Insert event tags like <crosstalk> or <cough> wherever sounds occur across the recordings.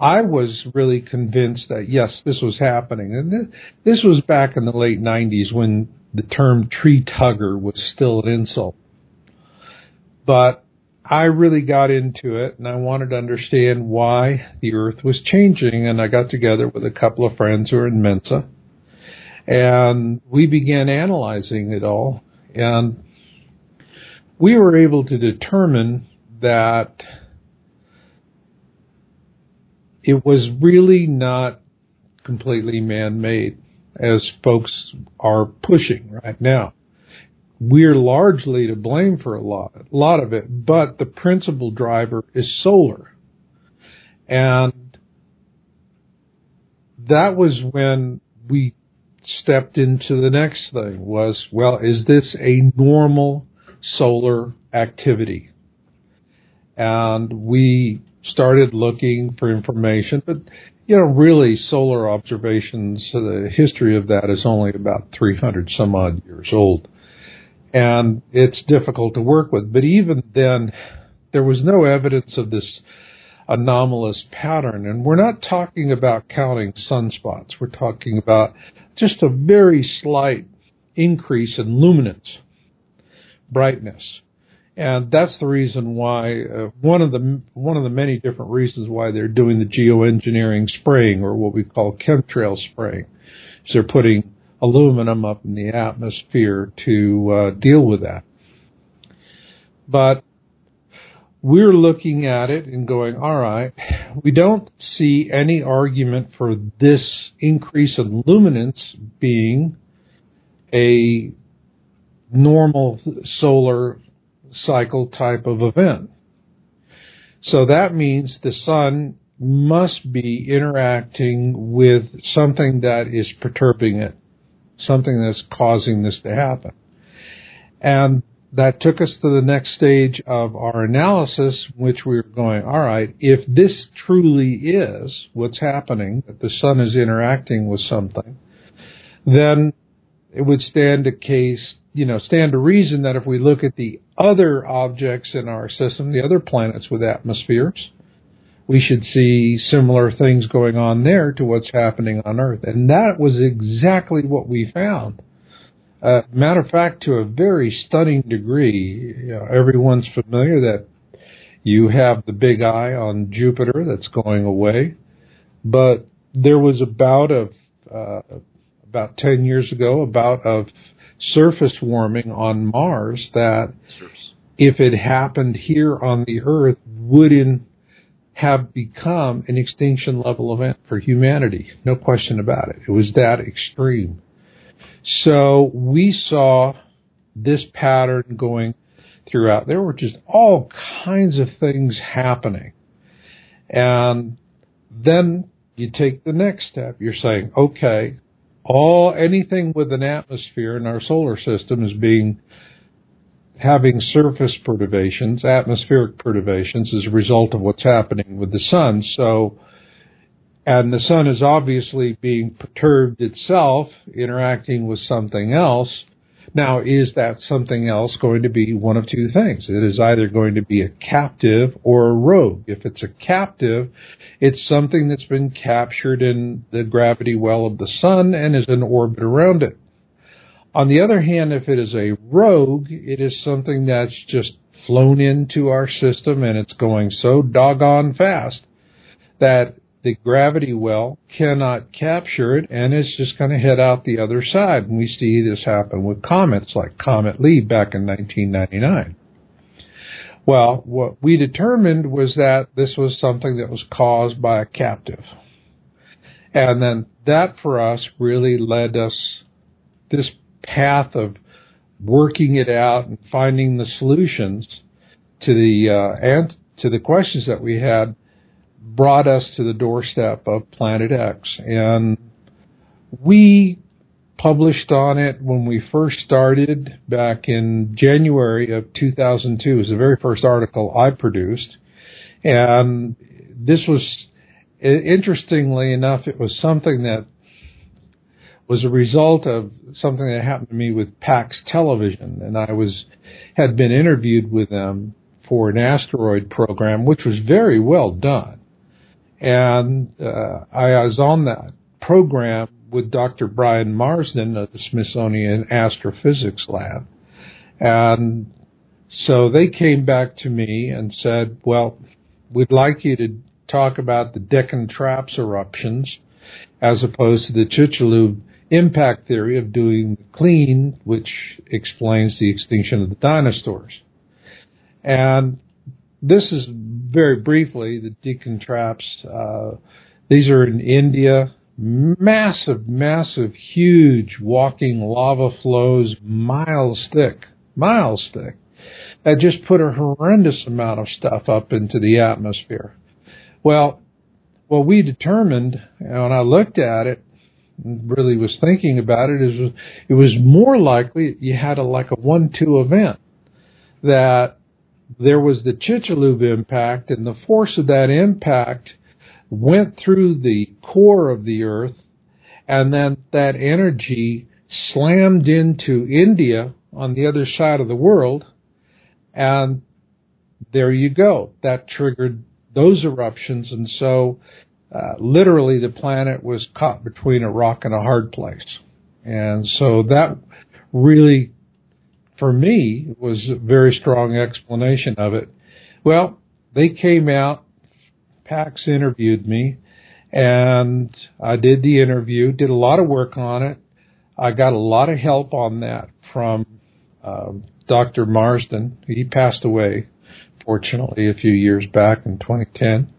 I was really convinced that yes, this was happening. And this was back in the late 90s when the term tree hugger was still an insult. But I really got into it and I wanted to understand why the earth was changing. And I got together with a couple of friends who are in Mensa and we began analyzing it all. And we were able to determine that it was really not completely man-made as folks are pushing right now. We're largely to blame for a lot, a lot of it, but the principal driver is solar. And that was when we stepped into the next thing was, well, is this a normal solar activity? And we started looking for information, but you know, really solar observations, uh, the history of that is only about 300 some odd years old. And it's difficult to work with. But even then, there was no evidence of this anomalous pattern. And we're not talking about counting sunspots. We're talking about just a very slight increase in luminance, brightness and that's the reason why uh, one of the one of the many different reasons why they're doing the geoengineering spraying or what we call chemtrail spraying. is they're putting aluminum up in the atmosphere to uh, deal with that. But we're looking at it and going, all right, we don't see any argument for this increase in luminance being a normal solar cycle type of event. So that means the sun must be interacting with something that is perturbing it, something that's causing this to happen. And that took us to the next stage of our analysis, which we were going, all right, if this truly is what's happening, that the sun is interacting with something, then it would stand a case you know, stand to reason that if we look at the other objects in our system, the other planets with atmospheres, we should see similar things going on there to what's happening on Earth. And that was exactly what we found. Uh, matter of fact, to a very stunning degree, you know, everyone's familiar that you have the big eye on Jupiter that's going away, but there was about of uh, about ten years ago, about of surface warming on Mars that if it happened here on the Earth would in have become an extinction level event for humanity. No question about it. It was that extreme. So we saw this pattern going throughout. There were just all kinds of things happening. And then you take the next step. You're saying, okay, all anything with an atmosphere in our solar system is being having surface perturbations, atmospheric perturbations as a result of what's happening with the sun. So and the sun is obviously being perturbed itself, interacting with something else, now, is that something else going to be one of two things? It is either going to be a captive or a rogue. If it's a captive, it's something that's been captured in the gravity well of the sun and is in orbit around it. On the other hand, if it is a rogue, it is something that's just flown into our system and it's going so doggone fast that the gravity well cannot capture it and it's just going to head out the other side. And we see this happen with comets like Comet Lee back in 1999. Well, what we determined was that this was something that was caused by a captive. And then that for us really led us this path of working it out and finding the solutions to the uh, and to the questions that we had brought us to the doorstep of Planet X. And we published on it when we first started back in January of 2002. It was the very first article I produced. And this was, interestingly enough, it was something that was a result of something that happened to me with Pax Television. And I was, had been interviewed with them for an asteroid program, which was very well done And uh, I was on that program with Dr. Brian Marsden of the Smithsonian Astrophysics Lab. And so they came back to me and said, well, we'd like you to talk about the Deccan Traps eruptions as opposed to the Chicxulub impact theory of doing the clean, which explains the extinction of the dinosaurs. And this is very briefly the Deccan Traps. Uh, these are in India, massive, massive, huge walking lava flows, miles thick, miles thick, that just put a horrendous amount of stuff up into the atmosphere. Well, what we determined, when I looked at it, really was thinking about it, is it was more likely you had a like a one-two event that there was the Chicxulub impact, and the force of that impact went through the core of the Earth, and then that energy slammed into India on the other side of the world, and there you go. That triggered those eruptions, and so uh, literally the planet was caught between a rock and a hard place. And so that really, for me, was a very strong explanation of it. Well, they came out, PAX interviewed me, and I did the interview, did a lot of work on it. I got a lot of help on that from um, Dr. Marsden. He passed away, fortunately, a few years back in 2010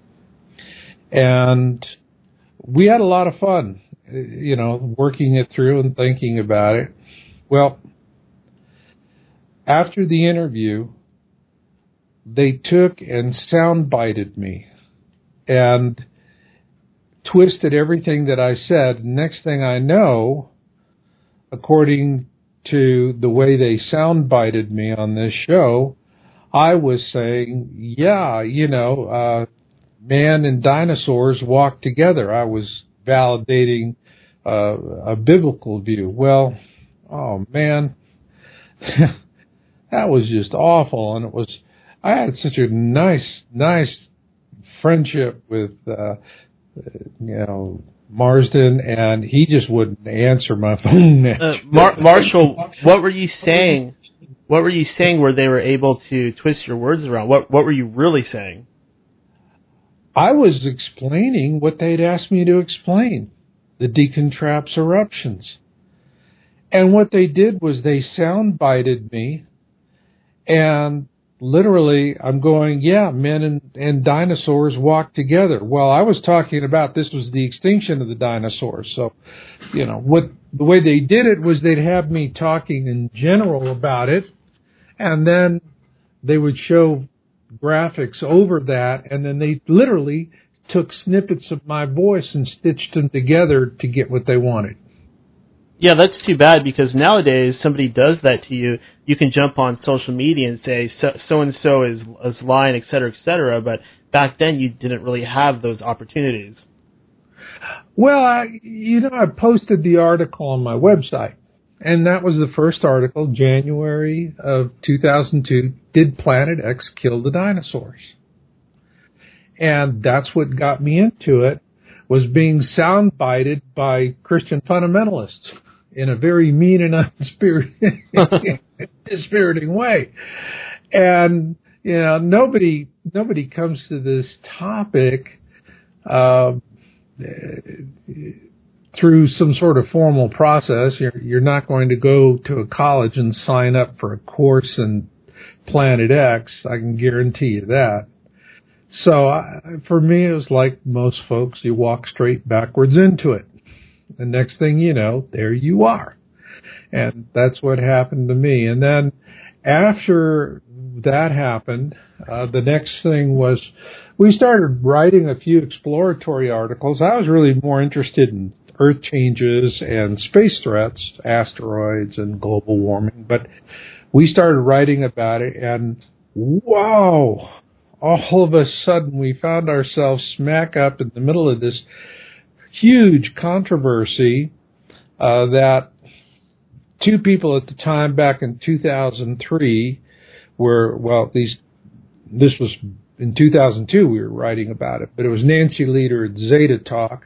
and we had a lot of fun, you know, working it through and thinking about it. Well, after the interview, they took and soundbited me and twisted everything that I said. Next thing I know, according to the way they soundbited me on this show, I was saying, yeah, you know, uh, man and dinosaurs walked together. I was validating uh, a biblical view. Well, oh man, <laughs> that was just awful, and it was. I had such a nice, nice friendship with, uh, you know, Marsden, and he just wouldn't answer my <laughs> phone. Uh, Mar- Marshall, what were you saying? What were you saying where they were able to twist your words around? What What were you really saying? I was explaining what they'd asked me to explain the Deccan Traps eruptions. And what they did was they soundbited me, and literally I'm going, yeah, men and, and dinosaurs walk together. Well, I was talking about this was the extinction of the dinosaurs. So, you know, what the way they did it was they'd have me talking in general about it, and then they would show graphics over that, and then they literally took snippets of my voice and stitched them together to get what they wanted. Yeah, that's too bad because nowadays somebody does that to you, you can jump on social media and say so and so is is lying, et cetera, et cetera. But back then you didn't really have those opportunities. Well, I, you know, I posted the article on my website, and that was the first article, January of 2002. Did Planet X kill the dinosaurs? And that's what got me into it, was being soundbited by Christian fundamentalists in a very mean and <laughs> unspirited, dispiriting way. And, you know, nobody, nobody comes to this topic, uh, through some sort of formal process. You're, you're not going to go to a college and sign up for a course in Planet X. I can guarantee you that. So I, for me, it was like most folks, you walk straight backwards into it. The next thing you know, there you are. And that's what happened to me. And then after that happened, uh, the next thing was we started writing a few exploratory articles. I was really more interested in Earth changes and space threats, asteroids and global warming. But we started writing about it, and wow, all of a sudden we found ourselves smack up in the middle of this huge controversy uh, that two people at the time back in 2003 were well these this was in 2002 we were writing about it, but it was Nancy Lieder at Zeta Talk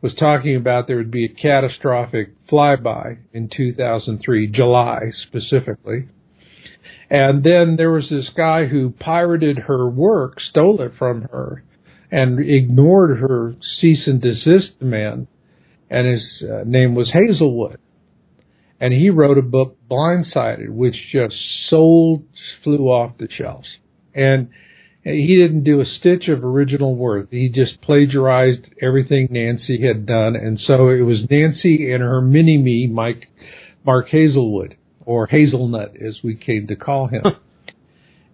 was talking about there would be a catastrophic flyby in 2003, July specifically. And then there was this guy who pirated her work, stole it from her, and ignored her cease and desist demand. And his uh, name was Hazlewood. And he wrote a book, Blindsided, which just sold, flew off the shelves. And he didn't do a stitch of original work. He just plagiarized everything Nancy had done. And so it was Nancy and her mini me, Mike, Mark Hazlewood, or Hazelnut as we came to call him.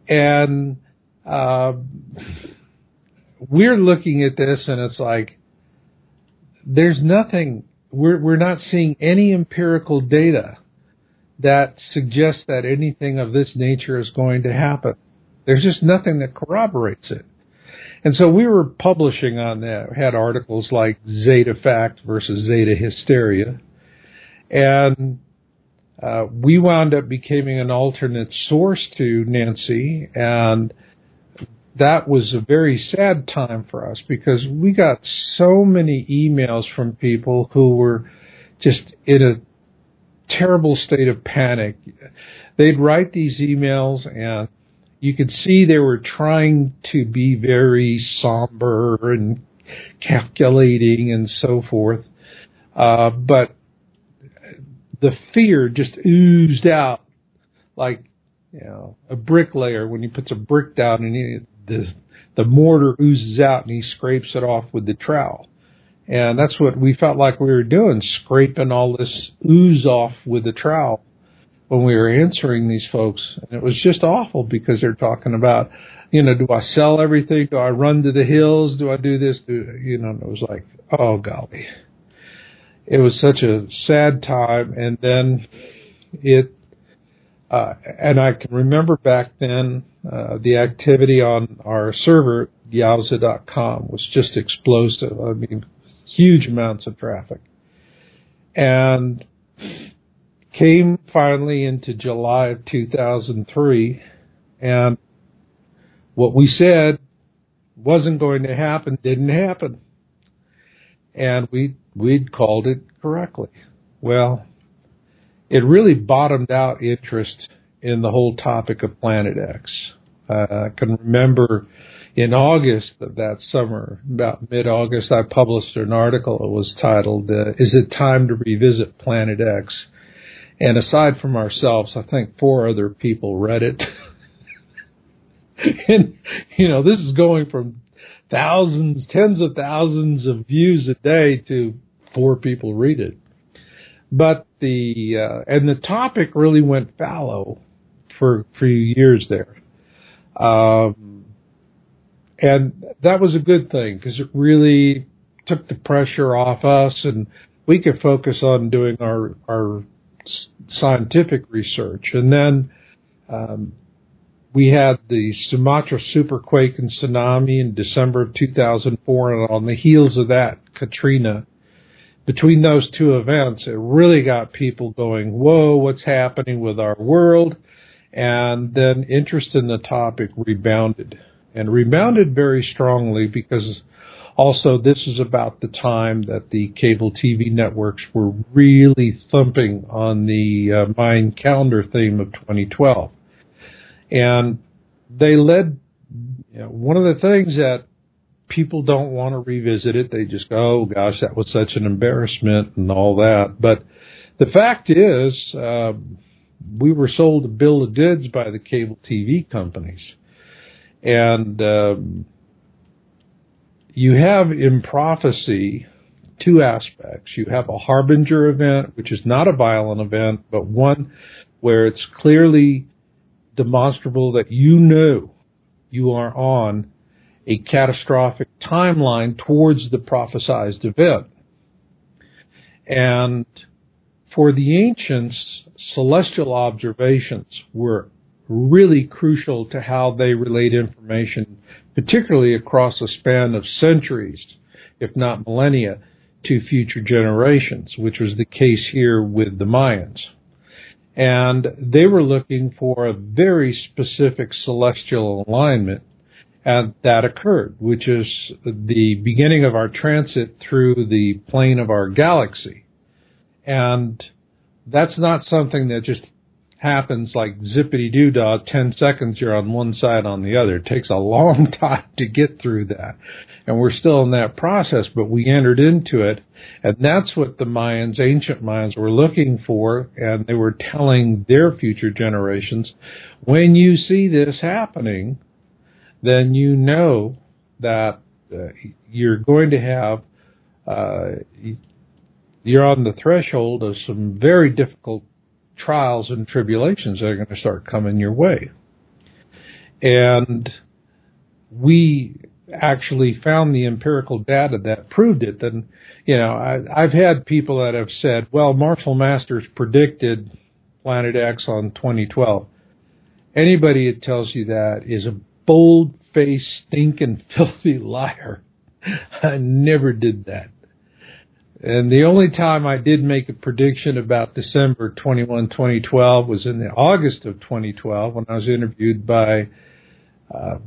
and, uh, we're looking at this and it's like, there's nothing, we're, we're not seeing any empirical data that suggests that anything of this nature is going to happen. There's just nothing that corroborates it. And so we were publishing on that, we had articles like Zeta Fact versus Zeta Hysteria. And uh, we wound up becoming an alternate source to Nancy, and that was a very sad time for us because we got so many emails from people who were just in a terrible state of panic. They'd write these emails and you could see they were trying to be very somber and calculating and so forth. Uh, but the fear just oozed out like, you know, a bricklayer when he puts a brick down and he, the, the mortar oozes out and he scrapes it off with the trowel. And that's what we felt like we were doing, scraping all this ooze off with the trowel when we were answering these folks. And it was just awful because they're talking about, you know, do I sell everything? Do I run to the hills? Do I do this? Do, you know, it was like, oh golly. It was such a sad time. And then it, uh, and I can remember back then, uh, the activity on our server, YowUSA.com, was just explosive. I mean, huge amounts of traffic. And came finally into July of 2003, and what we said wasn't going to happen didn't happen, and we we'd called it correctly. Well, it really bottomed out interest in the whole topic of Planet X. Uh, I can remember in August of that summer, about mid-August, I published an article. It was titled uh, "Is It Time to Revisit Planet X?" And aside from ourselves, I think four other people read it. <laughs> and, you know, this is going from thousands, tens of thousands of views a day to four people read it. But the, uh, and the topic really went fallow for few years there. Um, and that was a good thing because it really took the pressure off us and we could focus on doing our, our scientific research. And then um, we had the Sumatra superquake and tsunami in December of 2004, and on the heels of that, Katrina. Between those two events, it really got people going, whoa, what's happening with our world? And then interest in the topic rebounded and rebounded very strongly because also, this is about the time that the cable TV networks were really thumping on the uh, Mayan calendar theme of 2012. And they led, you know, one of the things that people don't want to revisit it, they just go, oh gosh, that was such an embarrassment and all that. But the fact is, uh, we were sold a bill of goods by the cable TV companies. And, um, you have in prophecy two aspects. You have a harbinger event, which is not a violent event, but one where it's clearly demonstrable that you know you are on a catastrophic timeline towards the prophesized event. And for the ancients, celestial observations were really crucial to how they relate information particularly across a span of centuries, if not millennia, to future generations, which was the case here with the Mayans. And they were looking for a very specific celestial alignment. And that occurred, which is the beginning of our transit through the plane of our galaxy. And that's not something that just happens like zippity doo dah, 10 seconds you're on one side on the other. It takes a long <laughs> time to get through that. And we're still in that process, but we entered into it. And that's what the Mayans, ancient Mayans were looking for. And they were telling their future generations, when you see this happening, then you know that uh, you're going to have, uh, you're on the threshold of some very difficult trials and tribulations that are going to start coming your way. And we actually found the empirical data that proved it. Then, you know, I, I've had people that have said, well, Marshall Masters predicted Planet X on 2012. Anybody that tells you that is a bold faced, stinking, <laughs> filthy liar. I never did that. And the only time I did make a prediction about December 21, 2012 was in the August of 2012 when I was interviewed by uh,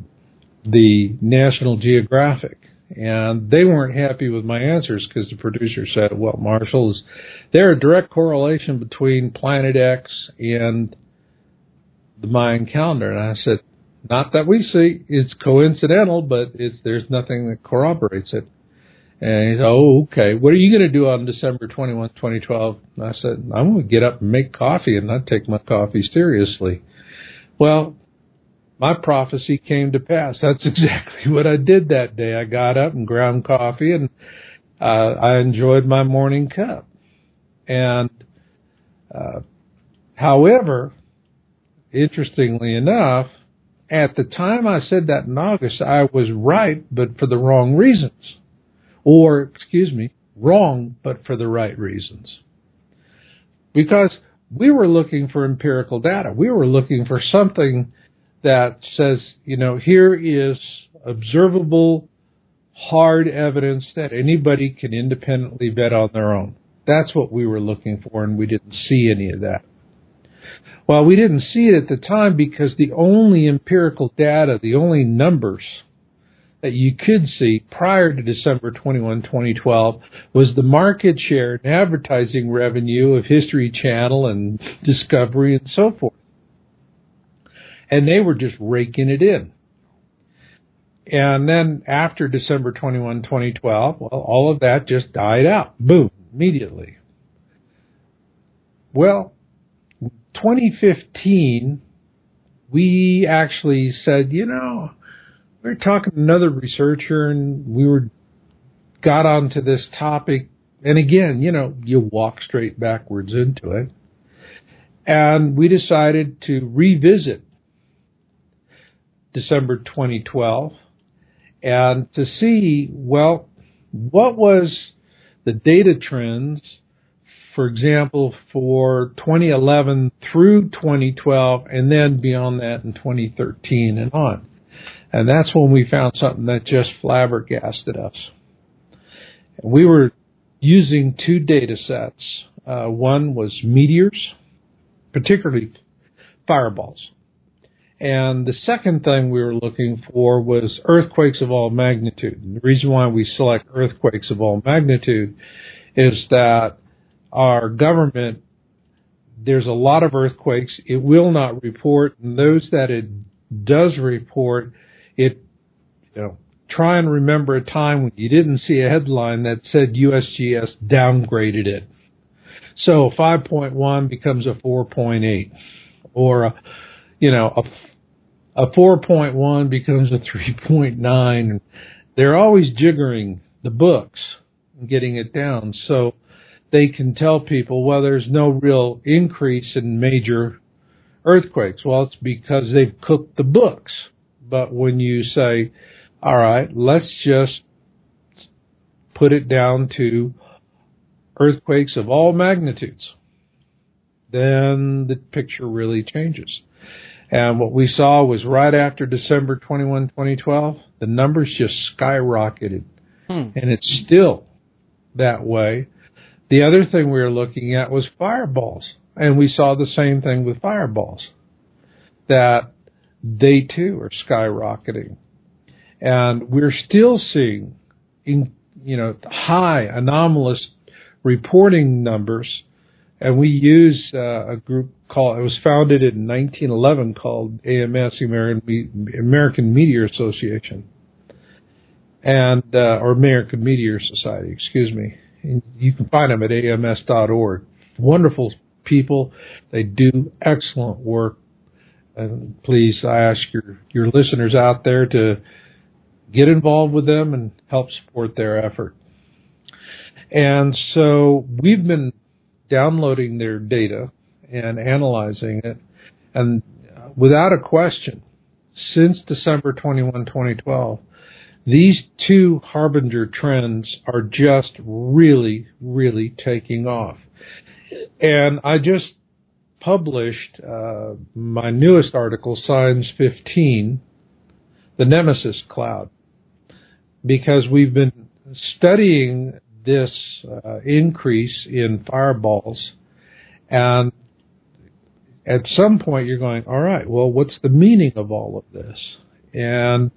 the National Geographic. And they weren't happy with my answers because the producer said, well, Marshall, is there a direct correlation between Planet X and the Mayan calendar? And I said, not that we see. It's coincidental, but it's, there's nothing that corroborates it. And he said, oh, okay. What are you going to do on December 21, 2012? And I said, I'm going to get up and make coffee and not take my coffee seriously. Well, my prophecy came to pass. That's <laughs> exactly what I did that day. I got up and ground coffee and uh, I enjoyed my morning cup. And, uh, however, interestingly enough, at the time I said that in August, I was right, but for the wrong reasons. Or, excuse me, wrong, but for the right reasons. Because we were looking for empirical data. We were looking for something that says, you know, here is observable, hard evidence that anybody can independently vet on their own. That's what we were looking for, and we didn't see any of that. Well, we didn't see it at the time because the only empirical data, the only numbers that you could see prior to December 21, 2012 was the market share and advertising revenue of History Channel and Discovery and so forth. And they were just raking it in. And then after December 21, 2012, well, all of that just died out. Boom, immediately. Well, 2015, we actually said, you know, we were talking to another researcher and we were got onto this topic. And again, you know, you walk straight backwards into it. And we decided to revisit December 2012 and to see, well, what was the data trends for example, for 2011 through 2012, and then beyond that in 2013 and on. And that's when we found something that just flabbergasted us. We were using two data sets. Uh, one was meteors, particularly fireballs. And the second thing we were looking for was earthquakes of all magnitude. And the reason why we select earthquakes of all magnitude is that our government, there's a lot of earthquakes. It will not report, and those that it does report, it, you know, try and remember a time when you didn't see a headline that said USGS downgraded it. So 5.1 becomes a 4.8, or a, you know, a, a 4.1 becomes a 3.9. They're always jiggering the books and getting it down. So they can tell people, well, there's no real increase in major earthquakes. Well, it's because they've cooked the books. But when you say, all right, let's just put it down to earthquakes of all magnitudes, then the picture really changes. And what we saw was right after December 21, 2012, the numbers just skyrocketed. Hmm. And it's still that way the other thing we were looking at was fireballs, and we saw the same thing with fireballs, that they too are skyrocketing. And we're still seeing, in, you know, high anomalous reporting numbers. And we use uh, a group called, it was founded in 1911 called AMS, American, American Meteor Association. And, uh, or American Meteor Society, excuse me. You can find them at ams.org. Wonderful people. They do excellent work. And please, I ask your, your listeners out there to get involved with them and help support their effort. And so we've been downloading their data and analyzing it. And without a question, since December 21, 2012, these two harbinger trends are just really, really taking off. And I just published uh, my newest article, Signs 15, the Nemesis Cloud, because we've been studying this uh, increase in fireballs, and at some point you're going, all right, well, what's the meaning of all of this? And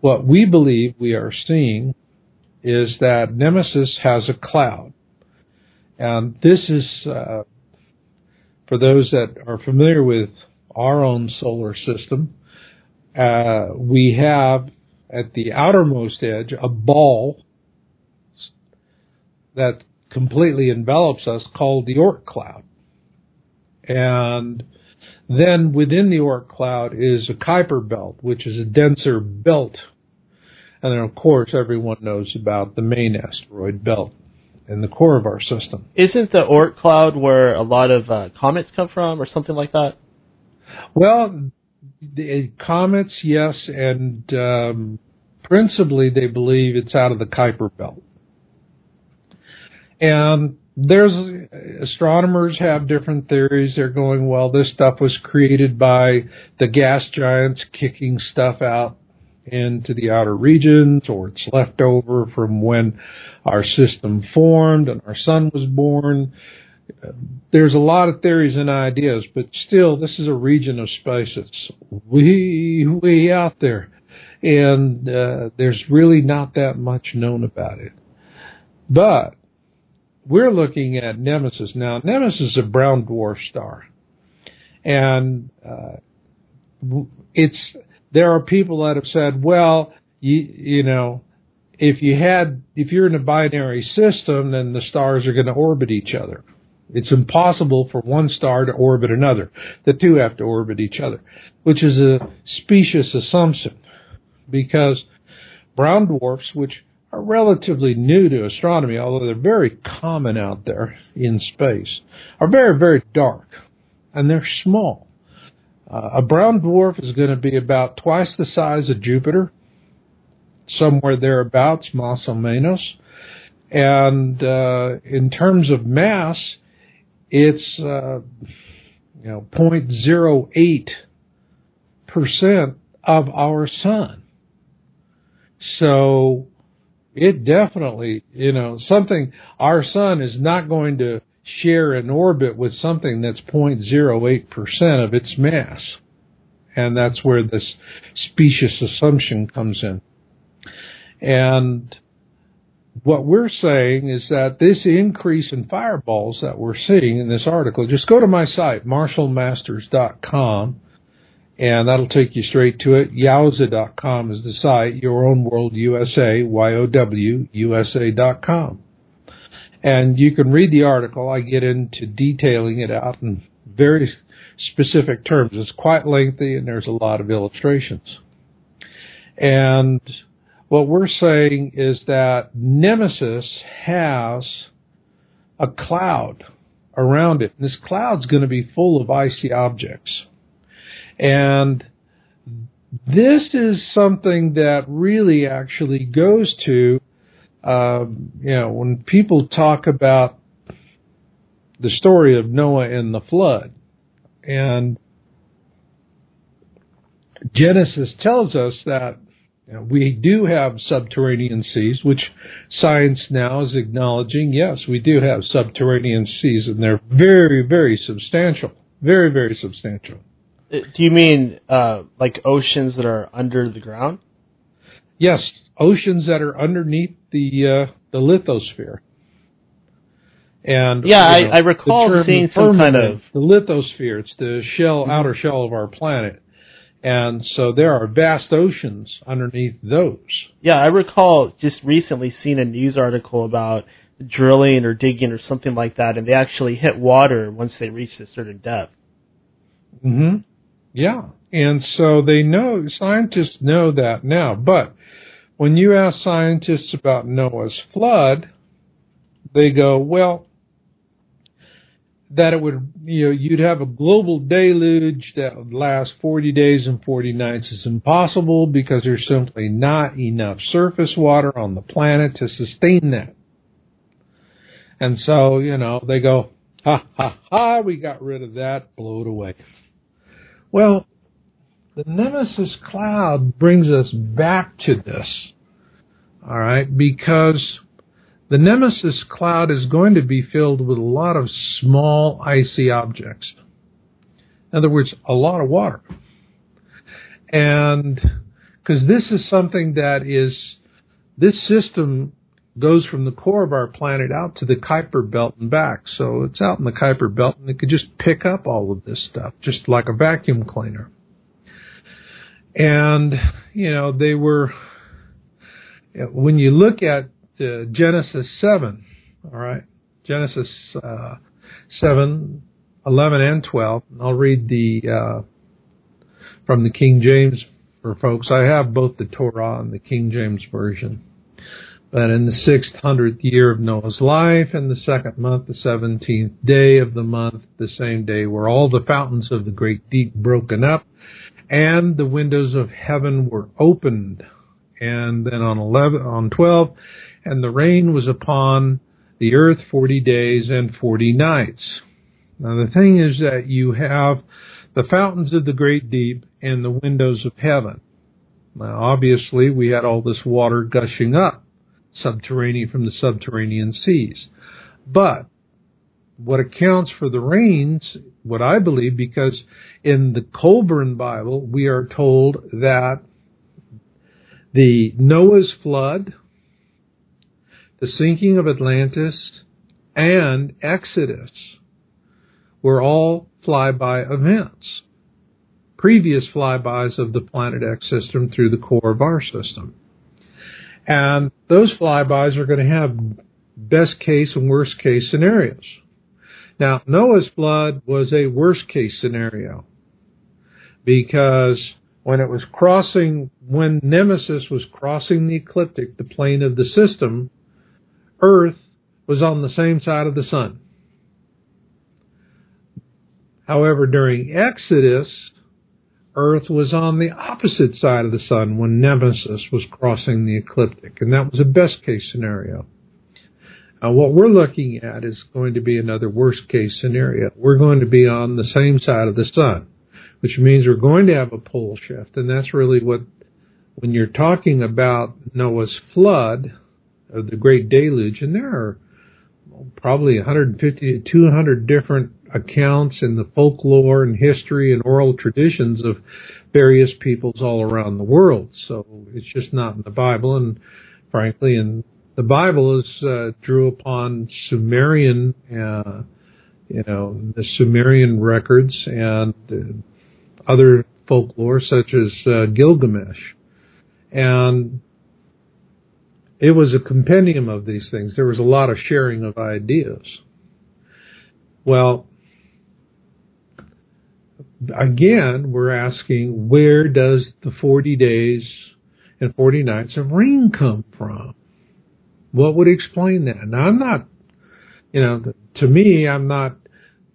what we believe we are seeing is that Nemesis has a cloud. And this is, uh, for those that are familiar with our own solar system, uh, we have at the outermost edge a ball that completely envelops us called the Oort cloud. And then within the Oort cloud is a Kuiper belt, which is a denser belt. And then, of course, everyone knows about the main asteroid belt in the core of our system. Isn't the Oort cloud where a lot of uh, comets come from, or something like that? Well, the comets, yes, and um, principally they believe it's out of the Kuiper belt. And there's astronomers have different theories. They're going, well, this stuff was created by the gas giants kicking stuff out into the outer regions, or it's left over from when our system formed and our sun was born. There's a lot of theories and ideas, but still, this is a region of space that's way, way out there. And uh, there's really not that much known about it. But we're looking at Nemesis now. Nemesis is a brown dwarf star, and uh, it's there are people that have said, well, you you know, if you had if you're in a binary system, then the stars are going to orbit each other. It's impossible for one star to orbit another. The two have to orbit each other, which is a specious assumption because brown dwarfs, which are relatively new to astronomy, although they're very common out there in space, are very, very dark and they're small. Uh, a brown dwarf is going to be about twice the size of Jupiter, somewhere thereabouts, más o menos. And uh, in terms of mass, it's uh, you know 0.08 percent of our sun. So it definitely, you know, something, our sun is not going to share an orbit with something that's 0.08% of its mass. And that's where this specious assumption comes in. And what we're saying is that this increase in fireballs that we're seeing in this article, just go to my site, marshallmasters.com, and that'll take you straight to it. YowUSA.com is the site, Your Own World USA, Y-O-W, USA.com. And you can read the article. I get into detailing it out in very specific terms. It's quite lengthy and there's a lot of illustrations. And what we're saying is that Nemesis has a cloud around it. And this cloud's going to be full of icy objects. And this is something that really actually goes to, um, you know, when people talk about the story of Noah and the flood. And Genesis tells us that you know, we do have subterranean seas, which science now is acknowledging. Yes, we do have subterranean seas, and they're very, very substantial. Very, very substantial. Do you mean uh, like oceans that are under the ground? Yes, oceans that are underneath the uh, the lithosphere. And Yeah, you I- I recall seeing some kind of- the lithosphere. It's the shell, Mhm. outer shell of our planet, and so there are vast oceans underneath those. Yeah, I recall just recently seeing a news article about drilling or digging or something like that, and they actually hit water once they reached a certain depth. hmm Yeah, and so they know scientists know that now. But when you ask scientists about Noah's flood, they go, well, that it would, you know, you'd have a global deluge that would last 40 days and 40 nights is impossible because there's simply not enough surface water on the planet to sustain that. And so, you know, they go, ha ha ha, we got rid of that, blow it away. Well, the Nemesis cloud brings us back to this. All right, because the Nemesis cloud is going to be filled with a lot of small icy objects. In other words, a lot of water. And because this is something that is, this system goes from the core of our planet out to the Kuiper belt and back. So it's out in the Kuiper belt and it could just pick up all of this stuff, just like a vacuum cleaner. And, you know, they were, when you look at uh, Genesis 7, all right, Genesis uh, 7, 11, and 12, I'll read the, uh, from the King James for folks. I have both the Torah and the King James Version. But in the sixth hundredth year of Noah's life, in the second month, the seventeenth day of the month, the same day were all the fountains of the great deep broken up, and the windows of heaven were opened. And then on eleven, on twelve, and the rain was upon the earth forty days and forty nights. Now the thing is that you have the fountains of the great deep and the windows of heaven. Now obviously we had all this water gushing up subterranean from the subterranean seas. But what accounts for the rains, what I believe, because in the Kolbrin Bible, we are told that the Noah's flood, the sinking of Atlantis, and Exodus were all flyby events. Previous flybys of the Planet X system through the core of our system. And those flybys are going to have best case and worst case scenarios. Now, Noah's flood was a worst case scenario because when it was crossing, when Nemesis was crossing the ecliptic, the plane of the system, Earth was on the same side of the sun. However, during Exodus, Earth was on the opposite side of the sun when Nemesis was crossing the ecliptic, and that was a best case scenario. What we're looking at is going to be another worst case scenario. We're going to be on the same side of the sun, which means we're going to have a pole shift, and that's really what, when you're talking about Noah's flood, or the Great Deluge, and there are probably 150 to 200 different accounts in the folklore and history and oral traditions of various peoples all around the world. So it's just not in the Bible, and frankly, and the Bible is uh, drew upon Sumerian, uh, you know, the Sumerian records and uh, other folklore such as uh, Gilgamesh, and it was a compendium of these things. There was a lot of sharing of ideas. Well, again, we're asking where does the 40 days and 40 nights of rain come from? What would explain that? Now, I'm not, you know, to me, I'm not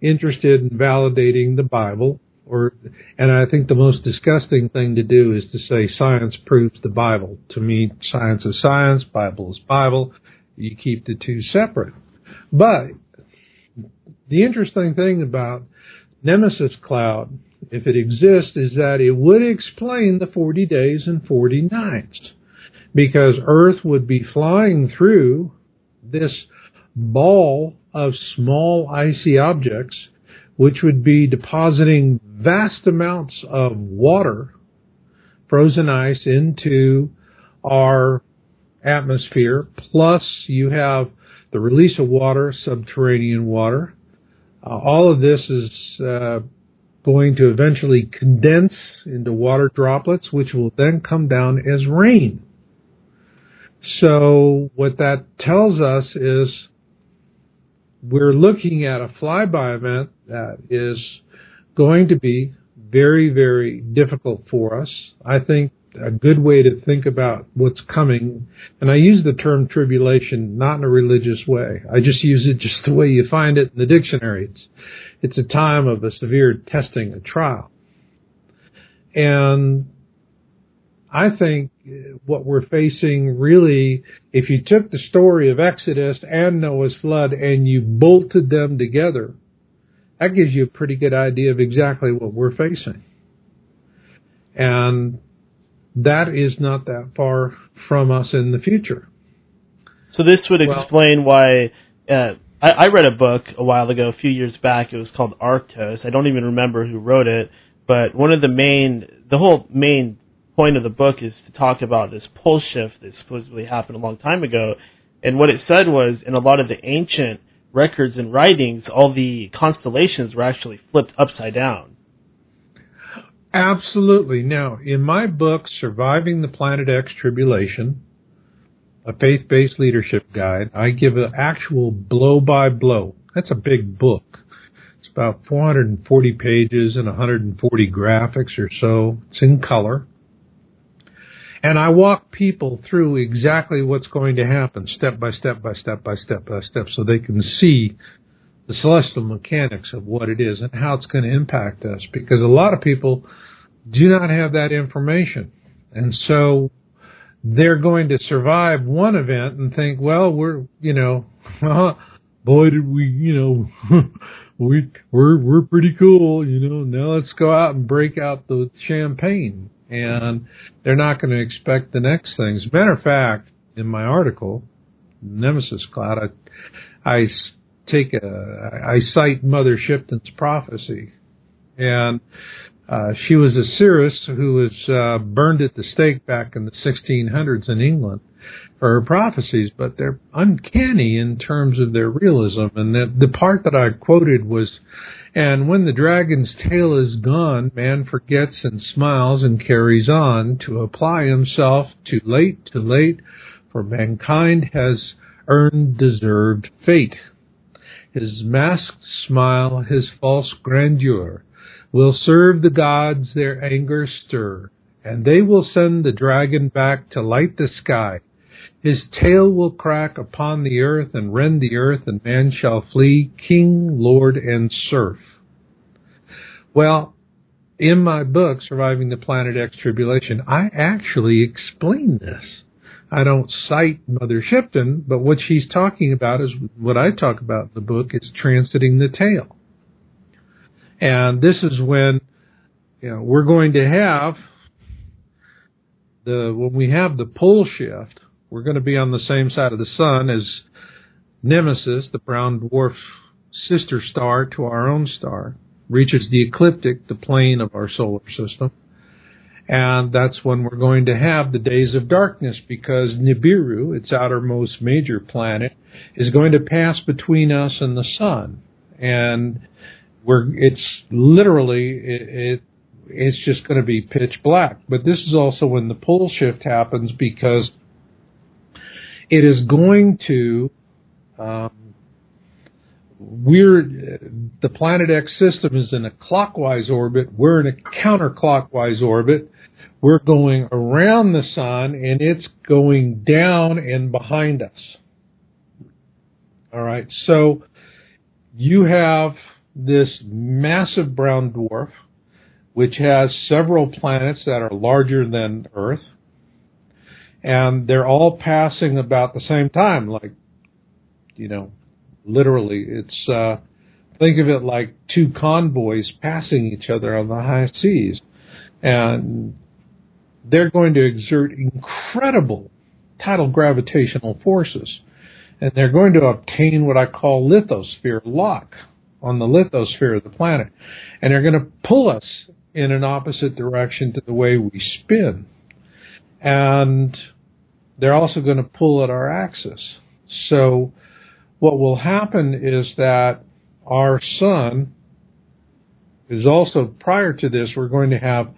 interested in validating the Bible or, and I think the most disgusting thing to do is to say science proves the Bible. To me, science is science, Bible is Bible. You keep the two separate. But the interesting thing about Nemesis cloud, if it exists, is that it would explain the 40 days and 40 nights. Because Earth would be flying through this ball of small icy objects, which would be depositing vast amounts of water, frozen ice, into our atmosphere, plus you have the release of water, subterranean water. Uh, all of this is uh, going to eventually condense into water droplets, which will then come down as rain. So what that tells us is we're looking at a flyby event that is going to be very, very difficult for us. I think a good way to think about what's coming, and I use the term tribulation not in a religious way. I just use it just the way you find it in the dictionary. It's, it's a time of a severe testing, a trial. And I think what we're facing really, if you took the story of Exodus and Noah's flood and you bolted them together, that gives you a pretty good idea of exactly what we're facing. And that is not that far from us in the future. So this would well, explain why uh, I, I read a book a while ago, a few years back. It was called Arktos. I don't even remember who wrote it, but one of the main, the whole main point of the book is to talk about this pole shift that supposedly happened a long time ago. And what it said was, in a lot of the ancient records and writings, all the constellations were actually flipped upside down. Absolutely. Now, in my book, Surviving the Planet X Tribulation, a faith based leadership guide, I give an actual blow by blow. That's a big book. It's about 440 pages and 140 graphics or so. It's in color. And I walk people through exactly what's going to happen step by step by step by step by step so they can see the celestial mechanics of what it is and how it's going to impact us because a lot of people do not have that information. And so they're going to survive one event and think, well, we're, you know, <laughs> boy, did we, you know, <laughs> we, we're, we're pretty cool, you know, now let's go out and break out the champagne. And they're not going to expect the next things. Matter of fact, in my article, Nemesis Cloud, I, I take a, I cite Mother Shipton's prophecy. And uh, she was a seeress who was uh, burned at the stake back in the 1600s in England for her prophecies, but they're uncanny in terms of their realism. And the, the part that I quoted was, and when the dragon's tail is gone, man forgets and smiles and carries on to apply himself too late, too late, for mankind has earned deserved fate. His masked smile, his false grandeur, will serve the gods their anger stir, and they will send the dragon back to light the sky. His tail will crack upon the earth and rend the earth, and man shall flee, king, lord, and serf. Well, in my book, Surviving the Planet X Tribulation, I actually explain this. I don't cite Mother Shipton, but what she's talking about is what I talk about in the book is transiting the tail. And this is when you know we're going to have the when we have the pole shift, we're going to be on the same side of the sun as Nemesis, the brown dwarf sister star to our own star, reaches the ecliptic, the plane of our solar system. And that's when we're going to have the days of darkness because Nibiru, its outermost major planet, is going to pass between us and the sun. And where it's literally it, it it's just going to be pitch black. But this is also when the pole shift happens because it is going to um, we're the planet X system is in a clockwise orbit. We're in a counterclockwise orbit. We're going around the sun and it's going down and behind us. All right. So you have this massive brown dwarf, which has several planets that are larger than Earth, and they're all passing about the same time, like, you know, literally, it's, uh, think of it like two convoys passing each other on the high seas. And they're going to exert incredible tidal gravitational forces. And they're going to obtain what I call lithosphere lock on the lithosphere of the planet. And they're going to pull us in an opposite direction to the way we spin. And they're also going to pull at our axis. So what will happen is that our sun is also prior to this we're going to have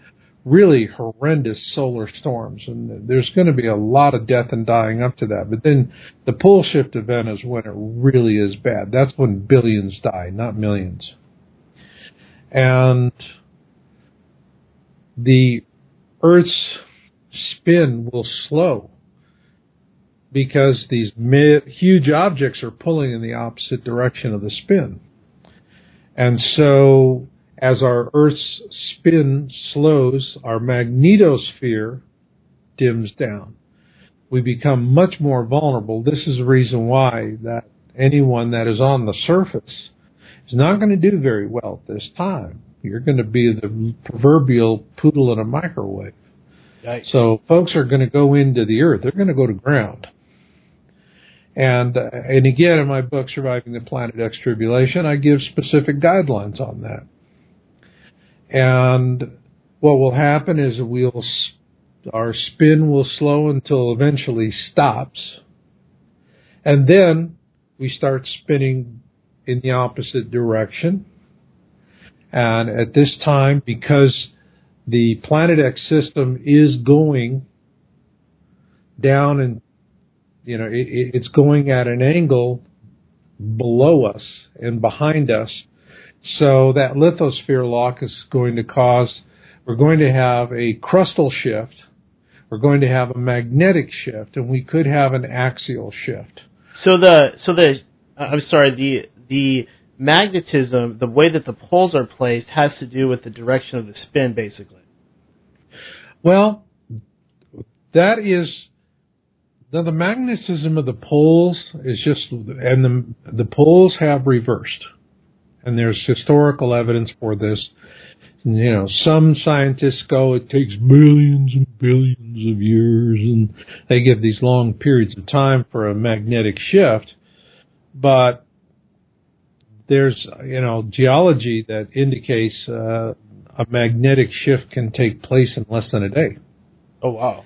really horrendous solar storms and there's going to be a lot of death and dying up to that. But then the pole shift event is when it really is bad. That's when billions die not millions. And the earth's spin will slow because these huge objects are pulling in the opposite direction of the spin. And so as our Earth's spin slows, our magnetosphere dims down. We become much more vulnerable. This is the reason why that anyone that is on the surface is not going to do very well at this time. You're going to be the proverbial poodle in a microwave. Yikes. So folks are going to go into the earth. They're going to go to ground. And uh, and again, in my book, Surviving the Planet X Tribulation, I give specific guidelines on that. And what will happen is we'll our spin will slow until eventually stops, and then we start spinning in the opposite direction. And at this time, because the Planet X system is going down and you know it, it's going at an angle below us and behind us so that lithosphere lock is going to cause, we're going to have a crustal shift, we're going to have a magnetic shift, and we could have an axial shift. So the, so the, I'm sorry, the, the magnetism, the way that the poles are placed has to do with the direction of the spin, basically. Well, that is the, the magnetism of the poles is just, and the the poles have reversed and there's historical evidence for this. You know, some scientists go, it takes billions and billions of years, and they give these long periods of time for a magnetic shift. But there's, you know, geology that indicates uh, a magnetic shift can take place in less than a day. Oh wow!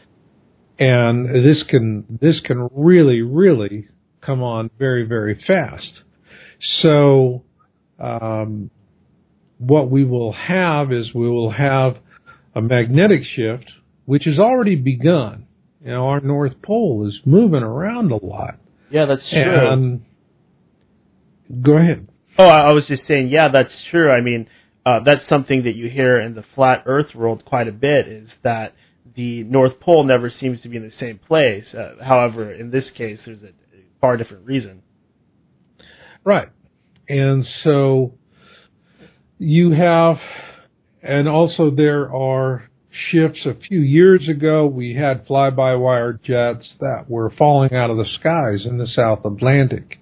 And this can this can really really come on very very fast. So um, what we will have is we will have a magnetic shift, which has already begun. You know, our North Pole is moving around a lot. Yeah, that's true. And go ahead. Oh, I was just saying, yeah, that's true. I mean, uh, that's something that you hear in the flat Earth world quite a bit is that the North Pole never seems to be in the same place. Uh, however, in this case, there's a far different reason. Right. And so you have, and also there are shifts. A few years ago, we had fly-by-wire jets that were falling out of the skies in the South Atlantic.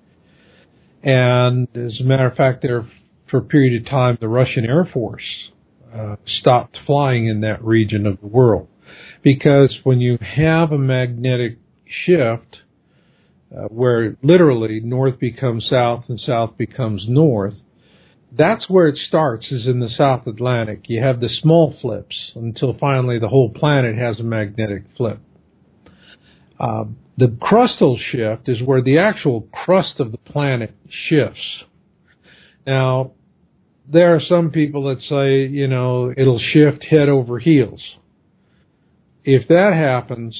And as a matter of fact, there for a period of time, the Russian Air Force uh, stopped flying in that region of the world because when you have a magnetic shift, uh, where literally north becomes south and south becomes north. That's where it starts, is in the South Atlantic. You have the small flips until finally the whole planet has a magnetic flip. Uh, the crustal shift is where the actual crust of the planet shifts. Now, there are some people that say, you know, it'll shift head over heels. If that happens,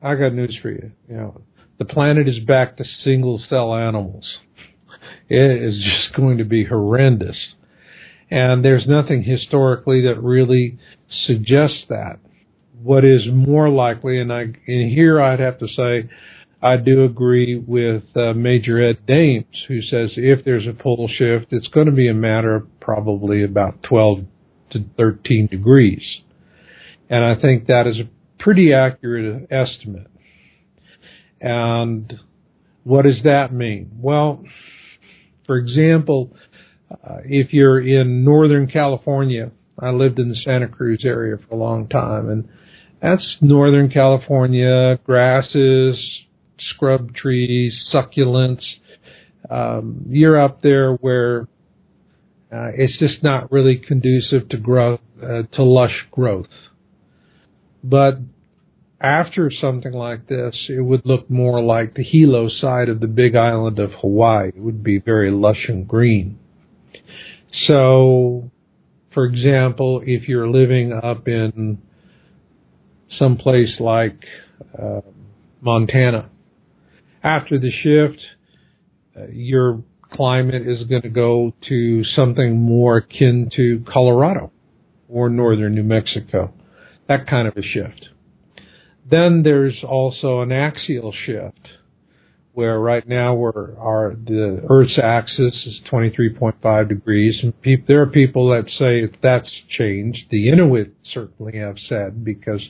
I got news for you. You know, the planet is back to single cell animals. It is just going to be horrendous. And there's nothing historically that really suggests that. What is more likely, and I, and here I'd have to say, I do agree with uh, Major Ed Dames, who says if there's a pole shift, it's going to be a matter of probably about 12 to 13 degrees. And I think that is a pretty accurate estimate. And what does that mean? Well, for example, uh, if you're in Northern California, I lived in the Santa Cruz area for a long time, and that's Northern California, grasses, scrub trees, succulents. Um, you're up there where uh, it's just not really conducive to growth, uh, to lush growth. But after something like this, it would look more like the Hilo side of the big island of Hawaii. It would be very lush and green. So, for example, if you're living up in some place like uh, Montana, after the shift, uh, your climate is going to go to something more akin to Colorado or northern New Mexico. That kind of a shift. Then there's also an axial shift where right now we're our the Earth's axis is 23.5 degrees, and pe- there are people that say if that's changed. The Inuit certainly have said because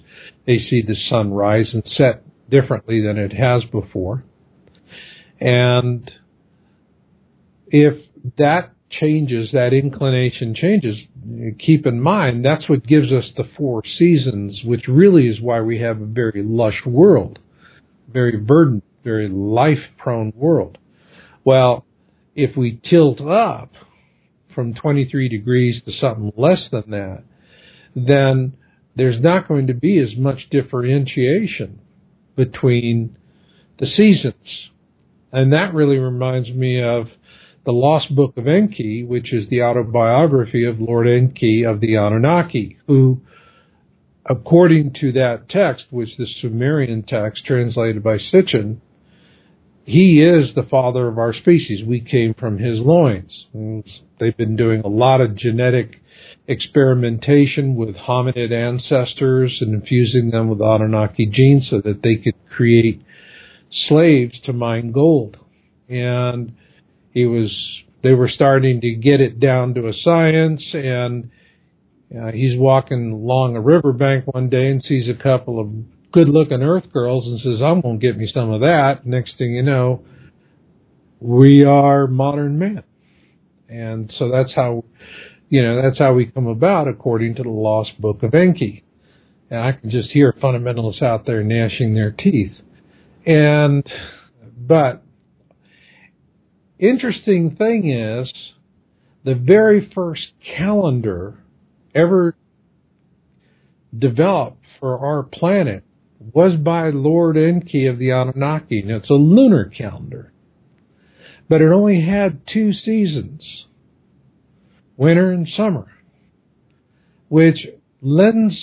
they see the sun rise and set differently than it has before, and if that changes, that inclination changes, keep in mind that's what gives us the four seasons, which really is why we have a very lush world, very verdant, very life prone world. Well, if we tilt up from 23 degrees to something less than that, then there's not going to be as much differentiation between the seasons. And that really reminds me of the Lost Book of Enki, which is the autobiography of Lord Enki of the Anunnaki, who, according to that text, which the Sumerian text translated by Sitchin, he is the father of our species. We came from his loins. They've been doing a lot of genetic experimentation with hominid ancestors and infusing them with Anunnaki genes so that they could create slaves to mine gold. And he was they were starting to get it down to a science and uh, he's walking along a riverbank one day and sees a couple of good looking earth girls and says i'm going to get me some of that. Next thing you know we are modern men and so that's how you know that's how we come about according to the lost book of enki. And i can just hear fundamentalists out there gnashing their teeth. And but interesting thing is, the very first calendar ever developed for our planet was by Lord Enki of the Anunnaki. And it's a lunar calendar. But it only had two seasons, winter and summer, which lends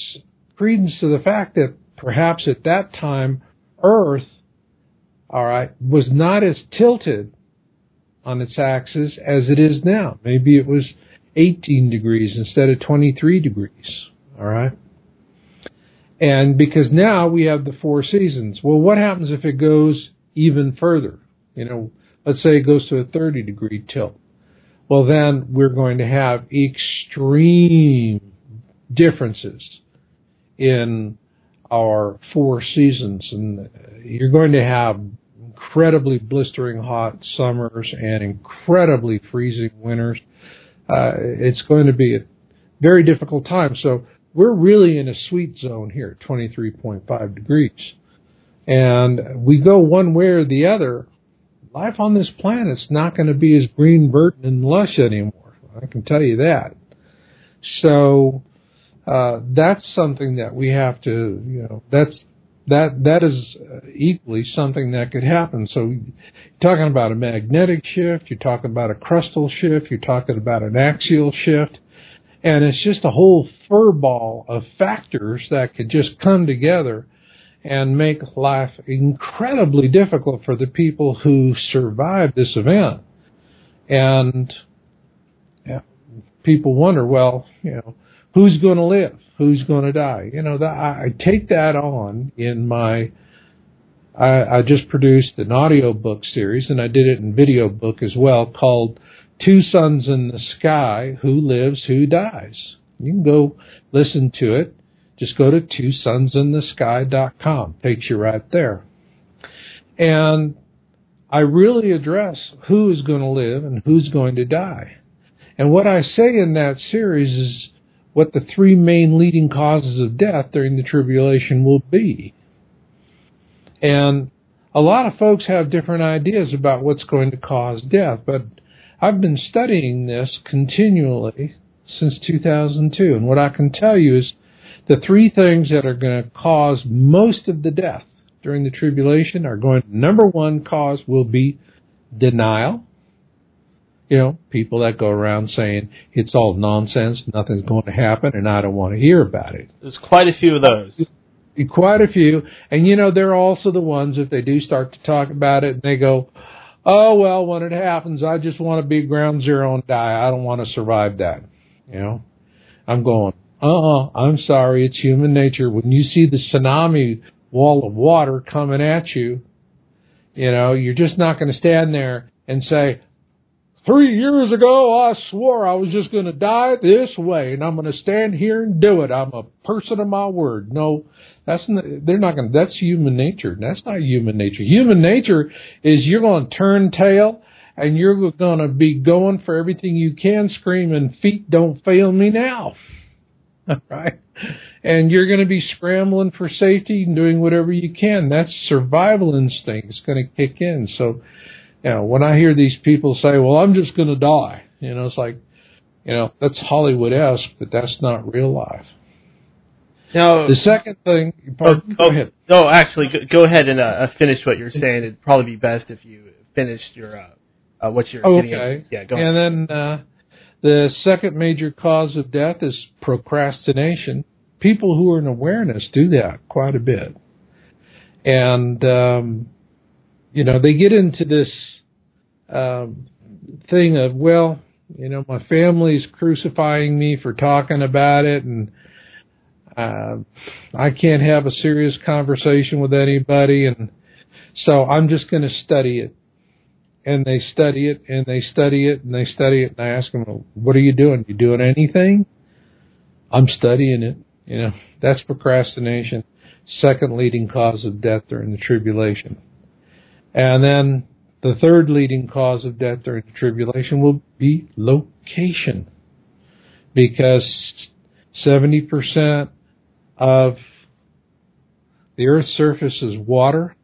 credence to the fact that perhaps at that time Earth, all right, was not as tilted on its axis as it is now. Maybe it was 18 degrees instead of 23 degrees. All right. And because now we have the four seasons. Well, what happens if it goes even further? You know, let's say it goes to a 30 degree tilt. Well, then we're going to have extreme differences in our four seasons. And you're going to have incredibly blistering hot summers and incredibly freezing winters. Uh, it's going to be a very difficult time. So we're really in a sweet zone here, 23.5 degrees. And we go one way or the other, life on this planet's not going to be as green, verdant, and lush anymore. I can tell you that. So uh, that's something that we have to, you know, that's that that is uh, equally something that could happen. So, you're talking about a magnetic shift, you're talking about a crustal shift, you're talking about an axial shift, and it's just a whole furball of factors that could just come together and make life incredibly difficult for the people who survive this event. And yeah, people wonder, well, you know, who's going to live? Who's going to die? You know, that, I, I take that on in my. I, I just produced an audio book series, and I did it in video book as well, called Two Suns in the Sky Who Lives, Who Dies. You can go listen to it. Just go to twosunsinthesky.com. Takes you right there. And I really address who is going to live and who's going to die. And what I say in that series is what the three main leading causes of death during the tribulation will be. And a lot of folks have different ideas about what's going to cause death, but I've been studying this continually since 2002. And what I can tell you is The three things that are going to cause most of the death during the tribulation are going, number one cause will be denial. You know, people that go around saying it's all nonsense, nothing's going to happen, and I don't want to hear about it. There's quite a few of those. Quite a few. And you know, they're also the ones, if they do start to talk about it, and they go, oh, well, when it happens, I just want to be ground zero and die. I don't want to survive that. You know, I'm going, uh-uh, I'm sorry, it's human nature. When you see the tsunami wall of water coming at you, you know, you're just not going to stand there and say, three years ago I swore I was just going to die this way and I'm going to stand here and do it. I'm a person of my word. No, that's not, they're not going to, that's human nature. That's not human nature. Human nature is you're going to turn tail and you're going to be going for everything you can, screaming, feet don't fail me now. <laughs> right? And you're going to be scrambling for safety and doing whatever you can. That's survival instinct. It's going to kick in. So, you know, when I hear these people say, well, I'm just going to die, you know, it's like, you know, that's Hollywood-esque, but that's not real life. Now, the second thing, pardon, oh, go oh, ahead. No, actually, go, go ahead and uh, finish what you're saying. It'd probably be best if you finished your uh, uh, what you're okay. Yeah, go and ahead. then uh, the second major cause of death is procrastination. People who are in awareness do that quite a bit, and um, you know they get into this um, thing of well, you know, my family's crucifying me for talking about it, and uh, I can't have a serious conversation with anybody, and so I'm just going to study it. And they study it, and they study it, and they study it, and I ask them, well, "What are you doing? You doing anything?" I'm studying it. You know, that's procrastination. Second leading cause of death during the tribulation. And then the third leading cause of death during the tribulation will be location. Because 70% of the Earth's surface is water,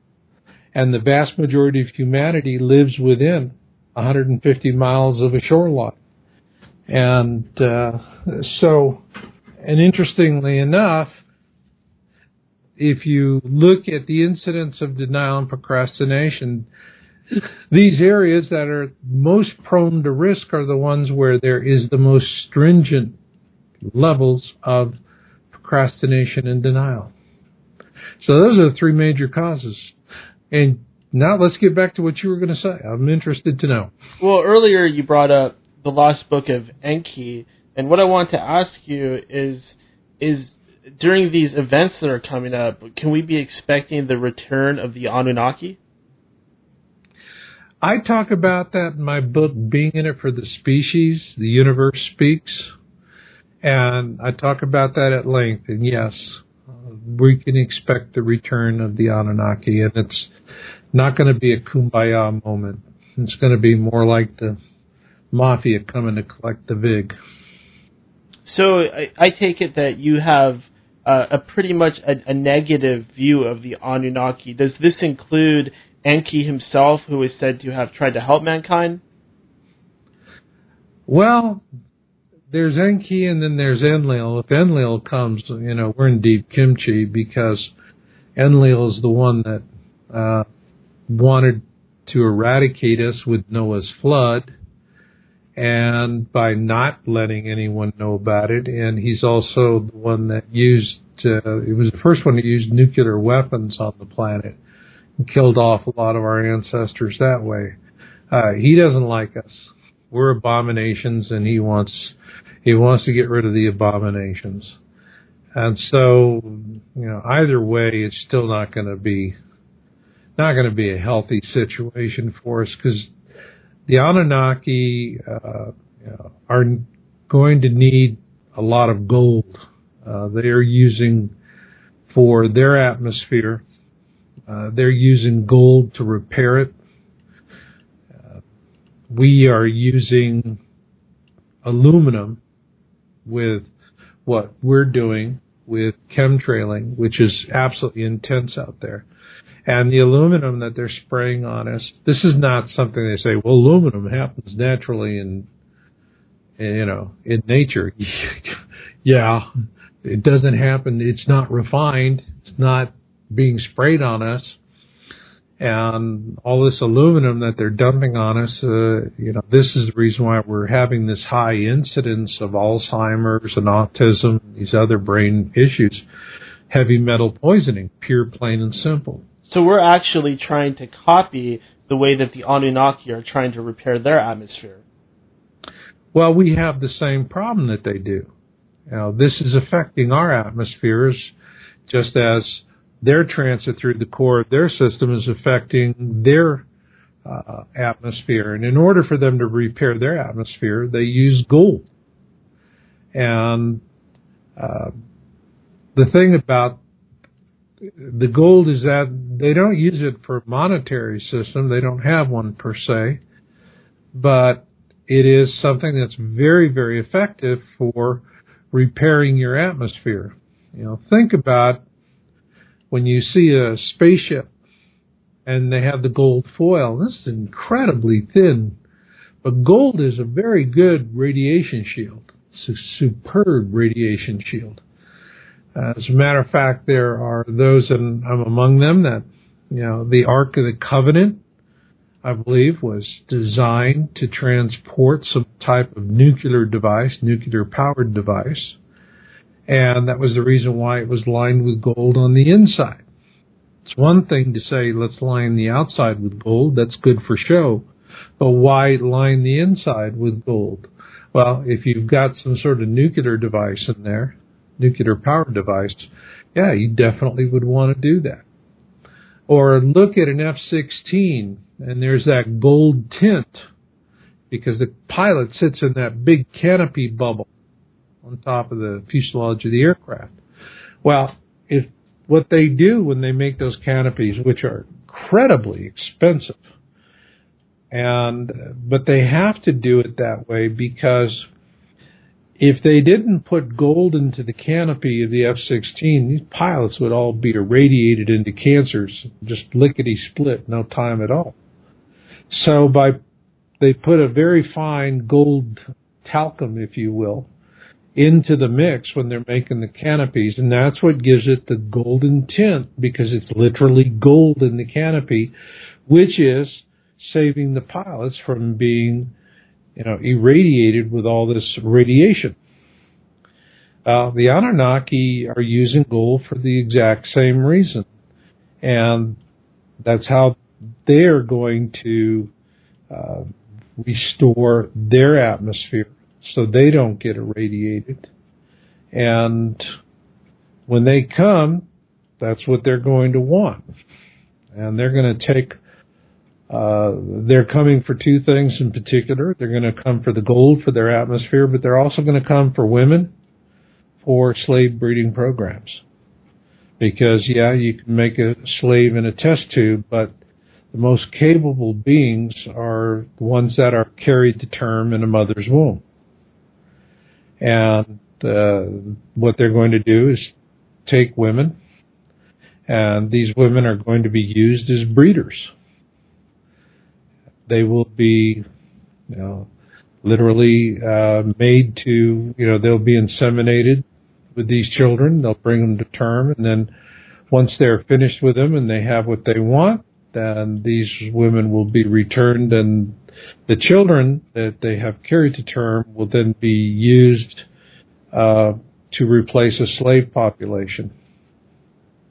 and the vast majority of humanity lives within 150 miles of a shoreline. And uh, so, and interestingly enough, if you look at the incidence of denial and procrastination, these areas that are most prone to risk are the ones where there is the most stringent levels of procrastination, and denial. So those are the three major causes. And now let's get back to what you were going to say. I'm interested to know. Well, earlier you brought up the lost book of Enki, and what I want to ask you is is during these events that are coming up, can we be expecting the return of the Anunnaki? I talk about that in my book, Being in It for the Species, The Universe Speaks. And I talk about that at length. And yes, we can expect the return of the Anunnaki, and it's not going to be a kumbaya moment. It's going to be more like the mafia coming to collect the vig. So I, I take it that you have uh, a pretty much a, a negative view of the Anunnaki. Does this include Enki himself, who is said to have tried to help mankind? Well, there's Enki and then there's Enlil. If Enlil comes, you know, we're in deep kimchi because Enlil is the one that uh, wanted to eradicate us with Noah's flood and by not letting anyone know about it. And he's also the one that used, uh, he was the first one to use nuclear weapons on the planet and killed off a lot of our ancestors that way. Uh, he doesn't like us. We're abominations and he wants he wants to get rid of the abominations. And so, you know, either way, it's still not going to be not going to be a healthy situation for us because the Anunnaki uh, are going to need a lot of gold. Uh, they are using for their atmosphere. Uh, they're using gold to repair it. Uh, we are using aluminum with what we're doing with chemtrailing, which is absolutely intense out there. And the aluminum that they're spraying on us, this is not something they say, well, aluminum happens naturally in, you know, in nature. <laughs> yeah, it doesn't happen. It's not refined. It's not being sprayed on us. And all this aluminum that they're dumping on us, uh, you know, this is the reason why we're having this high incidence of Alzheimer's and autism, these other brain issues. Heavy metal poisoning, pure, plain and simple. So we're actually trying to copy the way that the Anunnaki are trying to repair their atmosphere. Well, we have the same problem that they do. Now, this is affecting our atmospheres just as their transit through the core of their system is affecting their uh, atmosphere. And in order for them to repair their atmosphere, they use gold. And uh, the thing about the gold is that they don't use it for monetary system. They don't have one per se, but it is something that's very, very effective for repairing your atmosphere. You know, think about when you see a spaceship and they have the gold foil. This is incredibly thin, but gold is a very good radiation shield. It's a superb radiation shield. As a matter of fact, there are those, and I'm among them, that, you know, the Ark of the Covenant, I believe, was designed to transport some type of nuclear device, nuclear powered device. And that was the reason why it was lined with gold on the inside. It's one thing to say, let's line the outside with gold. That's good for show. But why line the inside with gold? Well, if you've got some sort of nuclear device in there, nuclear power device, yeah, you definitely would want to do that. Or look at an F-16 and there's that gold tint because the pilot sits in that big canopy bubble on top of the fuselage of the aircraft. Well, if what they do when they make those canopies, which are incredibly expensive, and but they have to do it that way because if they didn't put gold into the canopy of the F 16, these pilots would all be irradiated into cancers, just lickety split, no time at all. So by they put a very fine gold talcum, if you will, into the mix when they're making the canopies, and that's what gives it the golden tint because it's literally gold in the canopy, which is saving the pilots from being you know, irradiated with all this radiation. Uh, the Anunnaki are using gold for the exact same reason. And that's how they're going to uh, restore their atmosphere so they don't get irradiated. And when they come, that's what they're going to want. And they're going to take uh, they're coming for two things in particular. They're going to come for the gold for their atmosphere, but they're also going to come for women for slave breeding programs. Because, yeah, you can make a slave in a test tube, but the most capable beings are the ones that are carried to term in a mother's womb. And uh, what they're going to do is take women, and these women are going to be used as breeders they will be, you know, literally uh, made to, you know, they'll be inseminated with these children. They'll bring them to term, and then once they're finished with them and they have what they want, then these women will be returned, and the children that they have carried to term will then be used uh, to replace a slave population.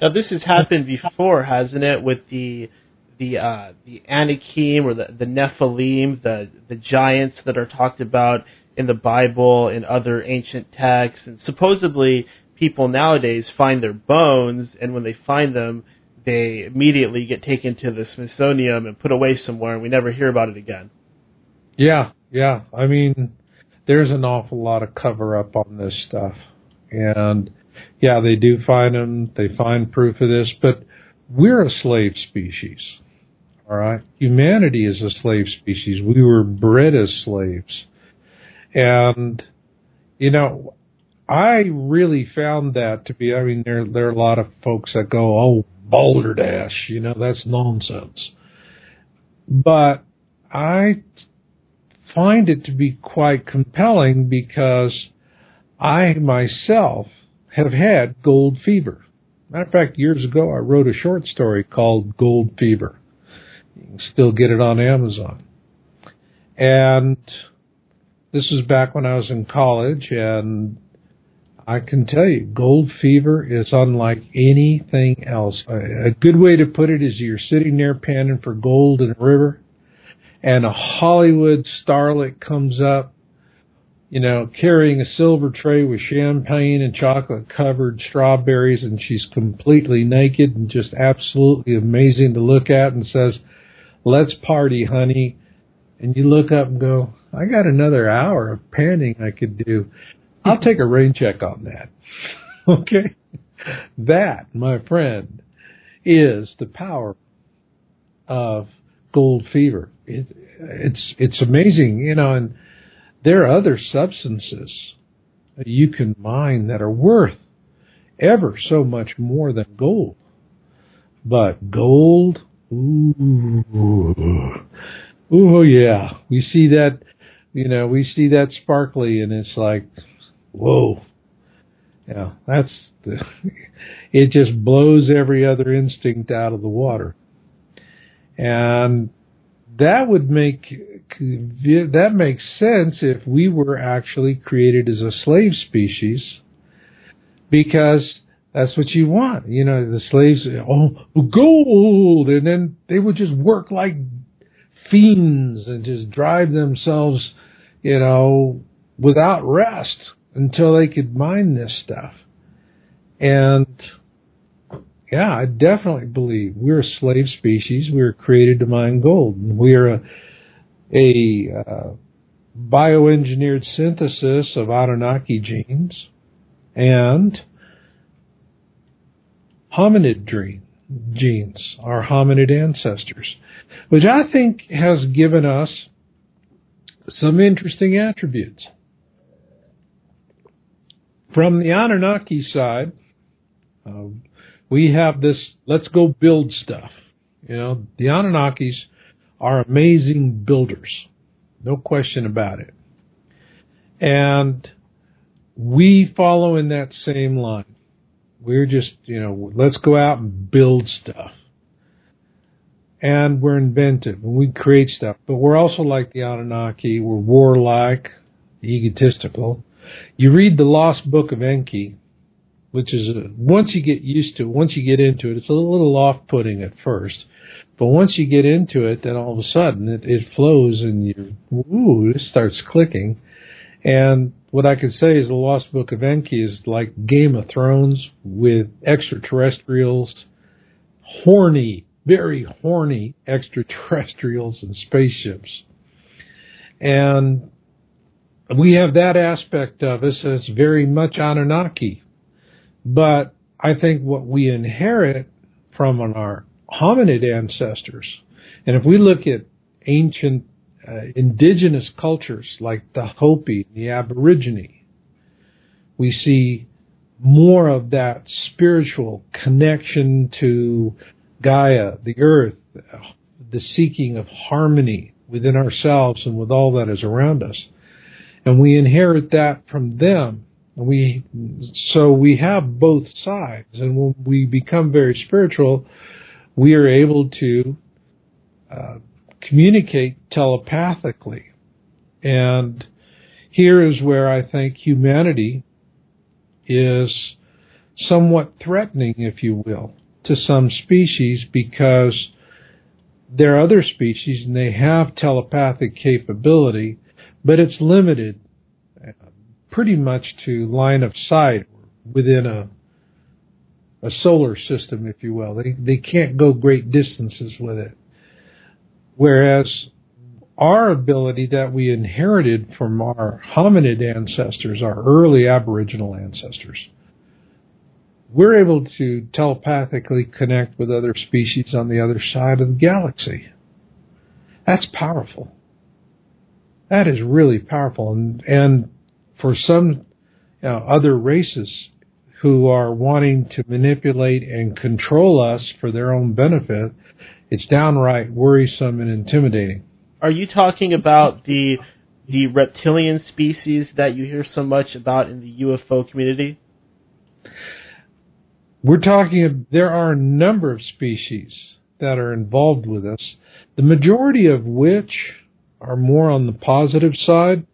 Now, this has happened before, hasn't it, with the the uh, the Anakim or the, the Nephilim, the the giants that are talked about in the Bible and other ancient texts, and supposedly people nowadays find their bones, and when they find them, they immediately get taken to the Smithsonian and put away somewhere, and we never hear about it again. Yeah, yeah. I mean, there's an awful lot of cover up on this stuff, and yeah, they do find them. They find proof of this, but we're a slave species. All right. Humanity is a slave species. We were bred as slaves. And, you know, I really found that to be, I mean, there, there are a lot of folks that go, oh, balderdash, you know, that's nonsense. But I find it to be quite compelling because I myself have had gold fever. Matter of fact, years ago I wrote a short story called Gold Fever. You can still get it on Amazon. And this was back when I was in college, and I can tell you, gold fever is unlike anything else. A good way to put it is you're sitting there panning for gold in a river, and a Hollywood starlet comes up you know, carrying a silver tray with champagne and chocolate covered strawberries, and she's completely naked and just absolutely amazing to look at, and says, Let's party, honey. And you look up and go, I got another hour of panning I could do. I'll take a rain check on that. <laughs> okay? That, my friend, is the power of gold fever. It, it's it's amazing, you know, and there are other substances that you can mine that are worth ever so much more than gold. But gold, ooh, ooh, yeah, we see that, you know, we see that sparkly and it's like, whoa. Yeah, that's the, <laughs> it just blows every other instinct out of the water. And that would make that makes sense if we were actually created as a slave species because that's what you want. You know, the slaves, oh, gold! And then they would just work like fiends and just drive themselves, you know, without rest until they could mine this stuff. And yeah, I definitely believe we're a slave species. We were created to mine gold. We are a, a uh, bioengineered synthesis of Anunnaki genes and hominid dream, genes, our hominid ancestors, which I think has given us some interesting attributes. From the Anunnaki side, uh, we have this let's go build stuff. You know, the Anunnakis are amazing builders. No question about it. And we follow in that same line. We're just, you know, let's go out and build stuff. And we're inventive and we create stuff. But we're also like the Anunnaki. We're warlike, egotistical. You read the Lost Book of Enki, which is a, once you get used to it, once you get into it, it's a little off-putting at first, but once you get into it, then all of a sudden it, it flows and you, ooh, it starts clicking. And what I can say is the Lost Book of Enki is like Game of Thrones with extraterrestrials, horny, very horny extraterrestrials and spaceships. And we have that aspect of us as very much Anunnaki but I think what we inherit from our hominid ancestors, and if we look at ancient uh, indigenous cultures like the Hopi, the Aborigine, we see more of that spiritual connection to Gaia, the earth, the seeking of harmony within ourselves and with all that is around us. And we inherit that from them. We so we have both sides, and when we become very spiritual, we are able to uh, communicate telepathically. And here is where I think humanity is somewhat threatening, if you will, to some species because there are other species and they have telepathic capability, but it's limited uh, pretty much to line of sight within a a solar system, if you will. They they can't go great distances with it. Whereas our ability that we inherited from our hominid ancestors, our early Aboriginal ancestors, we're able to telepathically connect with other species on the other side of the galaxy. That's powerful. That is really powerful. And, and for some you know, other races who are wanting to manipulate and control us for their own benefit, it's downright worrisome and intimidating. Are you talking about the the reptilian species that you hear so much about in the UFO community? We're talking, there are a number of species that are involved with us, the majority of which are more on the positive side.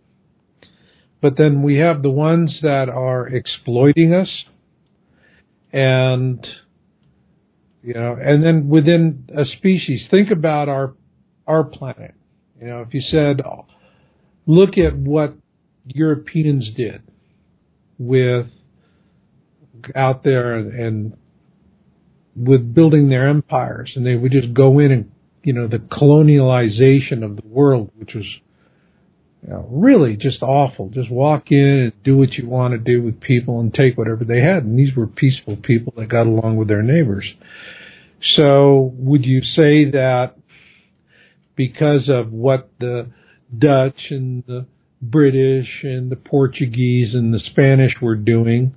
But then we have the ones that are exploiting us and you know and then within a species think about our our planet. You know if you said look at what Europeans did with out there and, and with building their empires and they would just go in and you know the colonialization of the world which was you know, really just awful. Just walk in and do what you want to do with people and take whatever they had. And these were peaceful people that got along with their neighbors. So would you say that because of what the Dutch and the British and the Portuguese and the Spanish were doing,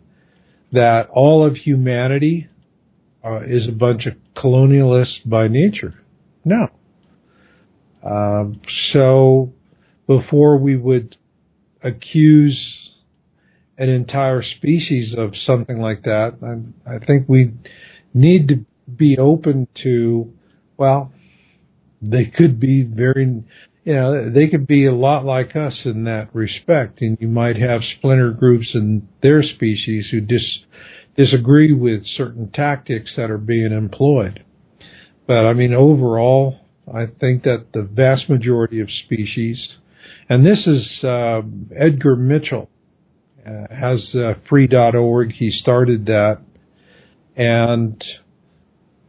that all of humanity uh, is a bunch of colonialists by nature? No. Um, so before we would accuse an entire species of something like that, I, I think we need to be open to, well, they could be very, you know, they could be a lot like us in that respect, and you might have splinter groups in their species who dis, disagree with certain tactics that are being employed. But I mean, overall, I think that the vast majority of species and this is uh, Edgar Mitchell uh, has uh, free.org. He started that, and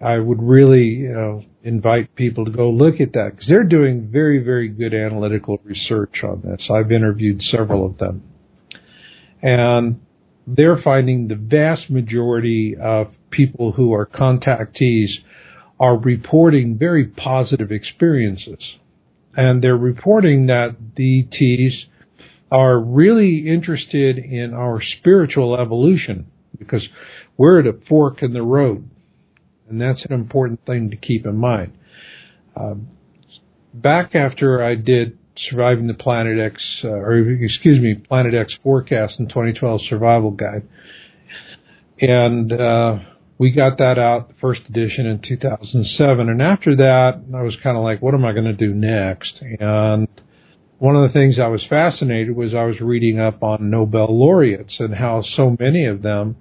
I would really you know invite people to go look at that because they're doing very very good analytical research on this. I've interviewed several of them, and they're finding the vast majority of people who are contactees are reporting very positive experiences and they're reporting that the ETs are really interested in our spiritual evolution because we're at a fork in the road, and that's an important thing to keep in mind. Uh, back after I did Surviving the Planet X, uh, or excuse me, Planet X Forecast in 2012 Survival Guide, and uh, we got that out, the first edition in 2007. And after that, I was kind of like, what am I going to do next? And one of the things I was fascinated was I was reading up on Nobel laureates and how so many of them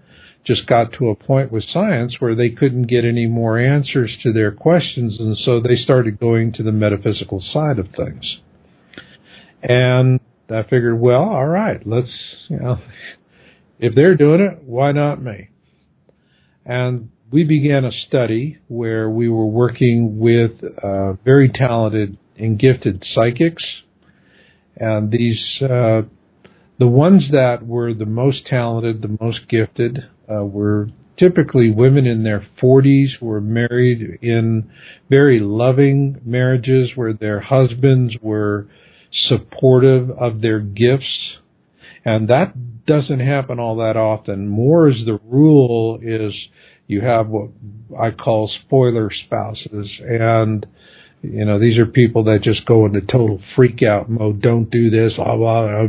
just got to a point with science where they couldn't get any more answers to their questions. And so they started going to the metaphysical side of things. And I figured, well, all right, let's, you know, <laughs> if they're doing it, why not me? And we began a study where we were working with uh, very talented and gifted psychics. And these, uh, the ones that were the most talented, the most gifted, uh, were typically women in their 40s were married in very loving marriages where their husbands were supportive of their gifts. And that doesn't happen all that often. More as the rule is you have what I call spoiler spouses and you know, these are people that just go into total freak out mode. Don't do this. Blah, blah, blah.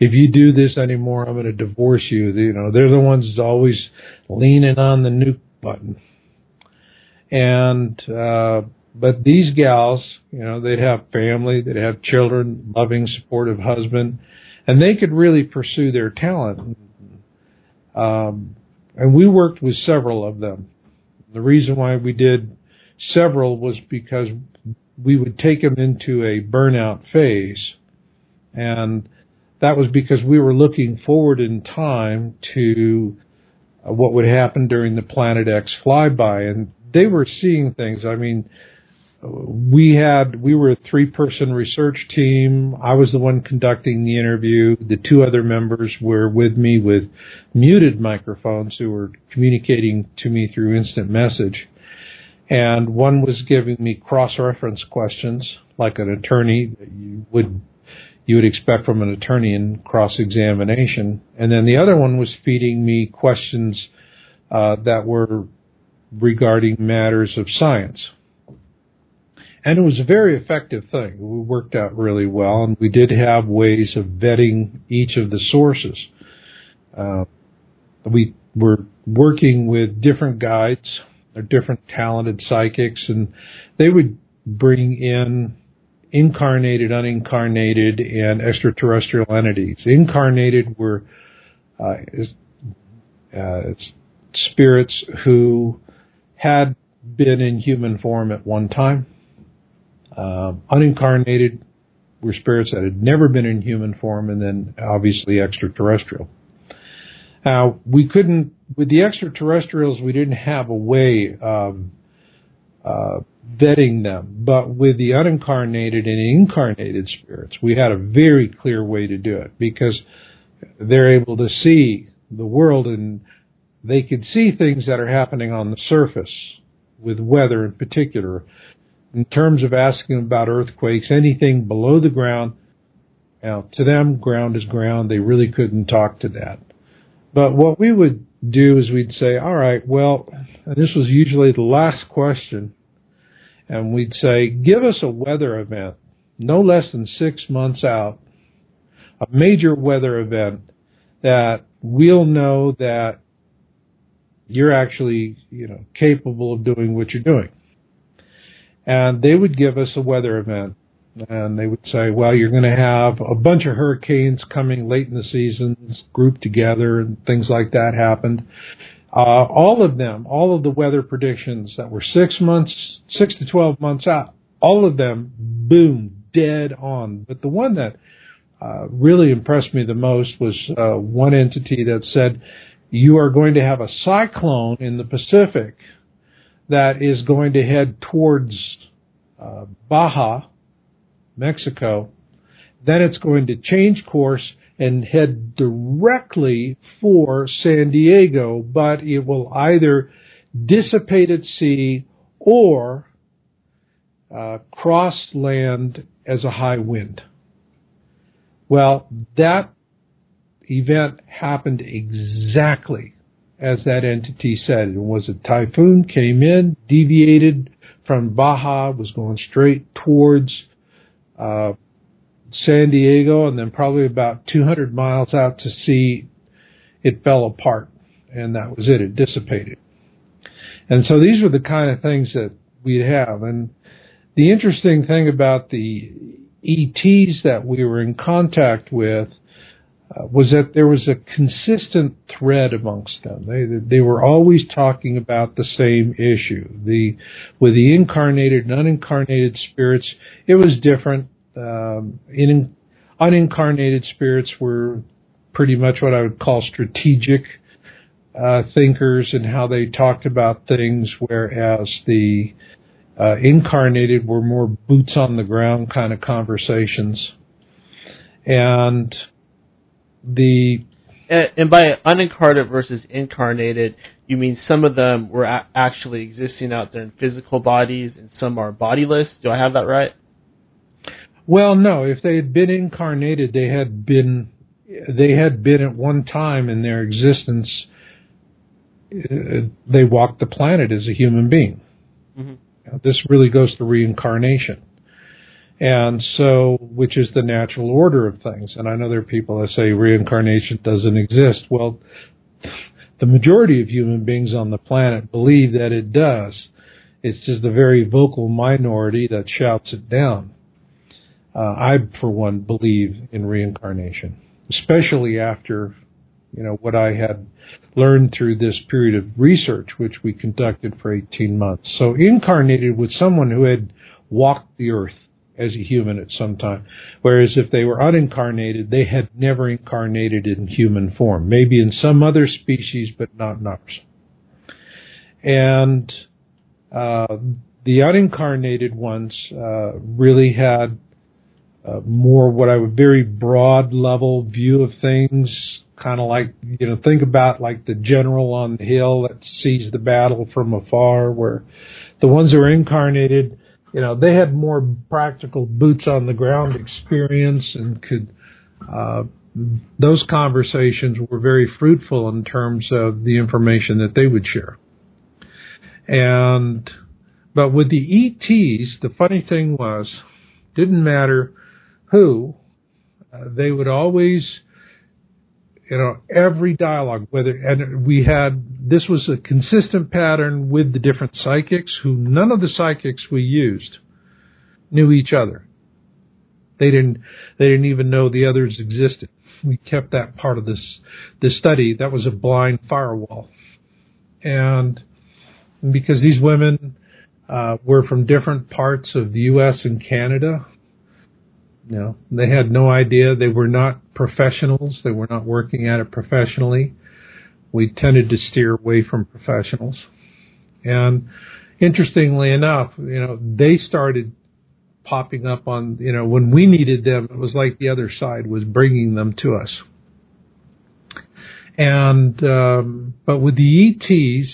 If you do this anymore, I'm going to divorce you. You know, they're the ones always leaning on the nuke button. And, uh, but these gals, you know, they'd have family, they'd have children, loving, supportive husband, and they could really pursue their talent. Um, and we worked with several of them. The reason why we did several was because we would take them into a burnout phase. And that was because we were looking forward in time to uh, what would happen during the Planet X flyby. And they were seeing things. I mean, we had we were a three person research team. I was the one conducting the interview. The two other members were with me with muted microphones who were communicating to me through instant message. And one was giving me cross reference questions like an attorney you would you would expect from an attorney in cross examination. And then the other one was feeding me questions uh, that were regarding matters of science and it was a very effective thing. We worked out really well, and we did have ways of vetting each of the sources. Uh, we were working with different guides or different talented psychics, and they would bring in incarnated, unincarnated, and extraterrestrial entities. Incarnated were uh, uh, spirits who had been in human form at one time. Um, unincarnated were spirits that had never been in human form, and then obviously extraterrestrial. Now, we couldn't, with the extraterrestrials, we didn't have a way of uh, vetting them, but with the unincarnated and incarnated spirits, we had a very clear way to do it because they're able to see the world and they could see things that are happening on the surface with weather in particular. In terms of asking about earthquakes, anything below the ground, now to them, ground is ground. They really couldn't talk to that. But what we would do is we'd say, all right, well, and this was usually the last question, and we'd say, give us a weather event, no less than six months out, a major weather event that we'll know that you're actually, you know, capable of doing what you're doing. And they would give us a weather event and they would say, well, you're going to have a bunch of hurricanes coming late in the seasons grouped together and things like that happened. Uh, all of them, all of the weather predictions that were six months, six to 12 months out, all of them, boom, dead on. But the one that uh, really impressed me the most was uh, one entity that said, you are going to have a cyclone in the Pacific that is going to head towards uh, Baja, Mexico. Then it's going to change course and head directly for San Diego, but it will either dissipate at sea or uh, cross land as a high wind. Well, that event happened exactly as that entity said. It was a typhoon, came in, deviated from Baja, was going straight towards uh, San Diego, and then probably about 200 miles out to sea, it fell apart, and that was it. It dissipated. And so these were the kind of things that we'd have. And the interesting thing about the ETs that we were in contact with uh, was that there was a consistent thread amongst them. They they were always talking about the same issue. The with the incarnated and unincarnated spirits, it was different. Um, in unincarnated spirits were pretty much what I would call strategic uh, thinkers and how they talked about things, whereas the uh, incarnated were more boots on the ground kind of conversations. And the and, by unincarnated versus incarnated, you mean some of them were a- actually existing out there in physical bodies, and some are bodiless. Do I have that right? Well, no. If they had been incarnated, they had been they had been at one time in their existence. Uh, they walked the planet as a human being. Mm-hmm. This really goes to reincarnation. And so, which is the natural order of things. And I know there are people that say reincarnation doesn't exist. Well, the majority of human beings on the planet believe that it does. It's just the very vocal minority that shouts it down. Uh, I, for one, believe in reincarnation, especially after, you know, what I had learned through this period of research, which we conducted for 18 months. So incarnated with someone who had walked the earth as a human at some time. Whereas if they were unincarnated, they had never incarnated in human form. Maybe in some other species, but not in ours. And uh, the unincarnated ones uh, really had uh, more what I would very broad level view of things, kind of like you know think about like the general on the hill that sees the battle from afar, where the ones who are incarnated you know, they had more practical boots on the ground experience and could, uh, those conversations were very fruitful in terms of the information that they would share. And, but with the ETs, the funny thing was, didn't matter who, uh, they would always, you know, every dialogue, whether, and we had, this was a consistent pattern with the different psychics who none of the psychics we used knew each other. They didn't, they didn't even know the others existed. We kept that part of this, this study. That was a blind firewall. And because these women, uh, were from different parts of the U.S. and Canada, you know, they had no idea. They were not professionals. They were not working at it professionally. We tended to steer away from professionals. And interestingly enough, you know, they started popping up on, you know, when we needed them, it was like the other side was bringing them to us. And, um, but with the ETs,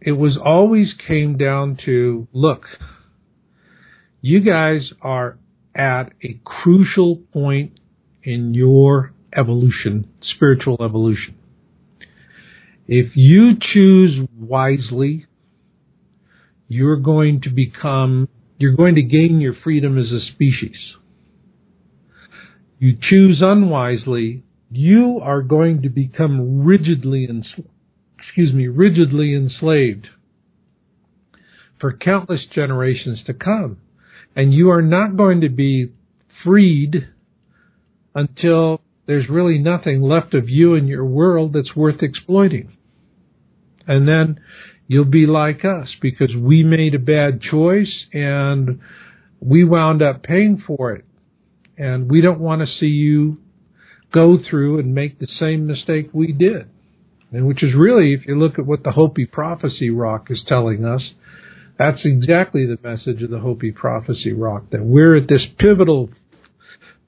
it was always came down to, look, you guys are at a crucial point in your evolution, spiritual evolution. If you choose wisely, you're going to become, you're going to gain your freedom as a species. You choose unwisely, you are going to become rigidly enslaved, excuse me, rigidly enslaved for countless generations to come and you are not going to be freed until there's really nothing left of you and your world that's worth exploiting. And then you'll be like us because we made a bad choice and we wound up paying for it. And we don't want to see you go through and make the same mistake we did. And which is really, if you look at what the Hopi prophecy rock is telling us, that's exactly the message of the Hopi prophecy rock, that we're at this pivotal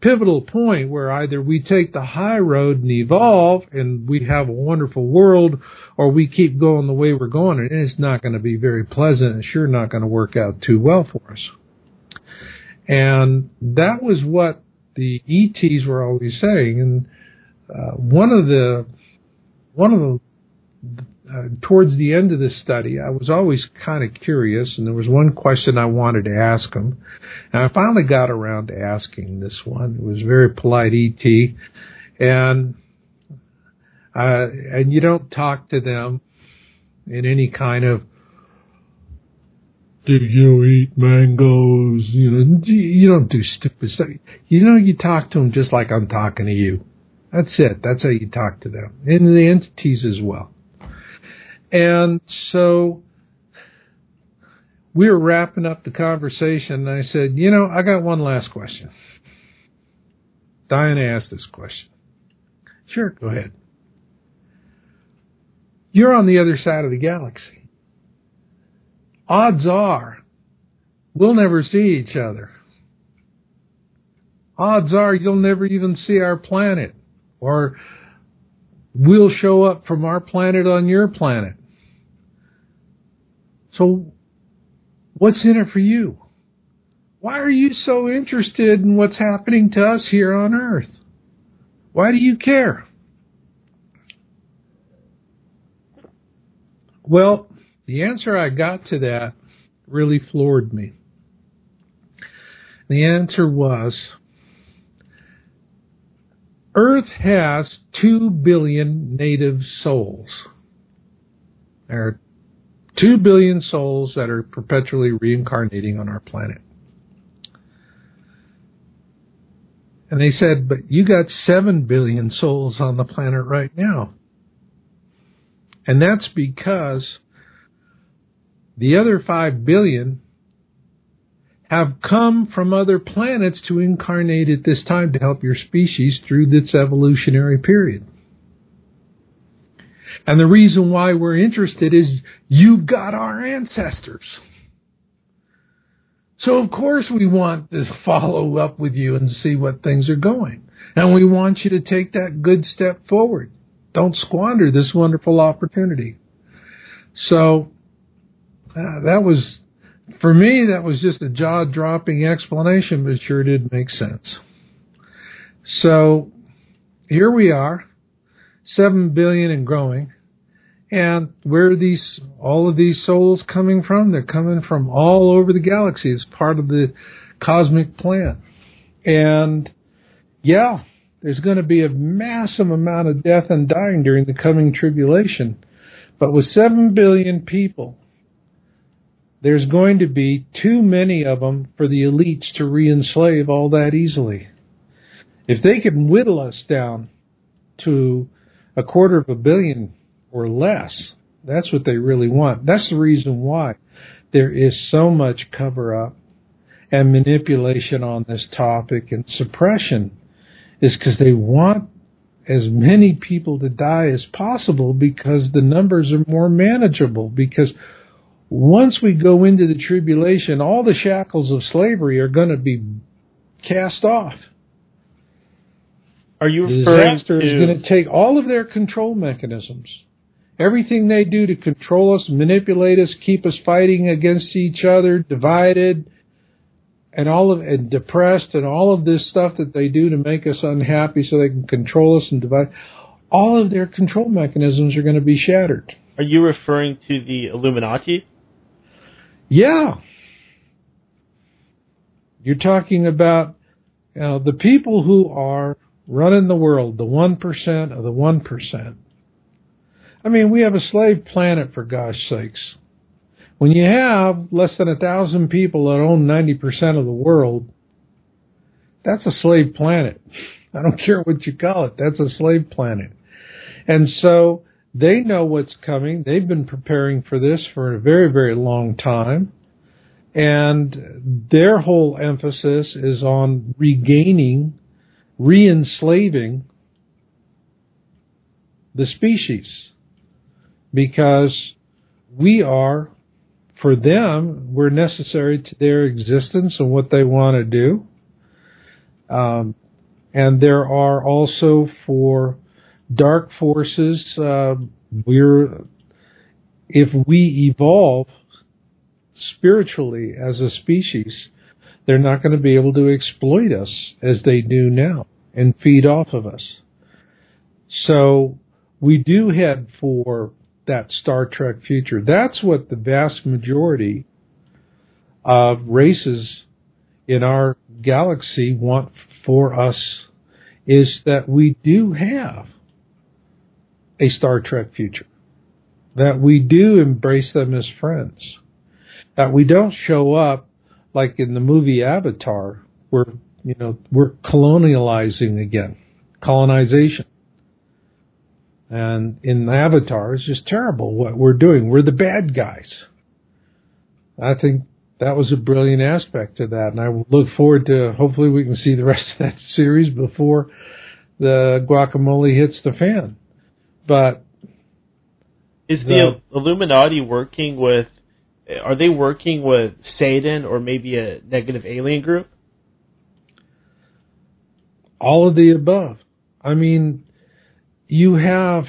pivotal point where either we take the high road and evolve and we have a wonderful world or we keep going the way we're going and it's not going to be very pleasant and sure not going to work out too well for us. And that was what the ETs were always saying. And uh, one of the one of the uh, towards the end of the study, I was always kind of curious, and there was one question I wanted to ask him, and I finally got around to asking this one. It was very polite ET, and uh, and you don't talk to them in any kind of do you eat mangoes? You know, you don't do stupid stuff. You know, you talk to them just like I'm talking to you. That's it. That's how you talk to them, and the entities as well. And so we were wrapping up the conversation, and I said, You know, I got one last question. Diana asked this question. Sure, go ahead. You're on the other side of the galaxy. Odds are we'll never see each other. Odds are you'll never even see our planet, or we'll show up from our planet on your planet. So, what's in it for you? Why are you so interested in what's happening to us here on Earth? Why do you care? Well, the answer I got to that really floored me. The answer was Earth has 2 billion native souls. There are Two billion souls that are perpetually reincarnating on our planet. And they said, but you got seven billion souls on the planet right now. And that's because the other five billion have come from other planets to incarnate at this time to help your species through this evolutionary period. And the reason why we're interested is you've got our ancestors. So of course we want to follow up with you and see what things are going. And we want you to take that good step forward. Don't squander this wonderful opportunity. So uh, that was, for me, that was just a jaw dropping explanation, but it sure did make sense. So here we are seven billion and growing. And where are these all of these souls coming from? They're coming from all over the galaxy as part of the cosmic plan. And yeah, There's going to be a massive amount of death and dying during the coming tribulation. But with 7 billion people, there's going to be too many of them for the elites to re enslave all that easily. If they can whittle us down to a quarter of a billion or less, that's what they really want. That's the reason why there is so much cover up and manipulation on this topic and suppression is because they want as many people to die as possible because the numbers are more manageable. Because once we go into the tribulation all the shackles of slavery are going to be cast off are you referring disaster to is going to take all of their control mechanisms. Everything they do to control us manipulate us keep us fighting against each other divided and all of and depressed and all of this stuff that they do to make us unhappy so they can control us and divide all of their control mechanisms are going to be shattered. Are you referring to the Illuminati? yeah. You're talking about you know, the people who are running the world the 1% of the 1% i mean we have a slave planet for gosh sakes when you have less than a thousand people that own 90% of the world, that's a slave planet. <laughs> I don't care what you call it. That's a slave planet. And so they know what's coming. They've been preparing for this for a very, very long time. And their whole emphasis is on regaining, re enslaving the species. Because we are for them we're necessary to their existence and what they want to do. Um, and there are also for dark forces, uh, we're, if we evolve spiritually as a species, they're not going to be able to exploit us as they do now and feed off of us. So we do head for that Star Trek future. That's what the vast majority of races in our galaxy want for us is that we do have a Star Trek future. That we do embrace them as friends. That we don't show up like in the movie Avatar, where, you know, we're colonializing again. Colonization. And in Avatar, it's just terrible what we're doing. We're the bad guys. I think that was a brilliant aspect to that, and I look forward to hopefully we can see the rest of that <laughs> series before the guacamole hits the fan. But is the, the Illuminati working with? Are they working with Satan or maybe a negative alien group? All of the above. I mean, you have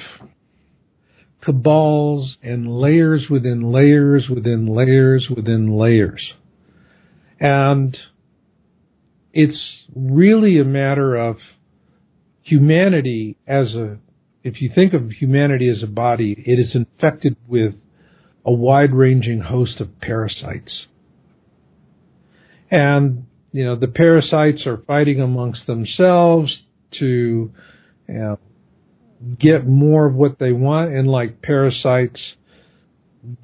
cabals and layers within layers within layers within layers. And it's really a matter of humanity as a, if you think of humanity as a body, it is infected with a wide ranging host of parasites. And, you know, the parasites are fighting amongst themselves to, you know, get more of what they want, and like parasites,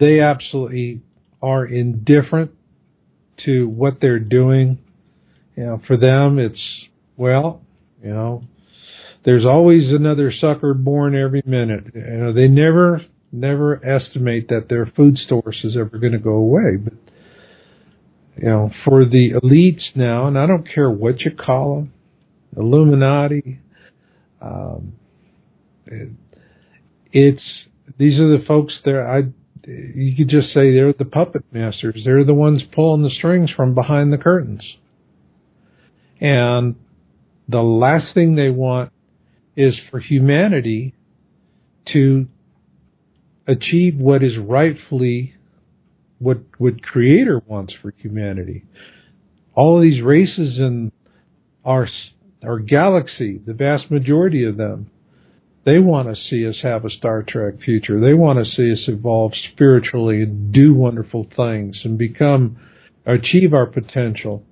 they absolutely are indifferent to what they're doing. You know, for them, it's well, you know, there's always another sucker born every minute. You know, they never, never estimate that their food source is ever going to go away. But you know, for the elites now, and I don't care what you call them, Illuminati, um, it's these are the folks there. I you could just say they're the puppet masters. They're the ones pulling the strings from behind the curtains. And the last thing they want is for humanity to achieve what is rightfully what what creator wants for humanity. All of these races in our our galaxy, the vast majority of them, they want to see us have a Star Trek future. They want to see us evolve spiritually and do wonderful things and become, achieve our potential.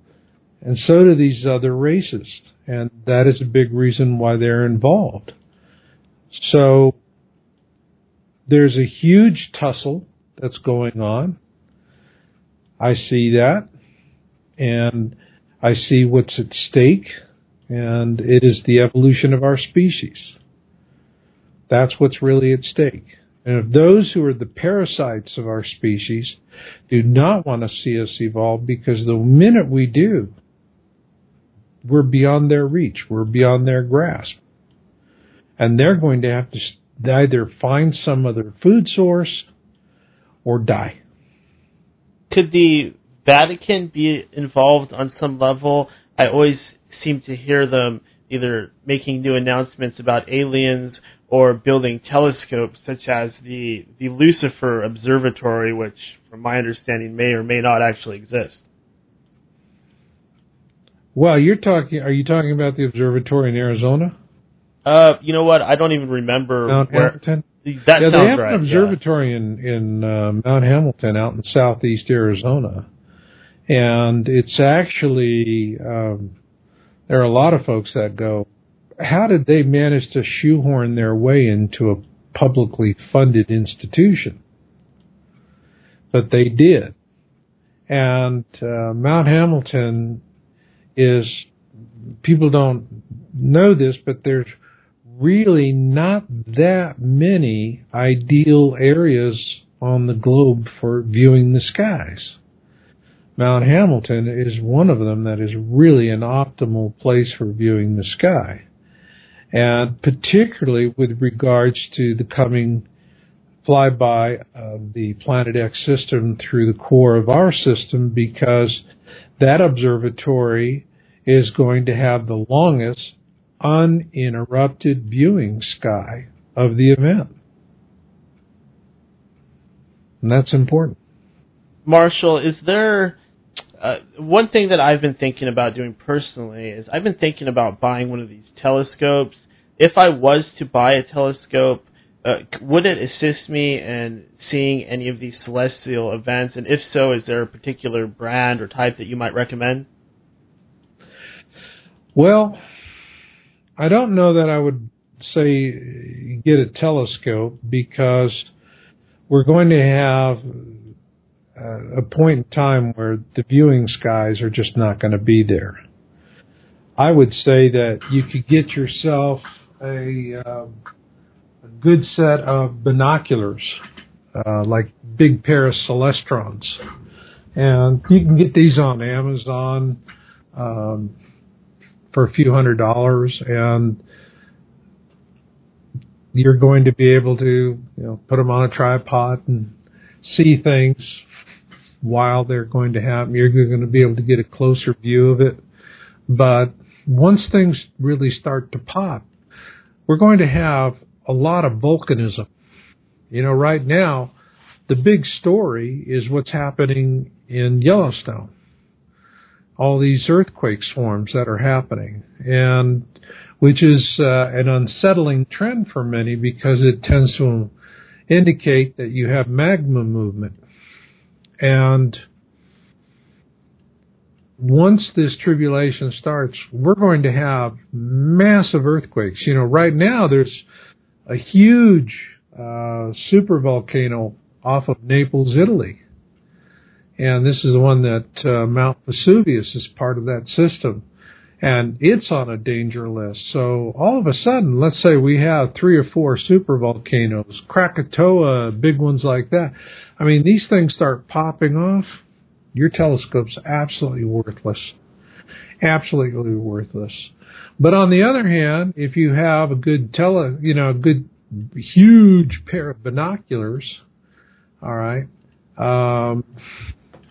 And so do these other races. And that is a big reason why they're involved. So there's a huge tussle that's going on. I see that. And I see what's at stake. And it is the evolution of our species. That's what's really at stake. And if those who are the parasites of our species do not want to see us evolve, because the minute we do, we're beyond their reach, we're beyond their grasp. And they're going to have to either find some other food source or die. Could the Vatican be involved on some level? I always seem to hear them either making new announcements about aliens or building telescopes such as the, the Lucifer Observatory, which, from my understanding, may or may not actually exist. Well, you're talking. Are you talking about the observatory in Arizona? Uh, you know what? I don't even remember Mount where. Hamilton. That yeah, sounds they have right. an observatory in in uh, Mount Hamilton out in southeast Arizona, and it's actually um, there are a lot of folks that go, how did they manage to shoehorn their way into a publicly funded institution? But they did, and uh, Mount Hamilton is people don't know this, but there's really not that many ideal areas on the globe for viewing the skies. Mount Hamilton is one of them that is really an optimal place for viewing the sky. And particularly with regards to the coming flyby of the Planet X system through the core of our system because that observatory is going to have the longest uninterrupted viewing sky of the event. And that's important. Marshall, is there uh, one thing that I've been thinking about doing personally is I've been thinking about buying one of these telescopes. If I was to buy a telescope, uh, would it assist me in seeing any of these celestial events? And if so, is there a particular brand or type that you might recommend? Well, I don't know that I would say get a telescope because we're going to have a point in time where the viewing skies are just not going to be there. I would say that you could get yourself a, uh, a good set of binoculars, uh, like big pair of Celestrons, and you can get these on Amazon um, for a few hundred dollars, and you're going to be able to you know put them on a tripod and see things while they're going to happen. You're going to be able to get a closer view of it. But once things really start to pop, we're going to have a lot of volcanism. You know, right now, the big story is what's happening in Yellowstone. All these earthquake swarms that are happening, and which is uh, an unsettling trend for many because it tends to indicate that you have magma movement and once this tribulation starts, we're going to have massive earthquakes. You know, right now there's a huge uh, super volcano off of Naples, Italy. And this is the one that uh, Mount Vesuvius is part of that system. And it's on a danger list. So all of a sudden, let's say we have three or four super volcanoes, Krakatoa, big ones like that. I mean, these things start popping off. Your telescope's absolutely worthless. Absolutely worthless. But on the other hand, if you have a good tele, you know, a good huge pair of binoculars, all right, um,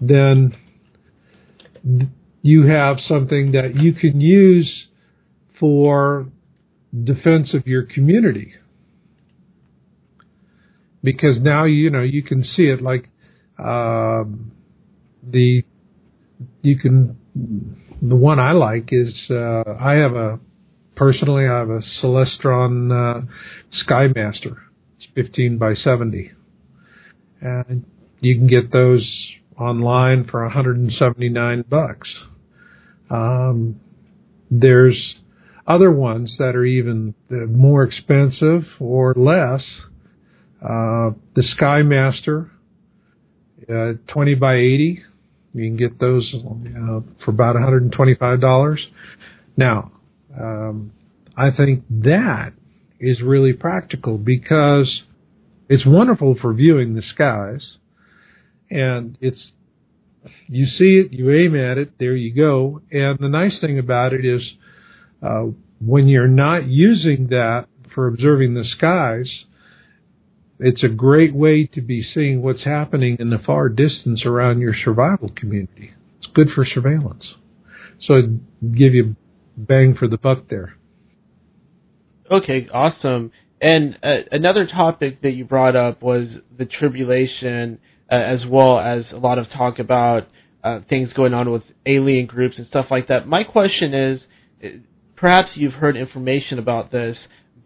then you have something that you can use for defense of your community because now you know you can see it like um, the you can the one I like is uh, I have a personally I have a Celestron uh, Skymaster. It's 15 by 70, and you can get those online for 179 bucks. Um, there's other ones that are even more expensive or less. Uh, the Skymaster, uh, 20 by 80. You can get those uh, for about $125. Now, um, I think that is really practical because it's wonderful for viewing the skies, and it's you see it, you aim at it, there you go. And the nice thing about it is, uh, when you're not using that for observing the skies, it's a great way to be seeing what's happening in the far distance around your survival community. It's good for surveillance. So I'd give you bang for the buck there. Okay, awesome. And uh, another topic that you brought up was the tribulation, uh, as well as a lot of talk about uh, things going on with alien groups and stuff like that. My question is, uh, perhaps you've heard information about this,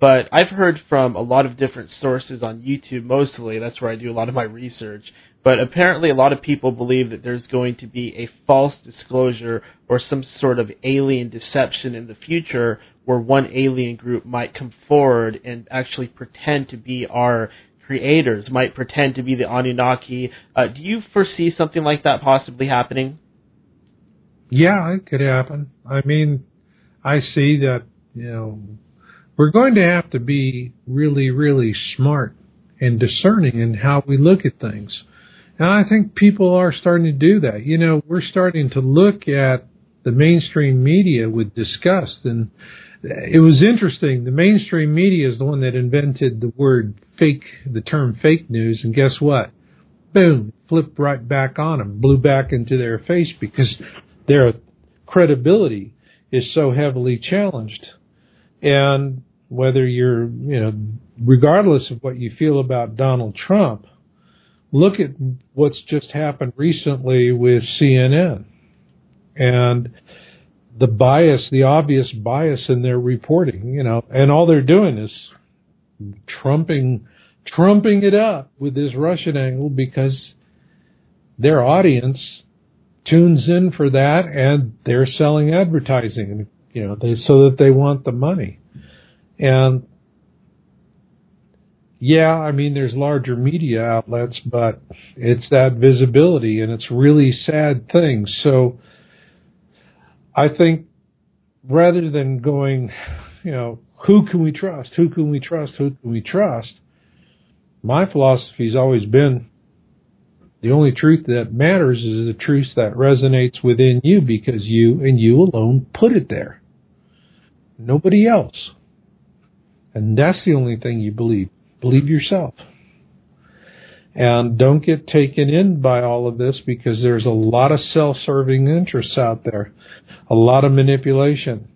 but I've heard from a lot of different sources on YouTube mostly. That's where I do a lot of my research. But apparently, a lot of people believe that there's going to be a false disclosure or some sort of alien deception in the future where one alien group might come forward and actually pretend to be our creators, might pretend to be the Anunnaki. Uh, do you foresee something like that possibly happening? Yeah, it could happen. I mean, I see that, you know, we're going to have to be really, really smart and discerning in how we look at things. And I think people are starting to do that. You know, we're starting to look at the mainstream media with disgust and it was interesting. The mainstream media is the one that invented the word fake, the term fake news, and guess what? Boom, flipped right back on them, blew back into their face because their credibility is so heavily challenged. And whether you're, you know, regardless of what you feel about Donald Trump, look at what's just happened recently with CNN. And the bias, the obvious bias in their reporting, you know, and all they're doing is trumping, trumping it up with this Russian angle because their audience tunes in for that and they're selling advertising you know, they, so that they want the money. And yeah, I mean, there's larger media outlets, but it's that visibility and it's really sad things. So, I think rather than going, you know, who can we trust? Who can we trust? Who can we trust? My philosophy has always been the only truth that matters is the truth that resonates within you because you and you alone put it there. Nobody else. And that's the only thing you believe. Believe yourself. And don't get taken in by all of this because there's a lot of self-serving interests out there, a lot of manipulation.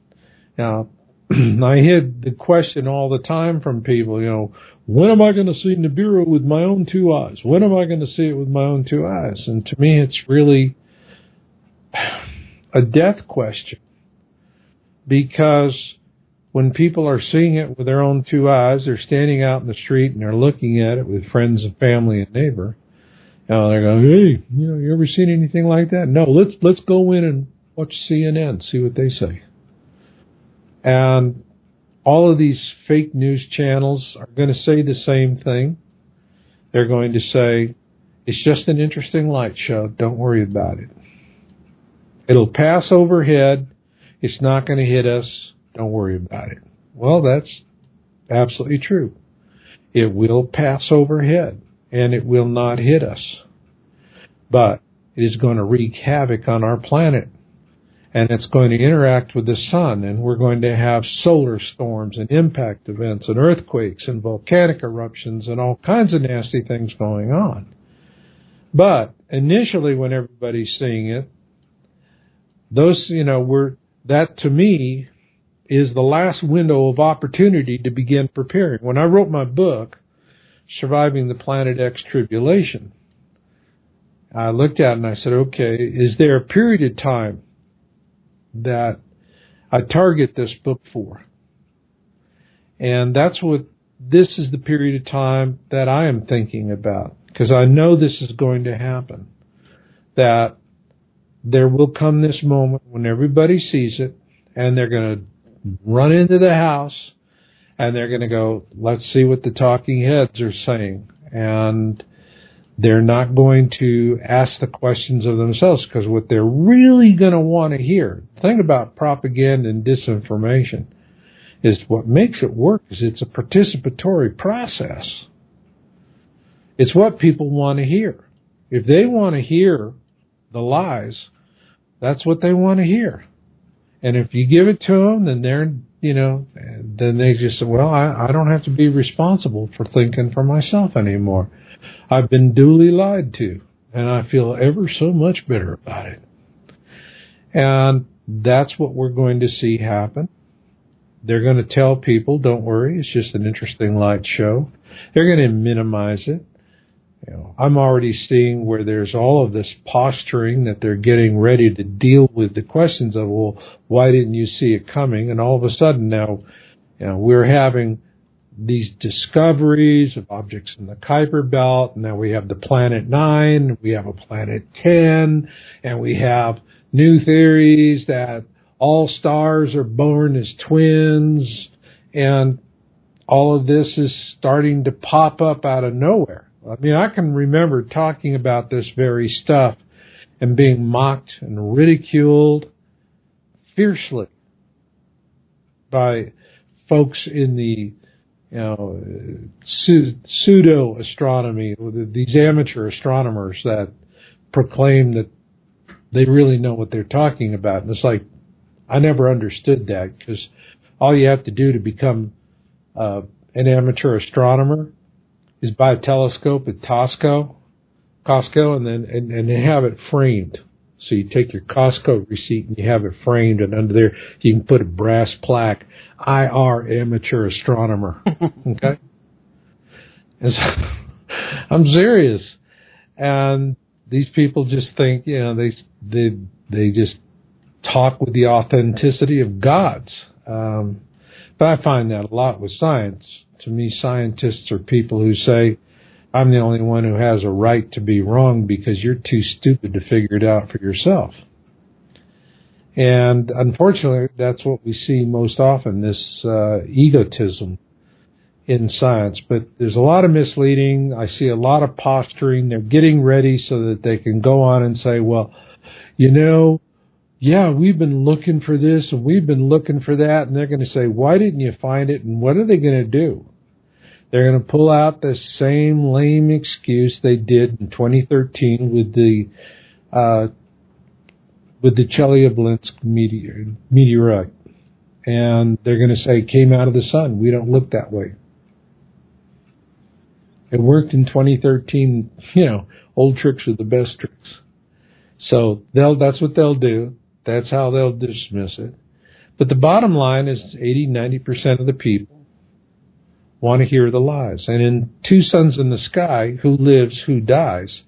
Now, <clears throat> I hear the question all the time from people, you know, when am I going to see Nibiru with my own two eyes? When am I going to see it with my own two eyes? And to me, it's really <sighs> a death question because when people are seeing it with their own two eyes, they're standing out in the street and they're looking at it with friends and family and neighbor. And they're going, hey, you know, you ever seen anything like that? No, let's let's go in and watch CNN, see what they say. And all of these fake news channels are going to say the same thing. They're going to say, it's just an interesting light show. Don't worry about it. It'll pass overhead. It's not going to hit us. Don't worry about it. Well, that's absolutely true. It will pass overhead and it will not hit us. But it is going to wreak havoc on our planet and it's going to interact with the sun and we're going to have solar storms and impact events and earthquakes and volcanic eruptions and all kinds of nasty things going on. But initially when everybody's seeing it, those, you know, were, that to me is the last window of opportunity to begin preparing. When I wrote my book, Surviving the Planet X Tribulation, I looked at it and I said, okay, is there a period of time that I target this book for? And that's what this is the period of time that I am thinking about because I know this is going to happen. That there will come this moment when everybody sees it and they're going to run into the house and they're going to go, let's see what the talking heads are saying. And they're not going to ask the questions of themselves because what they're really going to want to hear, the thing about propaganda and disinformation is what makes it work is it's a participatory process. It's what people want to hear. If they want to hear the lies, that's what they want to hear. And if you give it to them, then they're, you know, then they just say, well, I, I don't have to be responsible for thinking for myself anymore. I've been duly lied to, and I feel ever so much better about it. And that's what we're going to see happen. They're going to tell people, don't worry, it's just an interesting light show. They're going to minimize it. You know, I'm already seeing where there's all of this posturing that they're getting ready to deal with the questions of, well, why didn't you see it coming? And all of a sudden now, you know, we're having these discoveries of objects in the Kuiper Belt. And now we have the Planet Nine, we have a Planet Ten, and we have new theories that all stars are born as twins, and all of this is starting to pop up out of nowhere. I mean, I can remember talking about this very stuff and being mocked and ridiculed fiercely by folks in the you know pseudo astronomy, these amateur astronomers that proclaim that they really know what they're talking about. And it's like I never understood that because all you have to do to become uh, an amateur astronomer is buy a telescope at Costco, Costco, and then and, and have it framed. So you take your Costco receipt and you have it framed, and under there you can put a brass plaque, "IR Amateur Astronomer." <laughs> okay, and so, <laughs> I'm serious, and these people just think you know they they they just talk with the authenticity of gods. Um, but I find that a lot with science. To me, scientists are people who say, I'm the only one who has a right to be wrong because you're too stupid to figure it out for yourself. And unfortunately, that's what we see most often, this uh, egotism in science. But there's a lot of misleading. I see a lot of posturing. They're getting ready so that they can go on and say, well, you know, yeah, we've been looking for this and we've been looking for that. And they're going to say, why didn't you find it? And what are they going to do? They're going to pull out the same lame excuse they did in 2013 with the, uh, with the Chelyabinsk meteor, meteorite. And they're going to say came out of the sun. We don't look that way. It worked in 2013. You know, old tricks are the best tricks. So they'll, that's what they'll do. That's how they'll dismiss it. But the bottom line is 80, 90% of the people want to hear the lies. And in Two Suns in the Sky, Who Lives, Who Dies,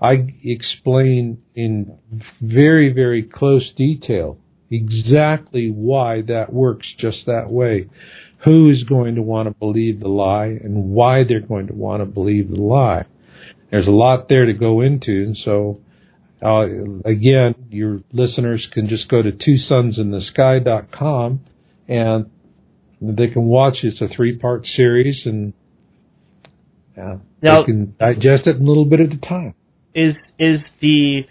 I explain in very, very close detail exactly why that works just that way. Who is going to want to believe the lie and why they're going to want to believe the lie. There's a lot there to go into, and so uh, again, your listeners can just go to twosunsinthesky.com and they can watch. It's a three-part series, and uh, now, they can digest it a little bit at a time. Is is the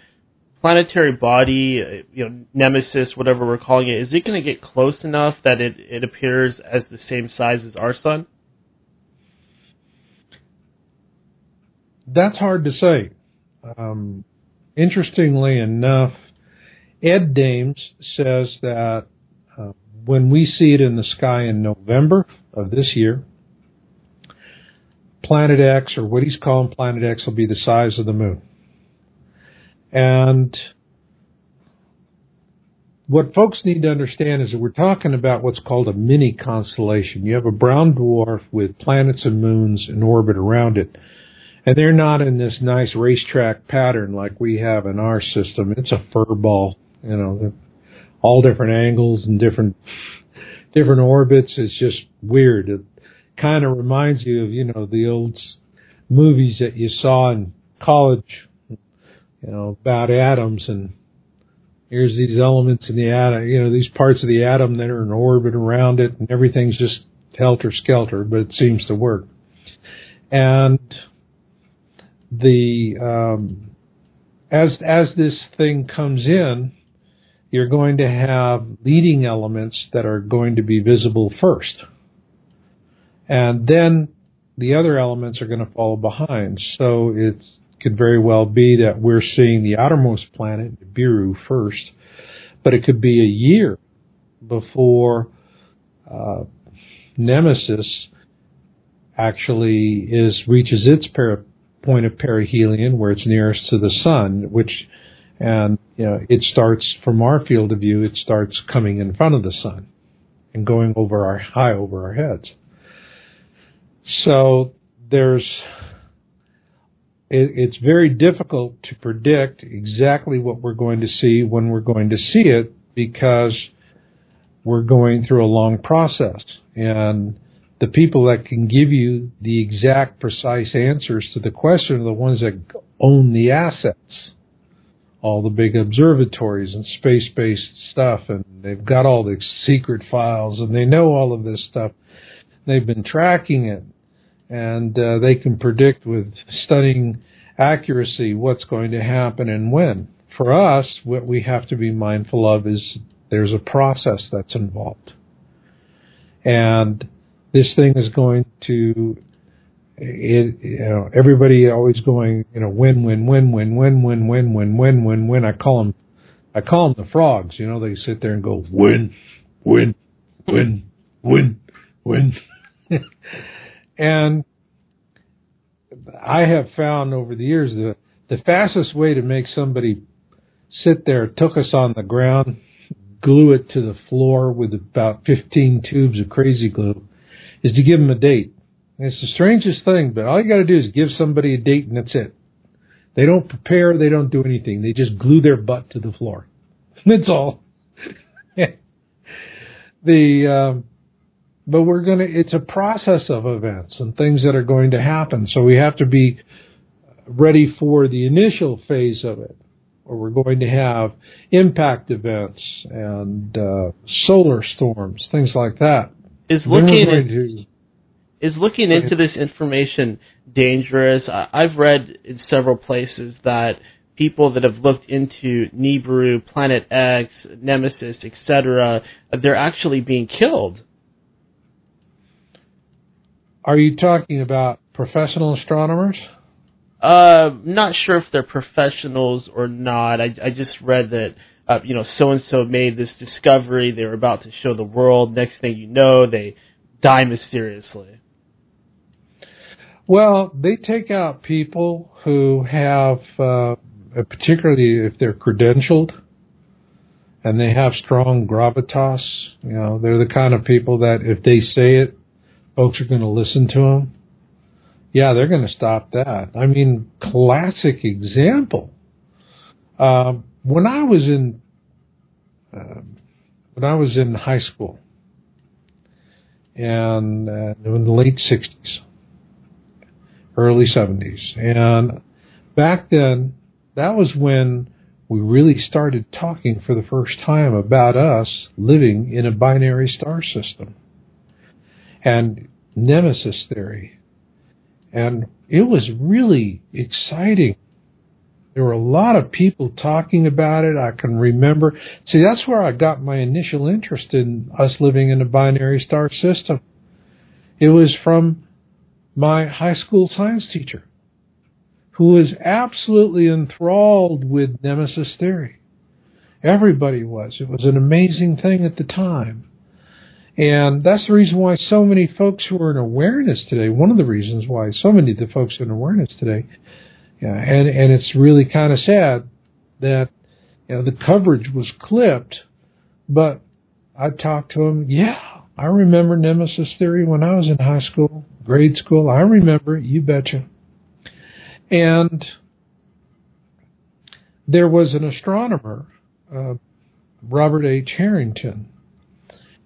planetary body, uh, you know, Nemesis, whatever we're calling it, is it going to get close enough that it, it appears as the same size as our sun? That's hard to say. Um, interestingly enough, Ed Dames says that uh, when we see it in the sky in November of this year, Planet X, or what he's calling Planet X, will be the size of the moon. And what folks need to understand is that we're talking about what's called a mini constellation. You have a brown dwarf with planets and moons in orbit around it. And they're not in this nice racetrack pattern like we have in our system. It's a fur ball, you know, all different angles and different different orbits. It's just weird. It kind of reminds you of, you know, the old movies that you saw in college, you know, about atoms and Here's these elements in the atom, you know, these parts of the atom that are in orbit around it, and everything's just helter skelter, but it seems to work. And the um, as as this thing comes in, you're going to have leading elements that are going to be visible first. And then the other elements are going to follow behind. So it could very well be that we're seeing the outermost planet, Nibiru, first, but it could be a year before uh, Nemesis actually is reaches its para- point of perihelion, where it's nearest to the sun, which and you know it starts from our field of view, it starts coming in front of the sun and going over our high over our heads. So there's it, it's very difficult to predict exactly what we're going to see when we're going to see it because we're going through a long process and the people that can give you the exact precise answers to the question are the ones that own the assets all the big observatories and space-based stuff and they've got all the secret files and they know all of this stuff they've been tracking it and uh, they can predict with stunning accuracy what's going to happen and when. For us, what we have to be mindful of is there's a process that's involved. And this thing is going to, it, you know, everybody always going, you know, win, win, win, win, win, win, win, win, win, win, win. I call them, I call them the frogs. You know, they sit there and go win, win, win, win, win. And I have found over the years that the fastest way to make somebody sit there, took us on the ground, glue it to the floor with about 15 tubes of crazy glue, is to give them a date. And it's the strangest thing, but all you got to do is give somebody a date and that's it. They don't prepare, they don't do anything. They just glue their butt to the floor. <laughs> That's all. <laughs> the um, but we're going to, it's a process of events and things that are going to happen. So we have to be ready for the initial phase of it, where we're going to have impact events and uh, solar storms, things like that. Is looking to, is looking into this information dangerous? I've read in several places that people that have looked into Nibiru, Planet X, Nemesis, etc., they're actually being killed are you talking about professional astronomers? Uh, not sure if they're professionals or not. I, I just read that, uh, you know, so and so made this discovery. They were about to show the world. Next thing you know, they die mysteriously. Well, they take out people who have, uh, particularly if they're credentialed and they have strong gravitas. You know, they're the kind of people that if they say it, folks are going to listen to them, yeah, they're going to stop that. I mean, classic example. Um, when I was in uh, when I was in high school and uh, in the late '60s, early '70s, and back then, that was when we really started talking for the first time about us living in a binary star system and nemesis theory. And it was really exciting. There were a lot of people talking about it. I can remember. See, that's where I got my initial interest in us living in a binary star system. It was from my high school science teacher, who was absolutely enthralled with nemesis theory. Everybody was. It was an amazing thing at the time. And that's the reason why so many folks who are in awareness today, one of the reasons why so many of the folks in awareness today, yeah, and, and it's really kind of sad that, you know, the coverage was clipped, but I talked to him. yeah, I remember Nemesis Theory when I was in high school, grade school. I remember it, you betcha. And there was an astronomer, uh, Robert H. Harrington,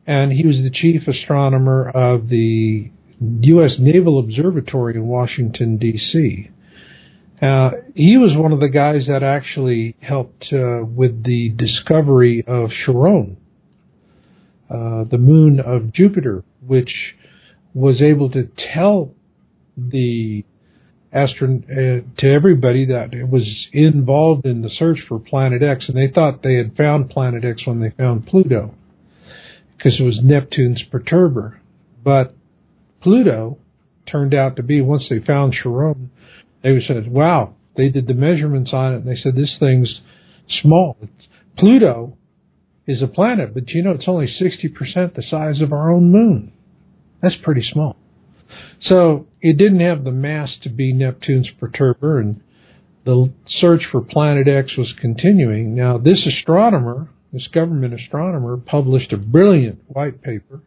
and he was the chief astronomer of the U.S. Naval Observatory in Washington, D.C. Uh, he was one of the guys that actually helped uh, with the discovery of Charon, uh, the moon of Jupiter, which was able to tell the astron uh, to everybody that it was involved in the search for Planet X, and they thought they had found Planet X when they found Pluto, because it was Neptune's perturber. But Pluto turned out to be once they found Charon, they said, "Wow!" They did the measurements on it, and they said this thing's small. Pluto is a planet, but you know it's only 60% the size of our own moon. That's pretty small. So it didn't have the mass to be Neptune's perturber, and the search for Planet X was continuing. Now, this astronomer, this government astronomer, published a brilliant white paper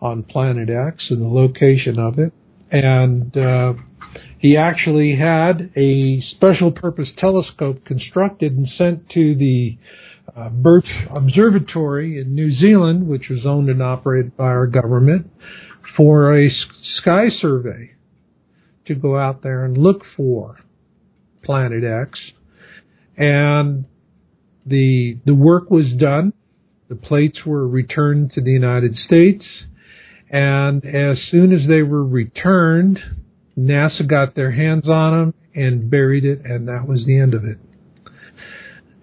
on Planet X and the location of it, and uh, he actually had a special purpose telescope constructed and sent to the uh, Birch Observatory in New Zealand, which was owned and operated by our government, for a sky survey to go out there and look for Planet X. And the the work was done. The plates were returned to the United States, and as soon as they were returned, NASA got their hands on them and buried it, and that was the end of it.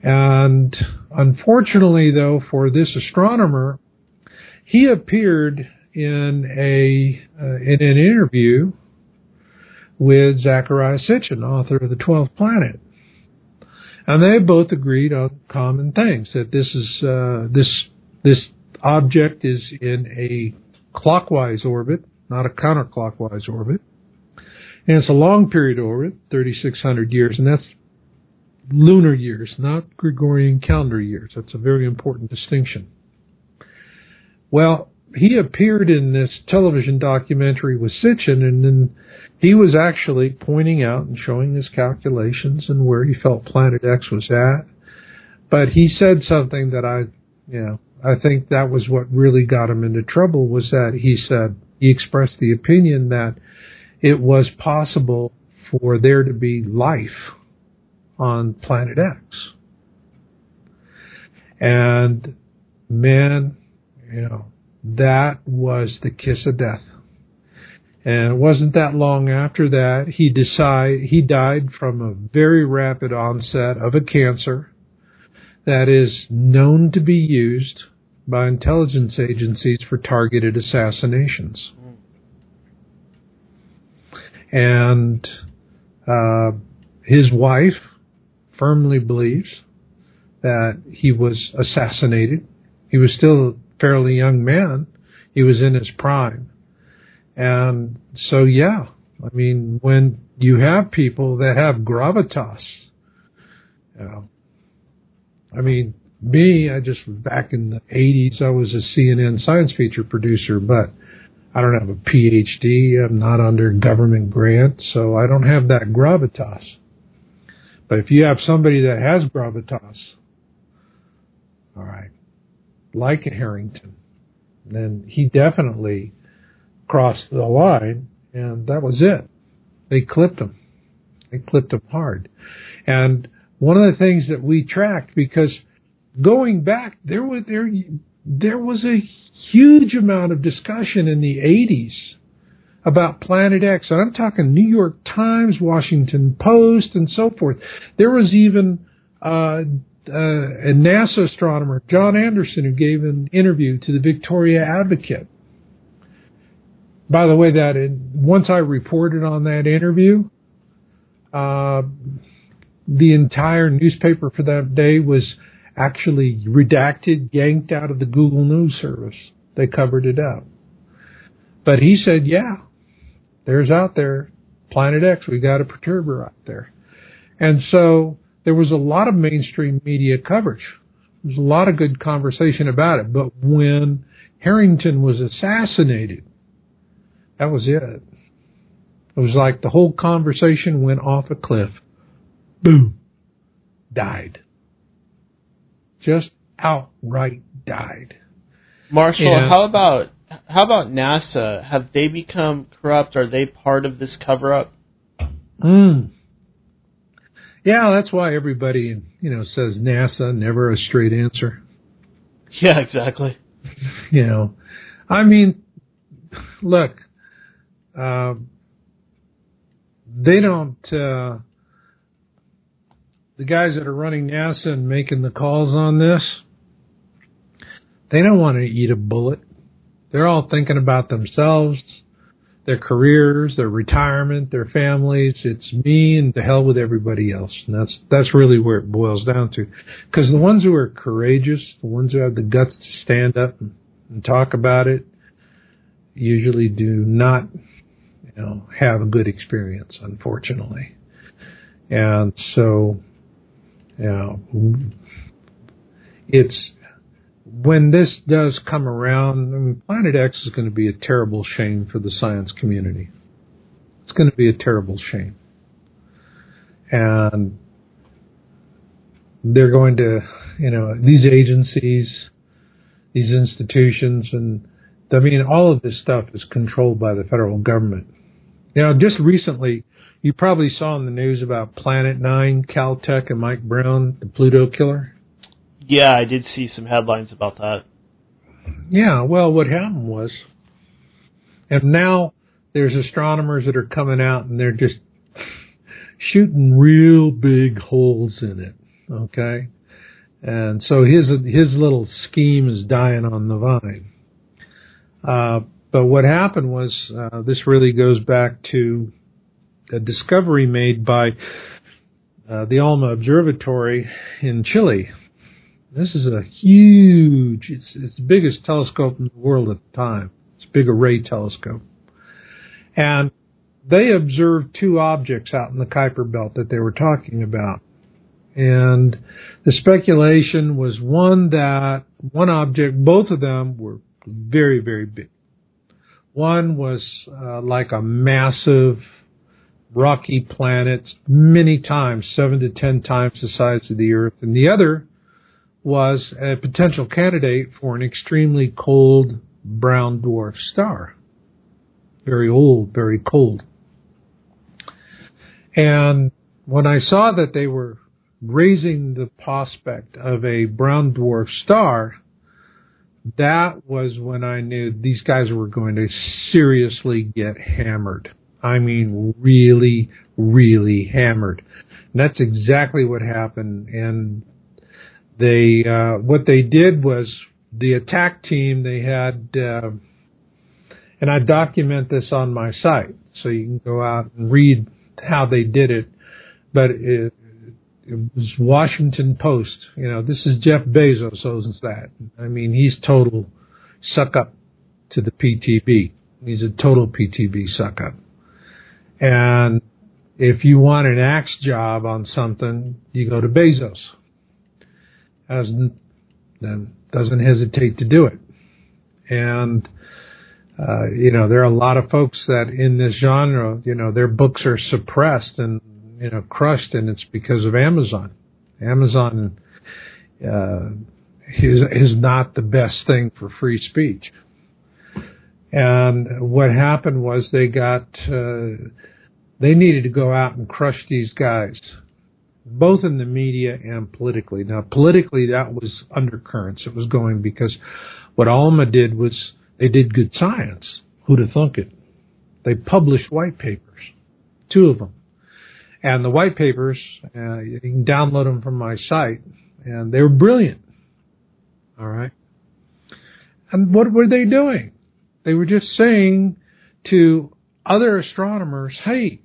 And unfortunately, though, for this astronomer, he appeared in a uh, in an interview with Zecharia Sitchin, author of the Twelfth Planet, and they both agreed on common things that this is uh, this this object is in a clockwise orbit, not a counterclockwise orbit, and it's a long period orbit, 3,600 years, and that's lunar years, not Gregorian calendar years. That's a very important distinction. Well, he appeared in this television documentary with Sitchin, and then he was actually pointing out and showing his calculations and where he felt Planet X was at. But he said something that I, you know, I think that was what really got him into trouble was that he said he expressed the opinion that it was possible for there to be life on Planet X. And man, you know, that was the kiss of death. And it wasn't that long after that he decide he died from a very rapid onset of a cancer that is known to be used by intelligence agencies for targeted assassinations. And uh, his wife firmly believes that he was assassinated. He was still a fairly young man. He was in his prime. And so, yeah, I mean, when you have people that have gravitas, you know, I mean, me, I just back in the 80s, I was a CNN science feature producer, but I don't have a PhD. I'm not under government grant, so I don't have that gravitas. But if you have somebody that has gravitas, all right, like a Harrington, then he definitely crossed the line, and that was it. They clipped him. They clipped him hard. And one of the things that we tracked, because going back, there was there there was a huge amount of discussion in the 80s about Planet X. And I'm talking New York Times, Washington Post, and so forth. There was even uh, uh, a NASA astronomer, John Anderson, who gave an interview to the Victoria Advocate. By the way, that once I reported on that interview, uh, the entire newspaper for that day was actually redacted, yanked out of the Google News service. They covered it up. But he said, yeah, there's out there, Planet X, we got a perturber out there. And so there was a lot of mainstream media coverage. There was a lot of good conversation about it. But when Harrington was assassinated, that was it. It was like the whole conversation went off a cliff. Boom. Died just outright died. Marshall, and, how about how about NASA? Have they become corrupt? Are they part of this cover up? Mm, Yeah, that's why everybody, you know, says NASA, never a straight answer. Yeah, exactly. <laughs> You know, I mean, look, uh, they don't, uh, the guys that are running NASA and making the calls on this, they don't want to eat a bullet. They're all thinking about themselves, their careers, their retirement, their families. It's me and the hell with everybody else. And that's, that's really where it boils down to. Cause the ones who are courageous, the ones who have the guts to stand up and, and talk about it, usually do not, you know, have a good experience, unfortunately. And so, know, it's, when this does come around, I mean, Planet X is going to be a terrible shame for the science community. It's going to be a terrible shame. And they're going to, you know, these agencies, these institutions, and I mean, all of this stuff is controlled by the federal government. Know, just recently, you probably saw in the news about Planet Nine, Caltech, and Mike Brown, the Pluto killer. Yeah, I did see some headlines about that. Yeah, well, what happened was, and now there's astronomers that are coming out and they're just shooting real big holes in it. Okay, and so his his little scheme is dying on the vine. Uh, but what happened was uh, this really goes back to a discovery made by uh, the ALMA Observatory in Chile this is a huge, it's, it's the biggest telescope in the world at the time. It's a big array telescope. And they observed two objects out in the Kuiper Belt that they were talking about. And the speculation was one that one object, both of them were very, very big. One was uh, like a massive rocky planets many times, seven to ten times the size of the Earth, and the other was a potential candidate for an extremely cold brown dwarf star. Very old, very cold. And when I saw that they were raising the prospect of a brown dwarf star, that was when I knew these guys were going to seriously get hammered. I mean, really, really hammered. And that's exactly what happened. And they uh, what they did was the attack team they had, uh, and I document this on my site, so you can go out and read how they did it. But it, it was Washington Post. You know, this is Jeff Bezos that. I mean, he's total suck up to the PTB. He's a total PTB suck up. And if you want an axe job on something, you go to Bezos hasn't doesn't hesitate to do it. And uh, you know, there are a lot of folks that in this genre, you know, their books are suppressed and you know crushed, and it's because of Amazon. Amazon uh, is is not the best thing for free speech. And what happened was they got uh, they needed to go out and crush these guys both in the media and politically. Now, politically, that was undercurrents. It was going because what ALMA did was they did good science. Who'd have thunk it? They published white papers, two of them. And the white papers, uh, you can download them from my site, and they were brilliant. All right. And what were they doing? They were just saying to other astronomers, hey,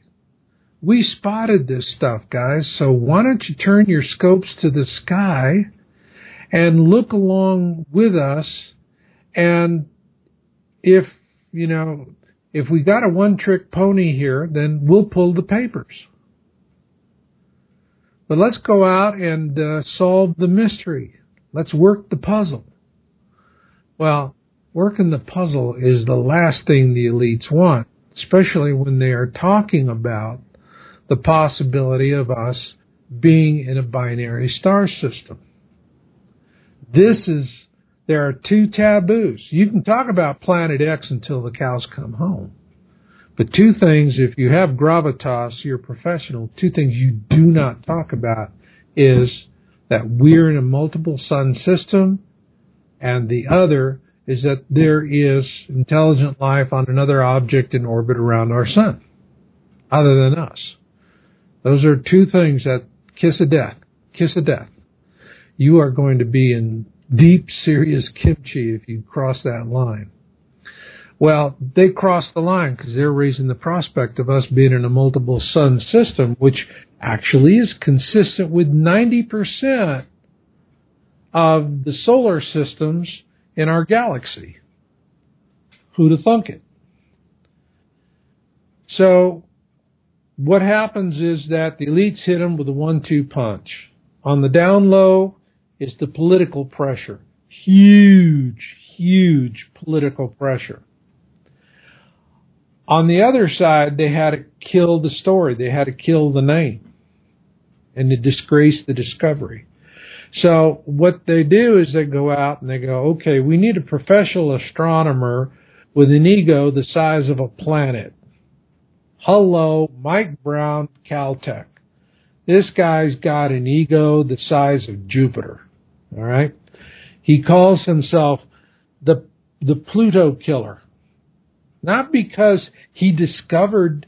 we spotted this stuff, guys, so why don't you turn your scopes to the sky and look along with us and if, you know, if we got a one trick pony here, then we'll pull the papers. But let's go out and uh, solve the mystery. Let's work the puzzle. Well, working the puzzle is the last thing the elites want, especially when they are talking about the possibility of us being in a binary star system. This is, there are two taboos. You can talk about Planet X until the cows come home. But two things, if you have gravitas, you're professional, two things you do not talk about is that we're in a multiple sun system, and the other is that there is intelligent life on another object in orbit around our sun, other than us. Those are two things that kiss of death. Kiss of death. You are going to be in deep, serious kimchi if you cross that line. Well, they crossed the line because they're raising the prospect of us being in a multiple sun system, which actually is consistent with 90% of the solar systems in our galaxy. Who'd have thunk it? So, what happens is that the elites hit them with a one-two punch. On the down low is the political pressure. Huge, huge political pressure. On the other side, they had to kill the story. They had to kill the name and to disgrace the discovery. So what they do is they go out and they go, okay, we need a professional astronomer with an ego the size of a planet. Hello, Mike Brown, Caltech. This guy's got an ego the size of Jupiter. All right. He calls himself the the Pluto killer. Not because he discovered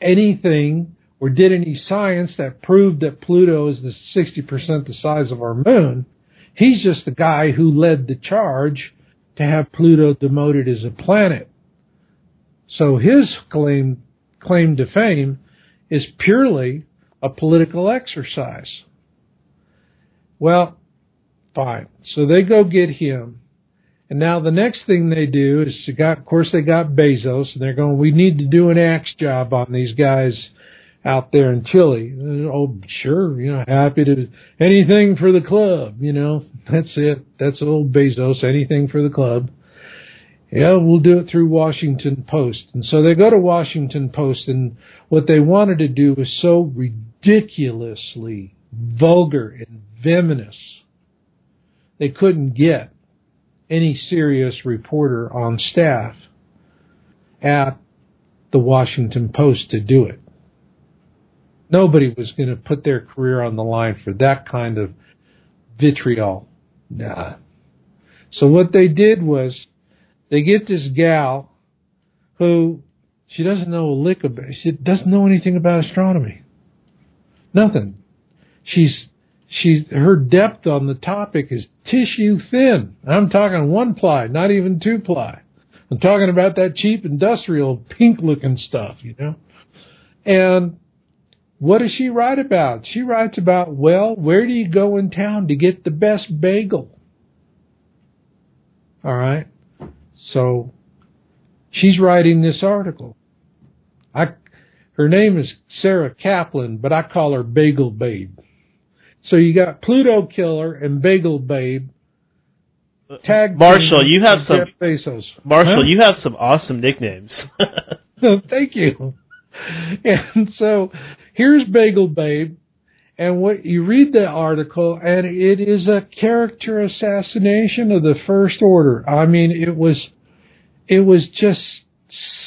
anything or did any science that proved that Pluto is the 60% the size of our moon. He's just the guy who led the charge to have Pluto demoted as a planet. So his claim, claim to fame is purely a political exercise. Well, fine. So they go get him and now the next thing they do is, got, of course, they got Bezos, and they're going, we need to do an axe job on these guys out there in Chile. Oh, sure, you know, happy to anything for the club. You know, that's it. That's old Bezos. Anything for the club. Yeah, we'll do it through Washington Post. And so they go to Washington Post, and what they wanted to do was so ridiculously vulgar and venomous they couldn't get any serious reporter on staff at the Washington Post to do it. Nobody was going to put their career on the line for that kind of vitriol. Nah. So what they did was they get this gal who she doesn't know a lick about she doesn't know anything about astronomy. Nothing. She's she her depth on the topic is tissue thin. I'm talking one ply, not even two ply. I'm talking about that cheap industrial pink looking stuff, you know. And what does she write about? She writes about, well, where do you go in town to get the best bagel? All right. So she's writing this article. I, her name is Sarah Kaplan, but I call her Bagel Babe. So you got Pluto Killer and Bagel Babe. Uh, Tag Marshall, you have some Jeff Bezos. Marshall, Huh? you have some awesome nicknames. <laughs> <laughs> Thank you. <laughs> And so here's Bagel Babe, and what you read the article, and it is a character assassination of the first order. I mean, it was, it was just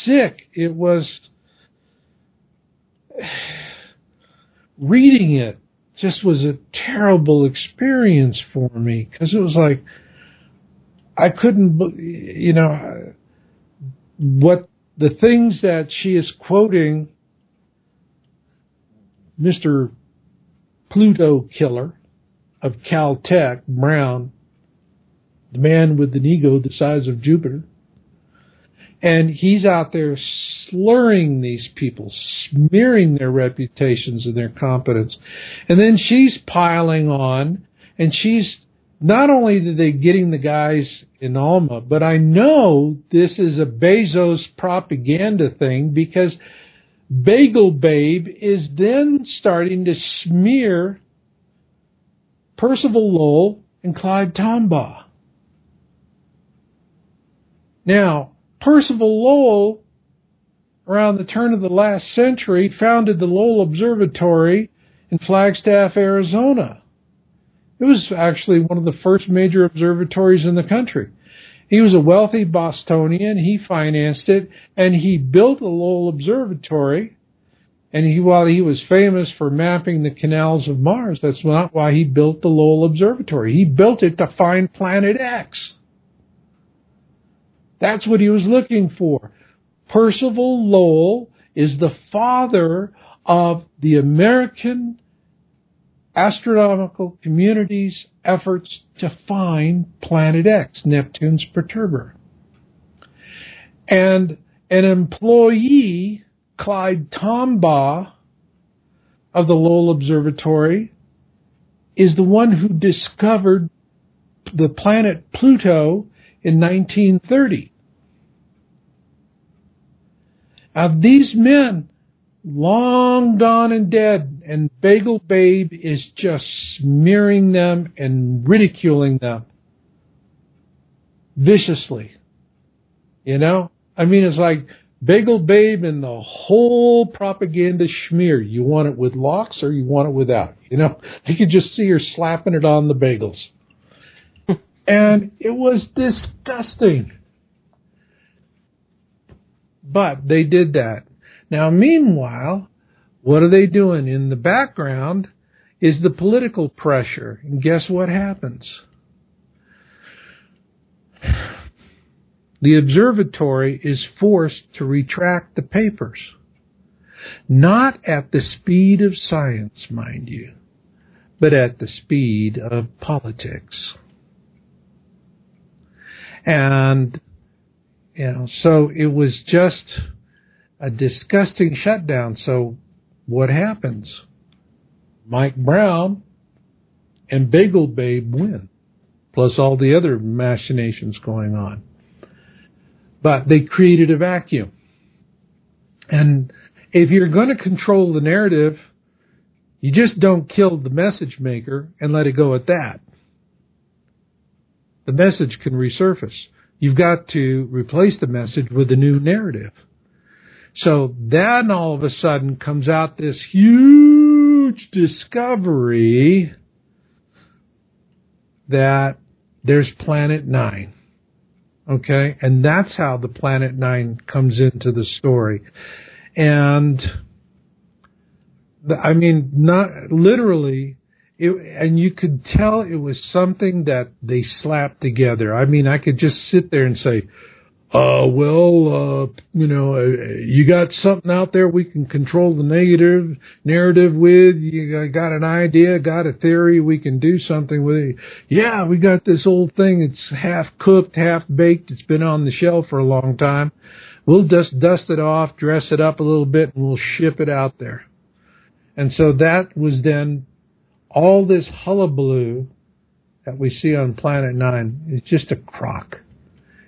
sick. It was <sighs> reading it just was a terrible experience for me because it was like I couldn't, you know, what the things that she is quoting, Mr. Pluto Killer of Caltech, Brown, the man with an ego the size of Jupiter, and he's out there slurring these people, smearing their reputations and their competence. And then she's piling on, and she's not only are they getting the guys in ALMA, but I know this is a Bezos propaganda thing because Bagel Babe is then starting to smear Percival Lowell and Clyde Tombaugh. Now, Percival Lowell, around the turn of the last century, founded the Lowell Observatory in Flagstaff, Arizona. It was actually one of the first major observatories in the country. He was a wealthy Bostonian. He financed it, and he built a Lowell Observatory. And he, while he was famous for mapping the canals of Mars, that's not why he built the Lowell Observatory. He built it to find Planet X. That's what he was looking for. Percival Lowell is the father of the American astronomical community's efforts to find Planet X, Neptune's perturber. And an employee, Clyde Tombaugh of the Lowell Observatory, is the one who discovered the planet Pluto in 1930. Now, these men, long gone and dead, and Bagel Babe is just smearing them and ridiculing them viciously. You know? I mean, it's like Bagel Babe and the whole propaganda schmear. You want it with lox or you want it without. You know? <laughs> You could just see her slapping it on the bagels. <laughs> and it was disgusting. But they did that. Now, meanwhile, what are they doing? In the background is the political pressure. And guess what happens? The observatory is forced to retract the papers. Not at the speed of science, mind you, but at the speed of politics. And, you know, so it was just a disgusting shutdown. So what happens? Mike Brown and Bagel Babe win, plus all the other machinations going on. But they created a vacuum. And if you're going to control the narrative, you just don't kill the message maker and let it go at that. The message can resurface. You've got to replace the message with a new narrative. So then all of a sudden comes out this huge discovery that there's Planet Nine. Okay? And that's how the Planet Nine comes into the story. And, I mean, not literally, it, and you could tell it was something that they slapped together. I mean, I could just sit there and say, uh, well, uh, you know, uh, you got something out there we can control the negative narrative with. You got an idea, got a theory, we can do something with it. Yeah, we got this old thing. It's half cooked, half baked. It's been on the shelf for a long time. We'll just dust it off, dress it up a little bit, and we'll ship it out there. And so that was then all this hullabaloo that we see on Planet Nine is just a crock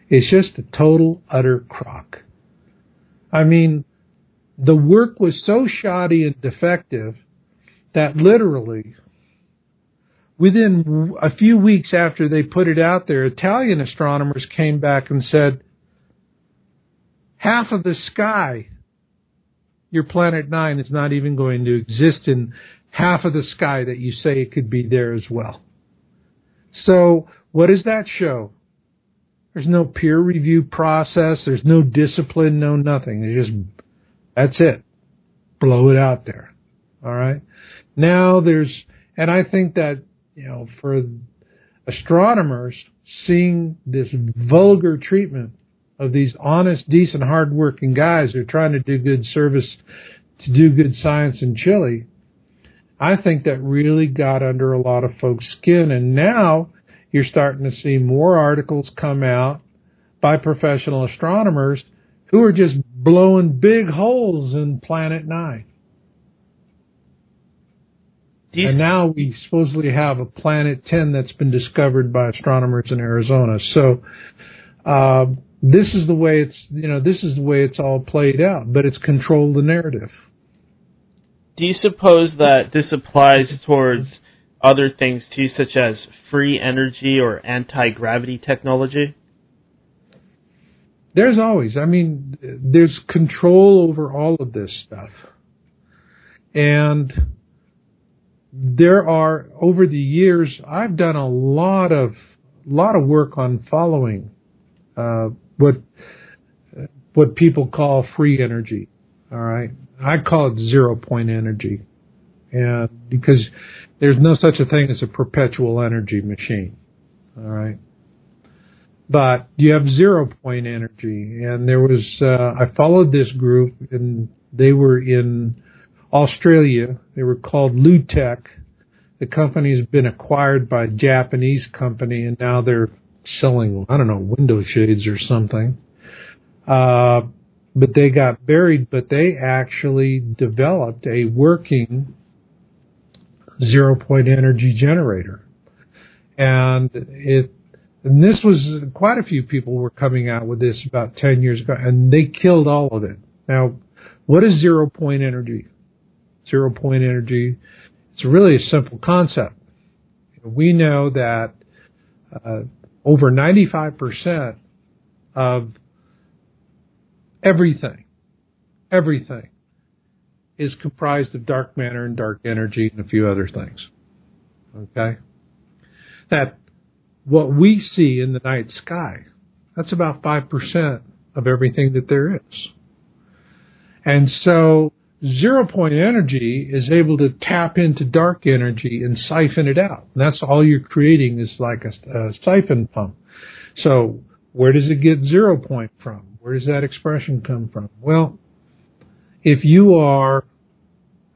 it's just a total, utter crock. I mean, the work was so shoddy and defective that literally, within a few weeks after they put it out there, Italian astronomers came back and said, half of the sky, your planet nine is not even going to exist in half of the sky that you say it could be there as well. So, what does that show? There's no peer review process. There's no discipline, no nothing. It's just, that's it. Blow it out there. All right. Now there's, and I think that, you know, for astronomers, seeing this vulgar treatment of these honest, decent, hardworking guys who are trying to do good service, to do good science in Chile, I think that really got under a lot of folks' skin. And now you're starting to see more articles come out by professional astronomers who are just blowing big holes in Planet Nine. And now we supposedly have a Planet 10 that's been discovered by astronomers in Arizona. So, uh, this is the way it's, you know, this is the way it's all played out, but it's controlled the narrative. Do you suppose that this applies towards other things too, such as free energy or anti gravity technology? There's always, I mean, there's control over all of this stuff. And there are, over the years, I've done a lot of, lot of work on following uh, what what people call free energy. All right, I call it zero point energy, and because there's no such a thing as a perpetual energy machine. All right. But you have zero point energy, and there was uh, I followed this group, and they were in Australia. They were called Lutec. The company has been acquired by a Japanese company, and now they're selling I don't know window shades or something. Uh, but they got buried. But they actually developed a working zero point energy generator, and it and this was quite a few people were coming out with this about 10 years ago, and they killed all of it. Now, what is zero point energy? Zero point energy, it's really a simple concept. We know that uh, over 95% of everything, everything is comprised of dark matter and dark energy and a few other things. Okay? That what we see in the night sky, that's about 5% of everything that there is. And so zero point energy is able to tap into dark energy and siphon it out. And that's all you're creating is like a, a siphon pump. So where does it get zero point from? Where does that expression come from? Well, if you are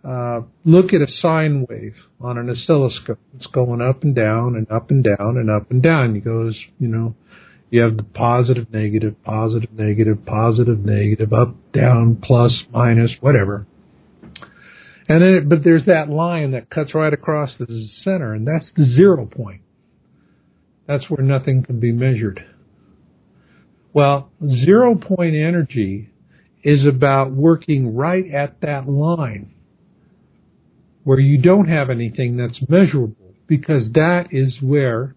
uh, look at a sine wave on an oscilloscope. It's going up and down and up and down and up and down. It goes, you know, you have the positive, negative, positive, negative, positive, negative, up, down, plus, minus, whatever. And then, it, but there's that line that cuts right across the center, and that's the zero point. That's where nothing can be measured. Well, zero point energy is about working right at that line where you don't have anything that's measurable because that is where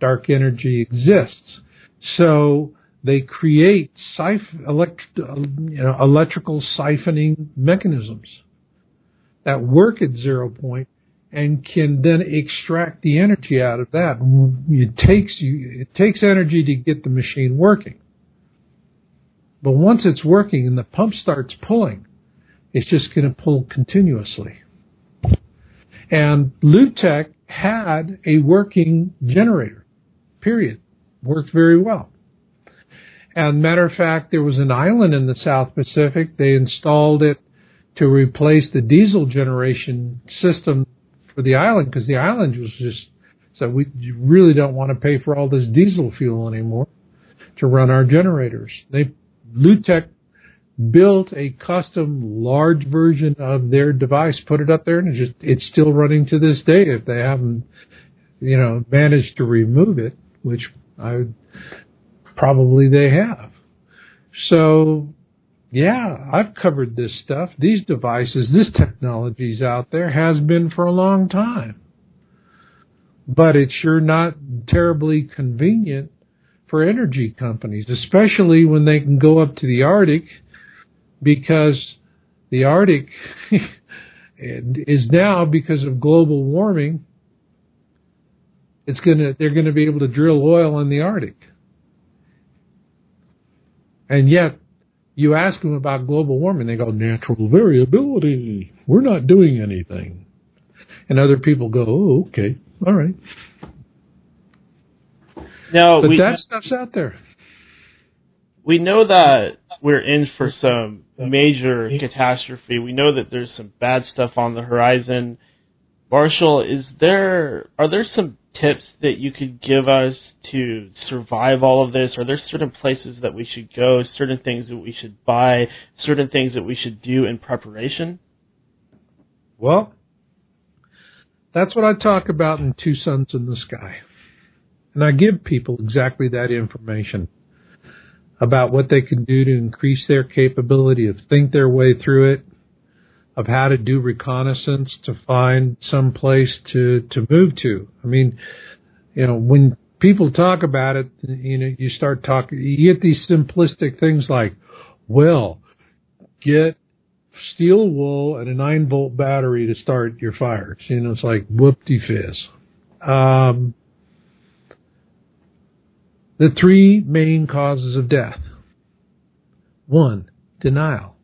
dark energy exists. So they create siph- elect- you know, electrical siphoning mechanisms that work at zero point and can then extract the energy out of that. It takes you, it takes energy to get the machine working. But once it's working and the pump starts pulling, it's just going to pull continuously. And Lutec had a working generator, period. Worked very well. And matter of fact, there was an island in the South Pacific. They installed it to replace the diesel generation system for the island because the island was just so we really don't want to pay for all this diesel fuel anymore to run our generators. They Lutec built a custom large version of their device, put it up there, and it just it's still running to this day. If they haven't, you know, managed to remove it, which I probably they have. So, yeah, I've covered this stuff. These devices, this technology's out there, has been for a long time. But it's sure not terribly convenient for energy companies, especially when they can go up to the Arctic because the Arctic <laughs> is now because of global warming. It's gonna they're gonna be able to drill oil in the Arctic, and yet you ask them about global warming, they go natural variability. We're not doing anything, and other people go, oh, okay, all right. Now, but we, that stuff's out there. We know that we're in for some major catastrophe. We know that there's some bad stuff on the horizon. Marshall, is there are there some tips that you could give us to survive all of this? Are there certain places that we should go, certain things that we should buy, certain things that we should do in preparation? Well, that's what I talk about in Two Suns in the Sky. And I give people exactly that information about what they can do to increase their capability of think their way through it, of how to do reconnaissance to find some place to, to move to. I mean, you know, when people talk about it, you know, you start talking, you get these simplistic things like, well, get steel wool and a nine volt battery to start your fires. You know, it's like whoop de fizz. Um, The three main causes of death. One, denial.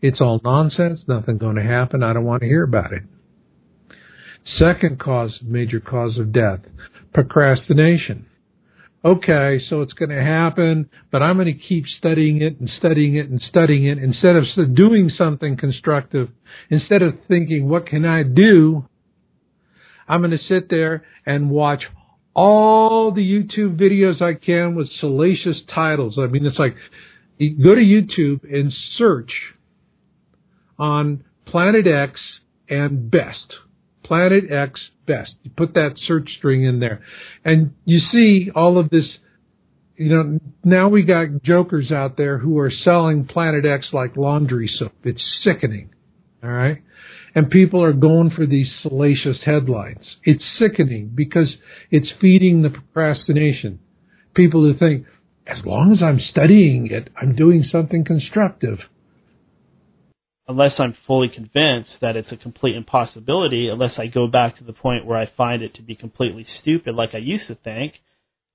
It's all nonsense, Nothing's going to happen, I don't want to hear about it. Second cause, major cause of death, procrastination. Okay, so it's going to happen, but I'm going to keep studying it and studying it and studying it instead of doing something constructive. Instead of thinking, what can I do? I'm going to sit there and watch all the YouTube videos I can with salacious titles. I mean, it's like, go to YouTube and search on Planet X and best. Planet X best. You put that search string in there. And you see all of this, you know, now we got jokers out there who are selling Planet X like laundry soap. It's sickening. All right. And people are going for these salacious headlines. It's sickening because it's feeding the procrastination. People who think, as long as I'm studying it, I'm doing something constructive unless I'm fully convinced that it's a complete impossibility, unless I go back to the point where I find it to be completely stupid like I used to think,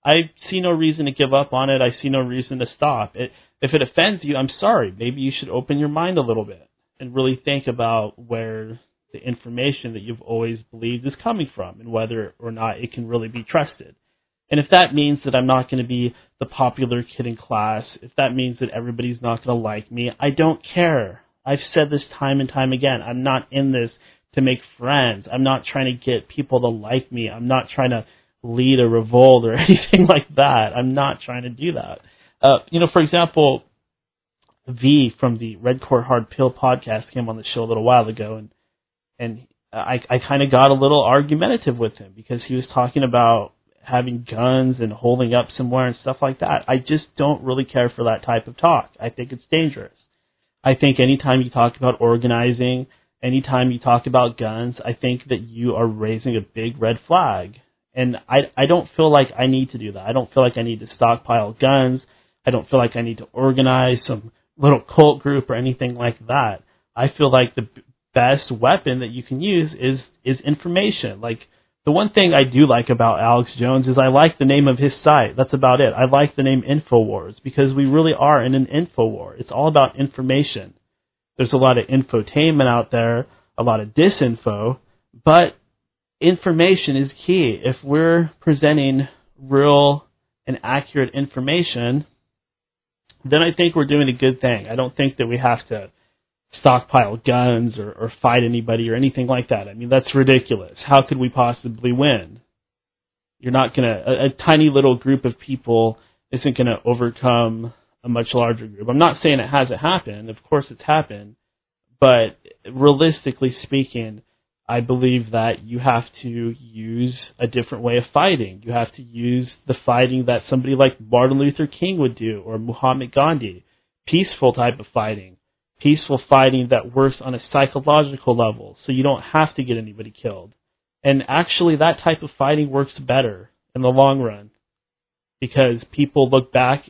I see no reason to give up on it. I see no reason to stop. It, if it offends you, I'm sorry. Maybe you should open your mind a little bit and really think about where the information that you've always believed is coming from and whether or not it can really be trusted. And if that means that I'm not going to be the popular kid in class, if that means that everybody's not going to like me, I don't care. I've said this time and time again. I'm not in this to make friends. I'm not trying to get people to like me. I'm not trying to lead a revolt or <laughs> anything like that. I'm not trying to do that. Uh, you know, for example, V from the Red Court Hard Pill podcast came on the show a little while ago, and and I I kind of got a little argumentative with him because he was talking about having guns and holding up somewhere and stuff like that. I just don't really care for that type of talk. I think it's dangerous. I think anytime you talk about organizing, anytime you talk about guns, I think that you are raising a big red flag. And I, I don't feel like I need to do that. I don't feel like I need to stockpile guns. I don't feel like I need to organize some little cult group or anything like that. I feel like the best weapon that you can use is, is information. Like, the one thing I do like about Alex Jones is I like the name of his site. That's about it. I like the name InfoWars because we really are in an info war. It's all about information. There's a lot of infotainment out there, a lot of disinfo, but information is key. If we're presenting real and accurate information, then I think we're doing a good thing. I don't think that we have to stockpile guns or, or fight anybody or anything like that. I mean, that's ridiculous. How could we possibly win? You're not gonna a, a tiny little group of people isn't gonna overcome a much larger group. I'm not saying it hasn't happened. Of course, it's happened, but realistically speaking, I believe that you have to use a different way of fighting. You have to use the fighting that somebody like Martin Luther King would do or Muhammad Gandhi, peaceful type of fighting peaceful fighting that works on a psychological level, so you don't have to get anybody killed. And actually, that type of fighting works better in the long run because people look back,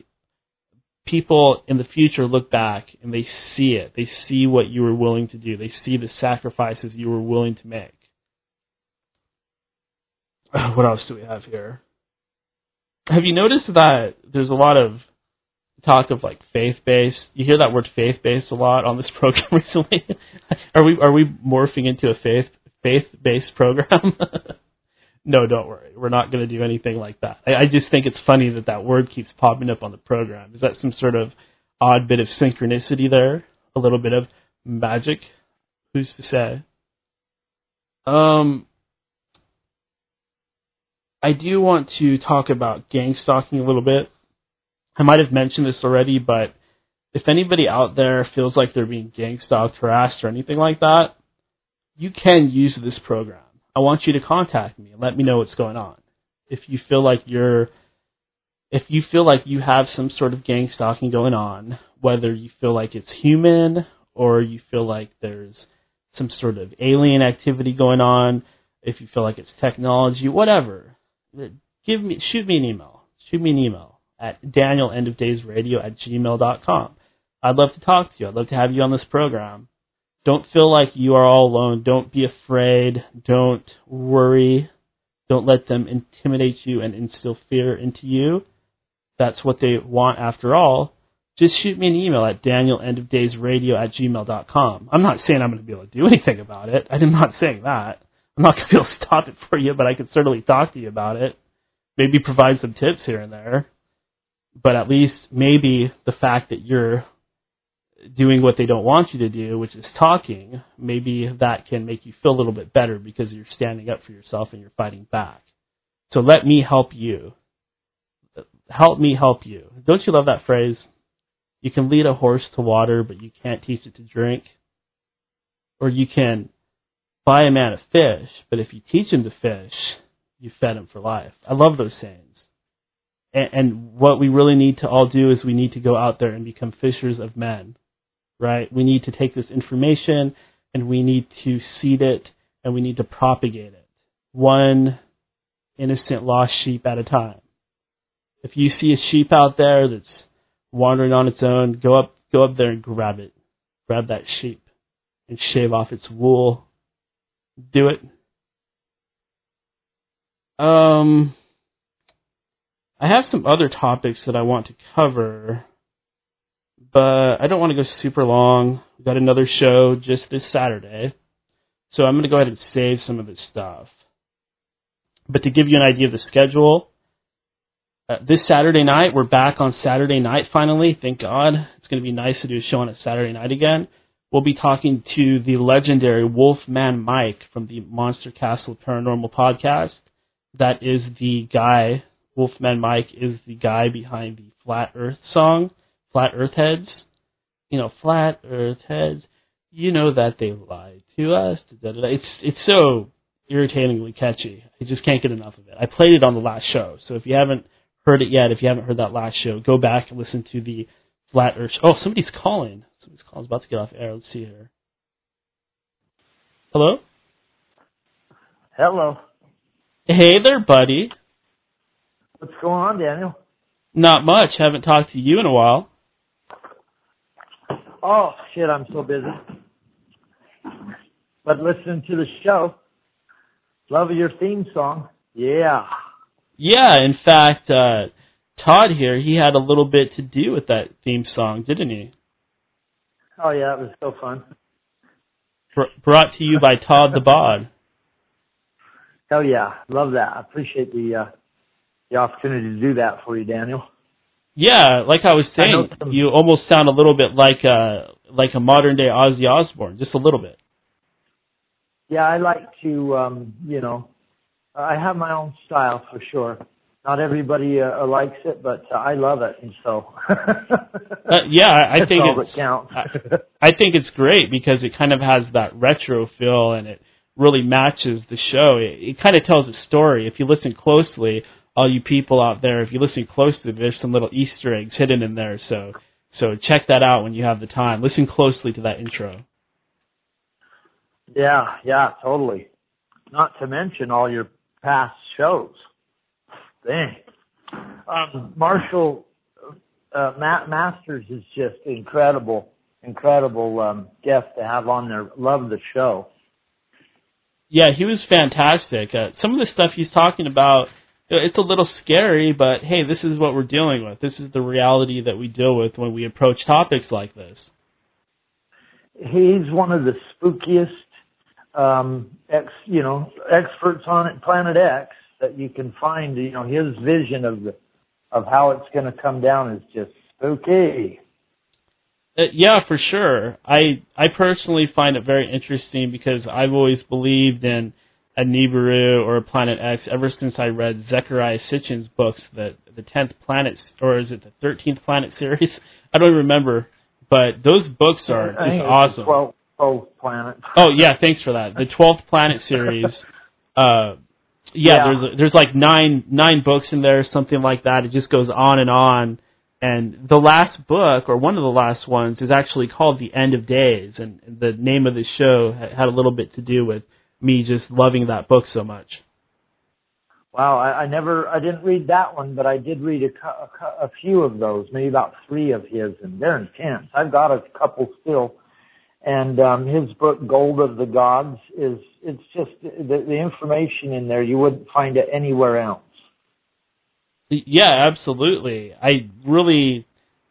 people in the future look back and they see it. They see what you were willing to do. They see the sacrifices you were willing to make. <sighs> What else do we have here? Have you noticed that there's a lot of talk of like faith based. You hear that word faith based a lot on this <laughs> program recently. are we are we morphing into a faith faith based program? <laughs> no, don't worry. We're not going to do anything like that. I, I just think it's funny that that word keeps popping up on the program. Is that some sort of odd bit of synchronicity there? A little bit of magic? Who's to say? Um, I do want to talk about gang stalking a little bit. I might have mentioned this already, but if anybody out there feels like they're being gang stalked, harassed, or anything like that, you can use this program. I want you to contact me and let me know what's going on. If you feel like you're, if you feel like you have some sort of gang stalking going on, whether you feel like it's human or you feel like there's some sort of alien activity going on, if you feel like it's technology, whatever, uh, give me, shoot me an email. Shoot me an email at danielenendofdaysradio at gmail.com. I'd love to talk to you. I'd love to have you on this program. Don't feel like you are all alone. Don't be afraid. Don't worry. Don't let them intimidate you and instill fear into you. that's what they want after all, just shoot me an email at danielendofdaysradio at gmail.com. I'm not saying I'm going to be able to do anything about it. I'm not saying that. I'm not going to be able to stop it for you, but I can certainly talk to you about it. Maybe provide some tips here and there. But at least maybe the fact that you're doing what they don't want you to do, which is talking, maybe that can make you feel a little bit better because you're standing up for yourself and you're fighting back. So let me help you. Help me help you. Don't you love that phrase? You can lead a horse to water, but you can't teach it to drink. Or you can buy a man a fish, but if you teach him to fish, you fed him for life. I love those sayings. And, and what we really need to all do is we need to go out there and become fishers of men right? We need to take this information and we need to seed it and we need to propagate it. One innocent lost sheep at a time. If you see a sheep out there that's wandering on its own, go up go up there and grab it. Grab that sheep and shave off its wool. Do it. Um I have some other topics that I want to cover but I don't want to go super long. We've got another show just this Saturday, so I'm going to go ahead and save some of this stuff. But to give you an idea of the schedule, uh, this Saturday night, we're back on Saturday night finally. Thank God. It's going to be nice to do a show on a Saturday night again. We'll be talking to the legendary Wolfman Mike from the Monster Castle Paranormal podcast. That is the guy, Wolfman Mike is the guy behind the Flat Earth song flat earth heads, you know, flat earth heads, you know that they lied to us. It's it's so irritatingly catchy. I just can't get enough of it. I played it on the last show, so if you haven't heard it yet, if you haven't heard that last show, go back and listen to the flat earth. Oh, somebody's calling. Somebody's calling. about to get off air. Let's see here. Hello. Hello. Hey there, buddy. What's going on, Daniel? Not much. Haven't talked to you in a while. Oh shit, I'm so busy. But listening to the show, love your theme song. Yeah. Yeah, in fact, uh, Todd here, he had a little bit to do with that theme song, didn't he? Oh yeah, it was so fun. Br- brought to you by Todd the Bod. Hell yeah, love that. I appreciate the uh, the opportunity to do that for you, Daniel. Yeah, like I was saying, I you almost sound a little bit like a like a modern day Ozzy Osbourne, just a little bit. Yeah, I like to, um, you know, I have my own style for sure. Not everybody uh, likes it, but uh, I love it, and so. <laughs> uh, yeah, I, I think all it's. I, I think it's great because it kind of has that retro feel, and it really matches the show. It, it kind of tells a story. If you listen closely, all you people out there, if you listen closely, there's some little Easter eggs hidden in there. So so check that out when you have the time. Listen closely to that intro. Yeah, yeah, totally. Not to mention all your past shows. Dang. Um, Marshall uh, Matt Masters is just incredible, incredible um, guest to have on there. Love the show. Yeah, he was fantastic. Uh, some of the stuff he's talking about it's a little scary, but hey, this is what we're dealing with. This is the reality that we deal with when we approach topics like this. He's one of the spookiest um, ex, you know, experts on it, Planet X that you can find. You know, his vision of the of how it's going to come down is just spooky. Uh, yeah, for sure. I I personally find it very interesting because I've always believed in a Nibiru or a Planet X ever since I read Zecharia Sitchin's books, the the tenth planet or is it the thirteenth planet series? <laughs> I don't even remember, but those books are just awesome. Twelfth, twelfth planet. Oh yeah, thanks for that. The twelfth planet <laughs> series. Uh, yeah, yeah, there's there's like nine nine books in there, something like that. It just goes on and on. And the last book, or one of the last ones, is actually called The End of Days, and the name of the show had a little bit to do with me just loving that book so much. Wow, I, I never, I didn't read that one, but I did read a, a, a few of those, maybe about three of his, and they're intense. I've got a couple still, and um, his book Gold of the Gods is, it's just the, the information in there you wouldn't find it anywhere else. Yeah, absolutely. I really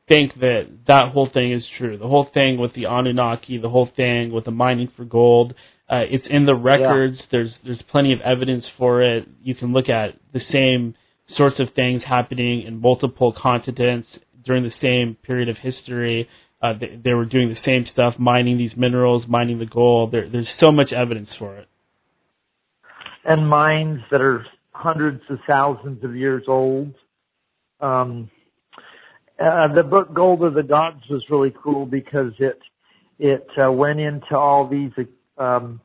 think that that whole thing is true. The whole thing with the Anunnaki, the whole thing with the mining for gold, uh, it's in the records. Yeah. There's there's plenty of evidence for it. You can look at the same sorts of things happening in multiple continents during the same period of history. Uh, they, they, were doing the same stuff, mining these minerals, mining the gold. There, there's so much evidence for it. And mines that are hundreds of thousands of years old. Um, uh, the book Gold of the Gods was really cool because it it uh, went into all these um,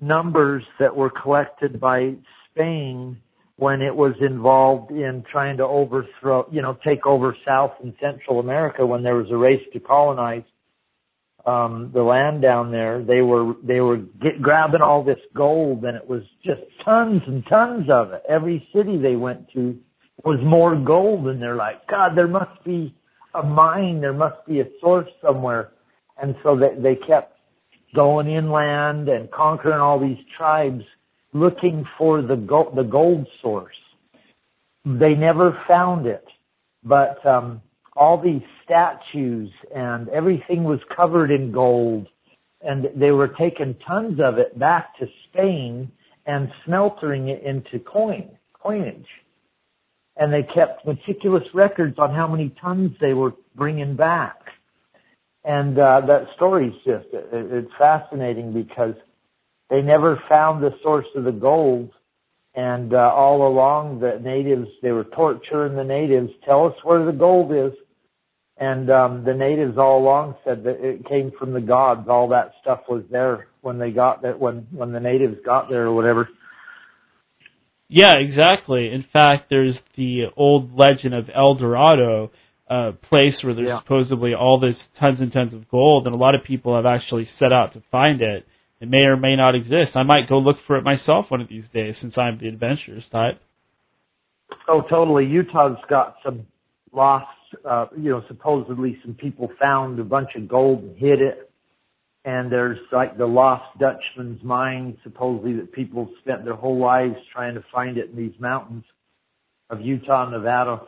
numbers that were collected by Spain when it was involved in trying to overthrow, you know, take over South and Central America when there was a race to colonize um, the land down there. They were they were get, grabbing all this gold, and it was just tons and tons of it. Every city they went to was more gold, and they're like, God, there must be a mine, there must be a source somewhere, and so they they kept going inland and conquering all these tribes looking for the gold, the gold source. They never found it, but um, all these statues and everything was covered in gold, and they were taking tons of it back to Spain and smeltering it into coin coinage. And they kept meticulous records on how many tons they were bringing back. And uh, that story's just it, it's fascinating because they never found the source of the gold. And uh, all along, the natives, they were torturing the natives. Tell us where the gold is. And um, the natives all along said that it came from the gods. All that stuff was there when they got that when when the natives got there or whatever. Yeah, exactly. In fact, there's the old legend of El Dorado, uh, place where there's yeah. supposedly all this tons and tons of gold, and a lot of people have actually set out to find it. It may or may not exist. I might go look for it myself one of these days since I'm the adventurous type. Oh, totally. Utah's got some lost, uh, you know, supposedly some people found a bunch of gold and hid it. And there's like the lost Dutchman's mine, supposedly that people spent their whole lives trying to find it in these mountains of Utah, and Nevada,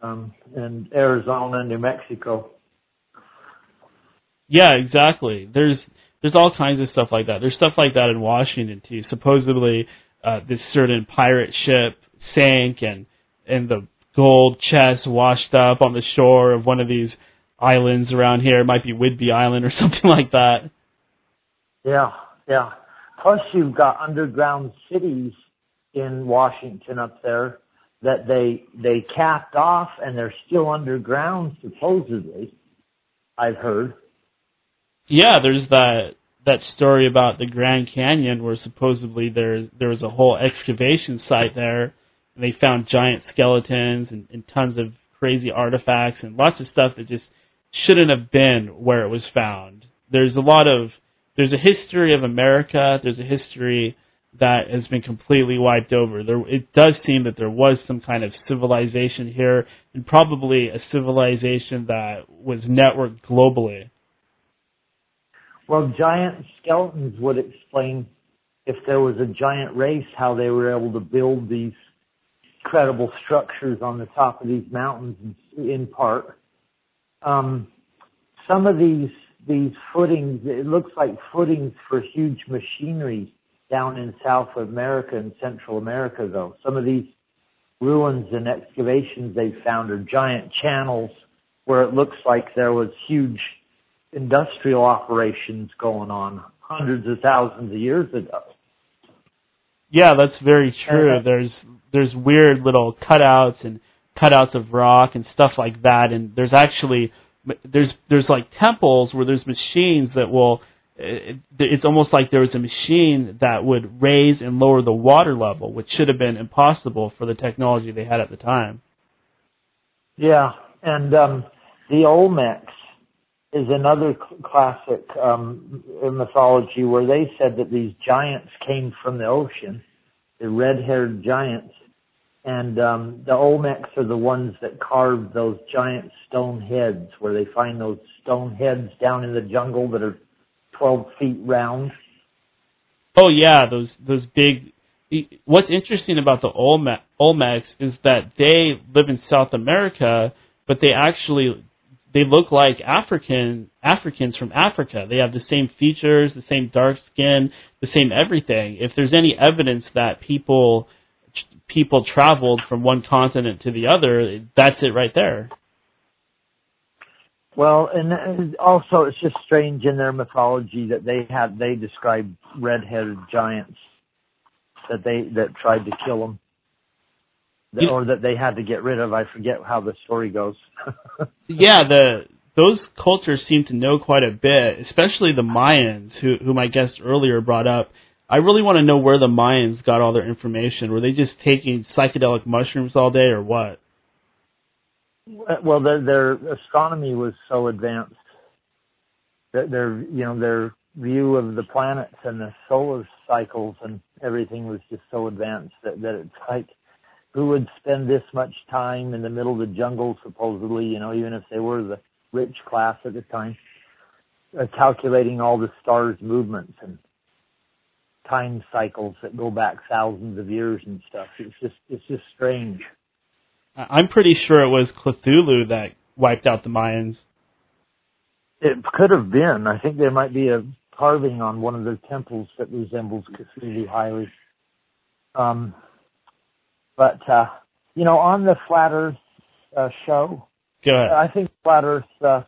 um, and Arizona, New Mexico. Yeah, exactly. There's there's all kinds of stuff like that. There's stuff like that in Washington too. Supposedly, uh, this certain pirate ship sank and and the gold chest washed up on the shore of one of these islands around here. It might be Whidbey Island or <laughs> something like that. Yeah, yeah. Plus, you've got underground cities in Washington up there that they they capped off and they're still underground supposedly. I've heard. Yeah, there's that that story about the Grand Canyon where supposedly there there was a whole excavation site there and they found giant skeletons and, and tons of crazy artifacts and lots of stuff that just shouldn't have been where it was found. There's a lot of there's a history of America, there's a history that has been completely wiped over. There it does seem that there was some kind of civilization here and probably a civilization that was networked globally well, giant skeletons would explain if there was a giant race, how they were able to build these credible structures on the top of these mountains in part. Um, some of these these footings, it looks like footings for huge machinery down in South America and Central America, though. Some of these ruins and excavations they've found are giant channels where it looks like there was huge industrial operations going on hundreds of thousands of years ago. Yeah, that's very true. there's there's weird little cutouts and cutouts of rock and stuff like that, and there's actually there's there's like temples where there's machines that will. It's almost like there was a machine that would raise and lower the water level, which should have been impossible for the technology they had at the time. Yeah, and um, the Olmecs is another classic um, mythology where they said that these giants came from the ocean, the red-haired giants, and um, the Olmecs are the ones that carved those giant stone heads, where they find those stone heads down in the jungle that are 12 feet round. Oh yeah, those those big what's interesting about the Olmecs is that they live in South America, but they actually they look like African Africans from Africa. They have the same features, the same dark skin, the same everything. If there's any evidence that people people traveled from one continent to the other, that's it right there. Well, and uh, also it's just strange in their mythology that they had they describe red-headed giants that they that tried to kill them, you, or that they had to get rid of. I forget how the story goes. <laughs> yeah, the those cultures seem to know quite a bit, especially the Mayans, who who my guest earlier brought up. I really want to know where the Mayans got all their information. Were they just taking psychedelic mushrooms all day, or what? Well, their, their astronomy was so advanced. That their you know their view of the planets and the solar cycles and everything was just so advanced that, that it's like who would spend this much time in the middle of the jungle supposedly you know even if they were the rich class at the time uh, calculating all the stars movements and time cycles that go back thousands of years and stuff it's just it's just strange i'm pretty sure it was cthulhu that wiped out the mayans it could have been i think there might be a carving on one of their temples that resembles Cthulhu highly. Um, but uh, you know, on the flat Earth uh, show, I think flat Earth uh,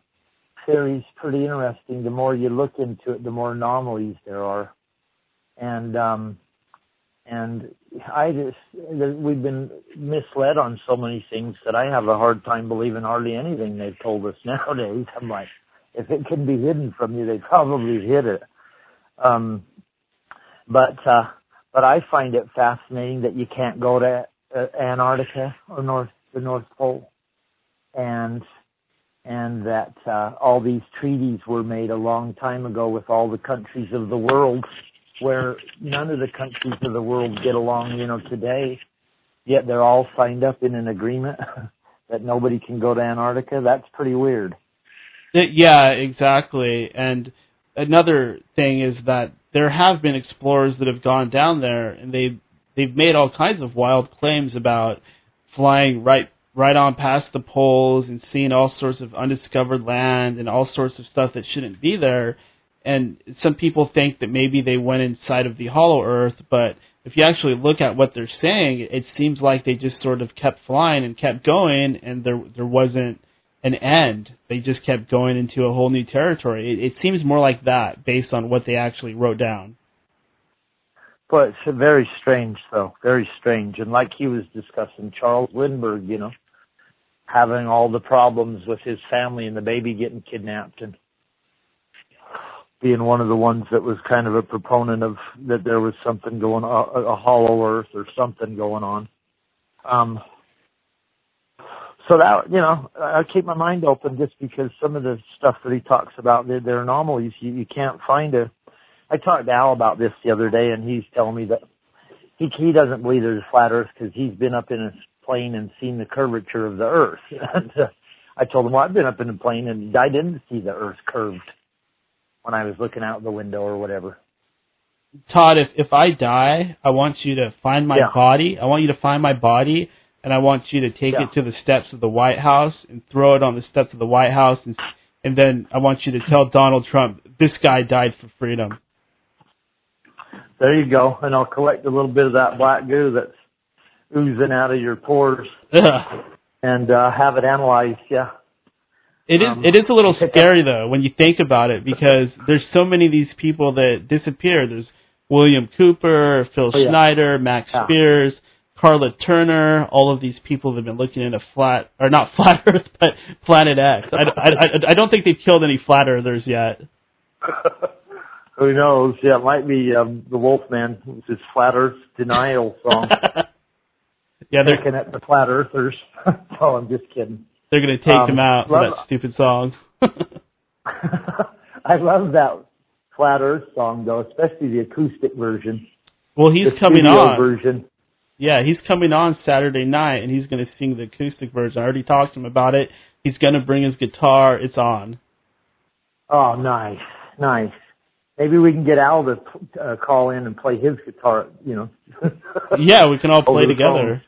theory is pretty interesting. The more you look into it, the more anomalies there are, and um, and I just we've been misled on so many things that I have a hard time believing hardly anything they've told us <laughs> nowadays. I'm like, if it can be hidden from you, they probably hid it. Um, but uh, but I find it fascinating that you can't go to uh, Antarctica or North the North Pole, and and that uh, all these treaties were made a long time ago with all the countries of the world, where none of the countries of the world get along, you know, today. Yet they're all signed up in an agreement <laughs> that nobody can go to Antarctica. That's pretty weird. Yeah, exactly. And another thing is that there have been explorers that have gone down there and they they've made all kinds of wild claims about flying right right on past the poles and seeing all sorts of undiscovered land and all sorts of stuff that shouldn't be there. And some people think that maybe they went inside of the hollow earth, but if you actually look at what they're saying, it seems like they just sort of kept flying and kept going and there there wasn't an end. They just kept going into a whole new territory. It, it seems more like that based on what they actually wrote down. But it's very strange, though. Very strange. And like he was discussing, Charles Lindbergh, you know, having all the problems with his family and the baby getting kidnapped and being one of the ones that was kind of a proponent of that there was something going on, a, hollow earth or something going on. Um, so that you know, I keep my mind open just because some of the stuff that he talks about, they're, they're anomalies. You, you can't find a. I talked to Al about this the other day, and he's telling me that he he doesn't believe there's a flat Earth because he's been up in a plane and seen the curvature of the Earth. and <laughs> uh, I told him, well, I've been up in a plane and I didn't see the Earth curved when I was looking out the window or whatever. Todd, if if I die, I want you to find my yeah. body. I want you to find my body and I want you to take yeah. it to the steps of the White House and throw it on the steps of the White House, and and then I want you to tell Donald Trump this guy died for freedom. There you go, and I'll collect a little bit of that black goo that's oozing out of your pores, <laughs> and uh, have it analyzed. Yeah. It is um, it is a little scary though when you think about it because there's so many of these people that disappear. There's William Cooper, Phil oh, yeah. Schneider, Max yeah. Spiers. Karla Turner, all of these people have been looking into flat, or not <laughs> flat Earth, but Planet X. I, I, I, I don't think they've killed any flat Earthers yet. <laughs> Who knows? Yeah, it might be um, the Wolfman, which is Flat Earth Denial song. <laughs> yeah, they're looking at the Flat Earthers. oh, I'm just kidding. They're going to take um, him out for that stupid song. <laughs> I love that Flat Earth song, though, especially the acoustic version. Well, he's coming on. Version. Yeah, he's coming on Saturday night and he's going to sing the acoustic version. I already talked to him about it. He's going to bring his guitar. It's on. Oh, nice, nice. maybe we can get Al to uh, call in and play his guitar. You know. <laughs> yeah, we can all <laughs> play together.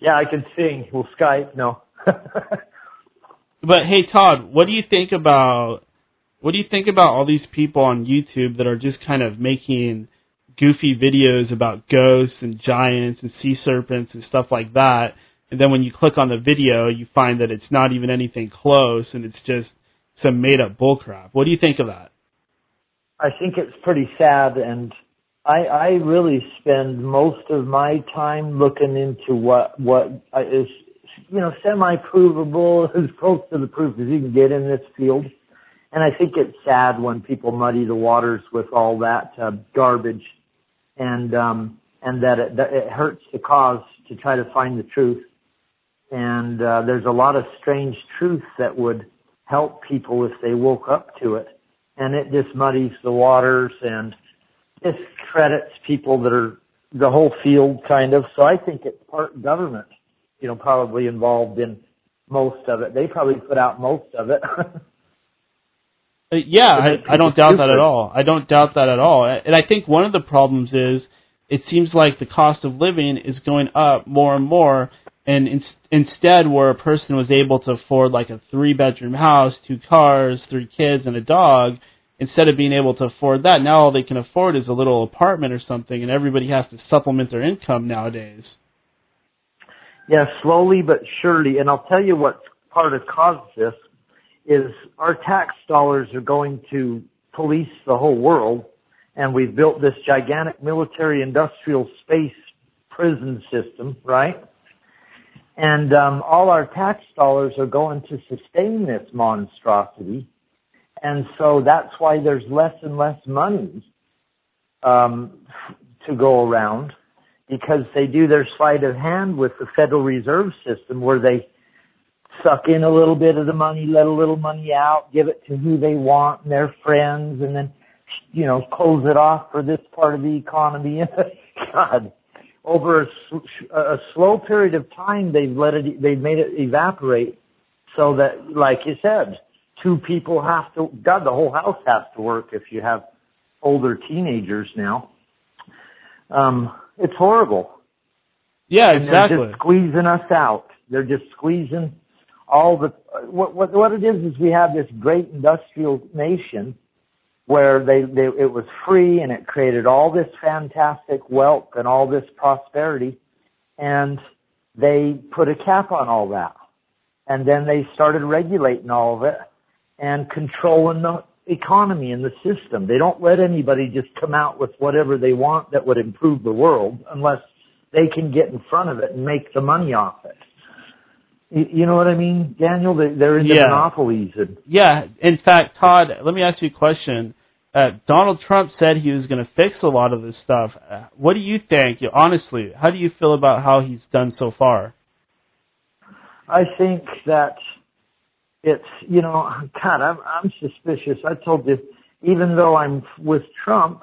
yeah, I can sing. We'll Skype. No. <laughs> but hey, Todd, what do you think about what do you think about all these people on YouTube that are just kind of making goofy videos about ghosts and giants and sea serpents and stuff like that? And then when you click on the video, you find that it's not even anything close and it's just some made up bullcrap. What do you think of that? I think it's pretty sad and I, I really spend most of my time looking into what, what is, you know, semi-provable, <laughs> as close to the proof as you can get in this field. And I think it's sad when people muddy the waters with all that uh, garbage and, um, and that it, that it hurts the cause to try to find the truth and uh, there's a lot of strange truths that would help people if they woke up to it. And it just muddies the waters and discredits people that are the whole field kind of. So I think it's part government, you know, probably involved in most of it. They probably put out most of it. <laughs> Uh, yeah, I, I don't doubt that at all. I don't doubt that at all. And I think one of the problems is it seems like the cost of living is going up more and more and in, instead where a person was able to afford like a three bedroom house, two cars, three kids, and a dog, instead of being able to afford that, now all they can afford is a little apartment or something, and everybody has to supplement their income nowadays. Yeah, slowly but surely, and I'll tell you what part of caused this is our tax dollars are going to police the whole world, and we've built this gigantic military industrial space prison system, right? And um, all our tax dollars are going to sustain this monstrosity. And so that's why there's less and less money um, to go around because they do their sleight of hand with the Federal Reserve System where they suck in a little bit of the money, let a little money out, give it to who they want and their friends, and then, you know, close it off for this part of the economy. <laughs> God, over a, a slow period of time, they've let it, they've made it evaporate so that, like you said, two people have to, God, the whole house has to work if you have older teenagers now. Um, it's horrible. Yeah, exactly. they're just squeezing us out. They're just squeezing all the, what, what, what it is is we have this great industrial nation where they, they it was free and it created all this fantastic wealth and all this prosperity and they put a cap on all that and then they started regulating all of it and controlling the economy and the system they don't let anybody just come out with whatever they want that would improve the world unless they can get in front of it and make the money off it you know what I mean, Daniel? They're into yeah. monopolies. And yeah. In fact, Todd, let me ask you a question uh, Donald Trump said he was going to fix a lot of this stuff. Uh, what do you think? Honestly, how do you feel about how he's done so far? I think that it's you know, God, I'm I'm suspicious. I told you, even though I'm with Trump,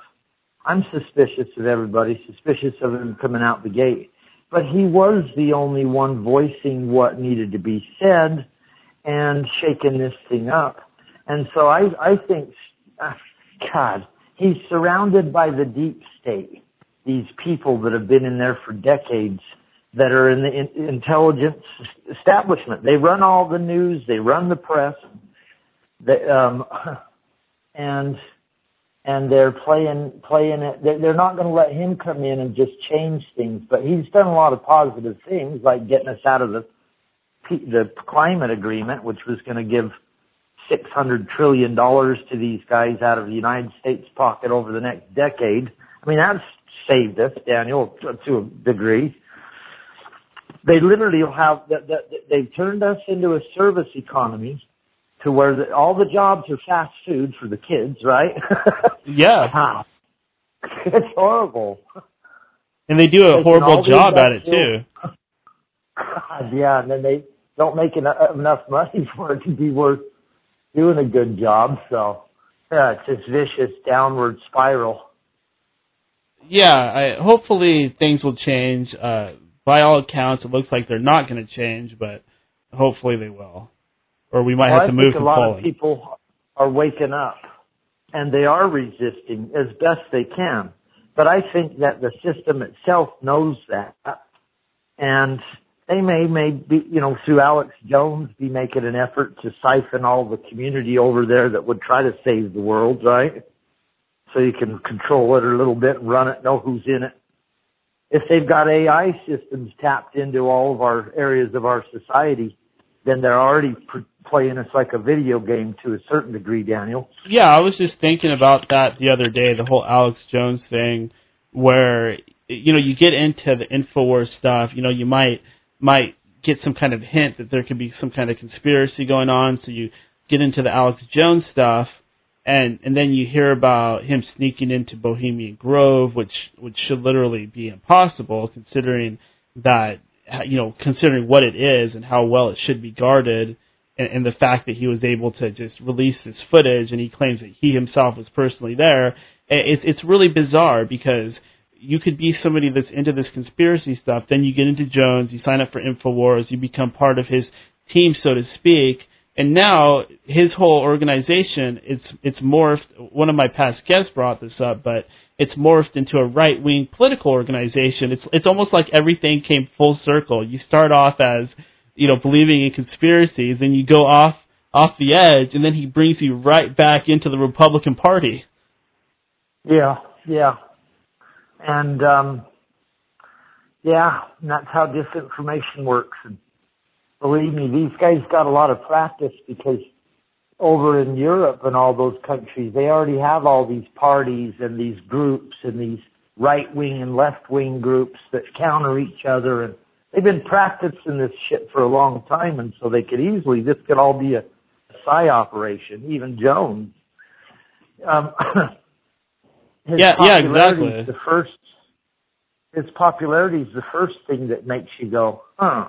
I'm suspicious of everybody, suspicious of him coming out the gate. But he was the only one voicing what needed to be said and shaking this thing up. And so I I think uh, God, he's surrounded by the deep state. These people that have been in there for decades that are in the in- intelligence establishment. They run all the news. They run the press. They, um, <laughs> and and they're playing playing it. They're not going to let him come in and just change things. But he's done a lot of positive things, like getting us out of the the climate agreement, which was going to give $600 trillion to these guys out of the United States pocket over the next decade. I mean, that's saved us, Daniel, to a degree. They literally have, they've turned us into a service economy to where the, all the jobs are fast food for the kids, right? <laughs> yeah. <laughs> it's horrible. And they do a horrible job at it too. God, yeah, and then they don't make enough, enough money <laughs> for it to be worth doing a good job. So yeah, it's this vicious downward spiral. Yeah, I, hopefully things will change. Uh, by all accounts, it looks like they're not going to change, but hopefully they will. Or we might well, have to I move think to a lot of people are waking up. and they are resisting as best they can. But I think that the system itself knows that, and they may, may be, you know, through Alex Jones, be making an effort to siphon all the community over there that would try to save the world, right? So you can control it a little bit and run it, know who's in it. If they've got AI systems tapped into all of our areas of our society, then they're already pr- playing us like a video game to a certain degree, Daniel. Yeah, I was just thinking about that the other day, the whole Alex Jones thing, where you know you get into the Infowars stuff. You know, you might might get some kind of hint that there could be some kind of conspiracy going on, so you get into the Alex Jones stuff, and and then you hear about him sneaking into Bohemian Grove, which which should literally be impossible considering that you know, considering what it is and how well it should be guarded, and, and the fact that he was able to just release this footage and he claims that he himself was personally there, it's it's really bizarre because you could be somebody that's into this conspiracy stuff, then you get into Jones, you sign up for Infowars, you become part of his team, so to speak, and now his whole organization it's it's morphed. One of my past guests brought this up, but it's morphed into a right wing political organization. It's it's almost like everything came full circle. You start off as you know believing in conspiracies, and you go off off the edge, and then he brings you right back into the Republican Party. Yeah, yeah, and um, yeah, and that's how disinformation works. And believe me, these guys got a lot of practice because over in Europe and all those countries, they already have all these parties and these groups and these right wing and left wing groups that counter each other and they've been practicing this shit for a long time and so they could easily this could all be a psy operation, even Jones. Um <coughs> yeah, yeah, exactly. The first his popularity is the first thing that makes you go, huh.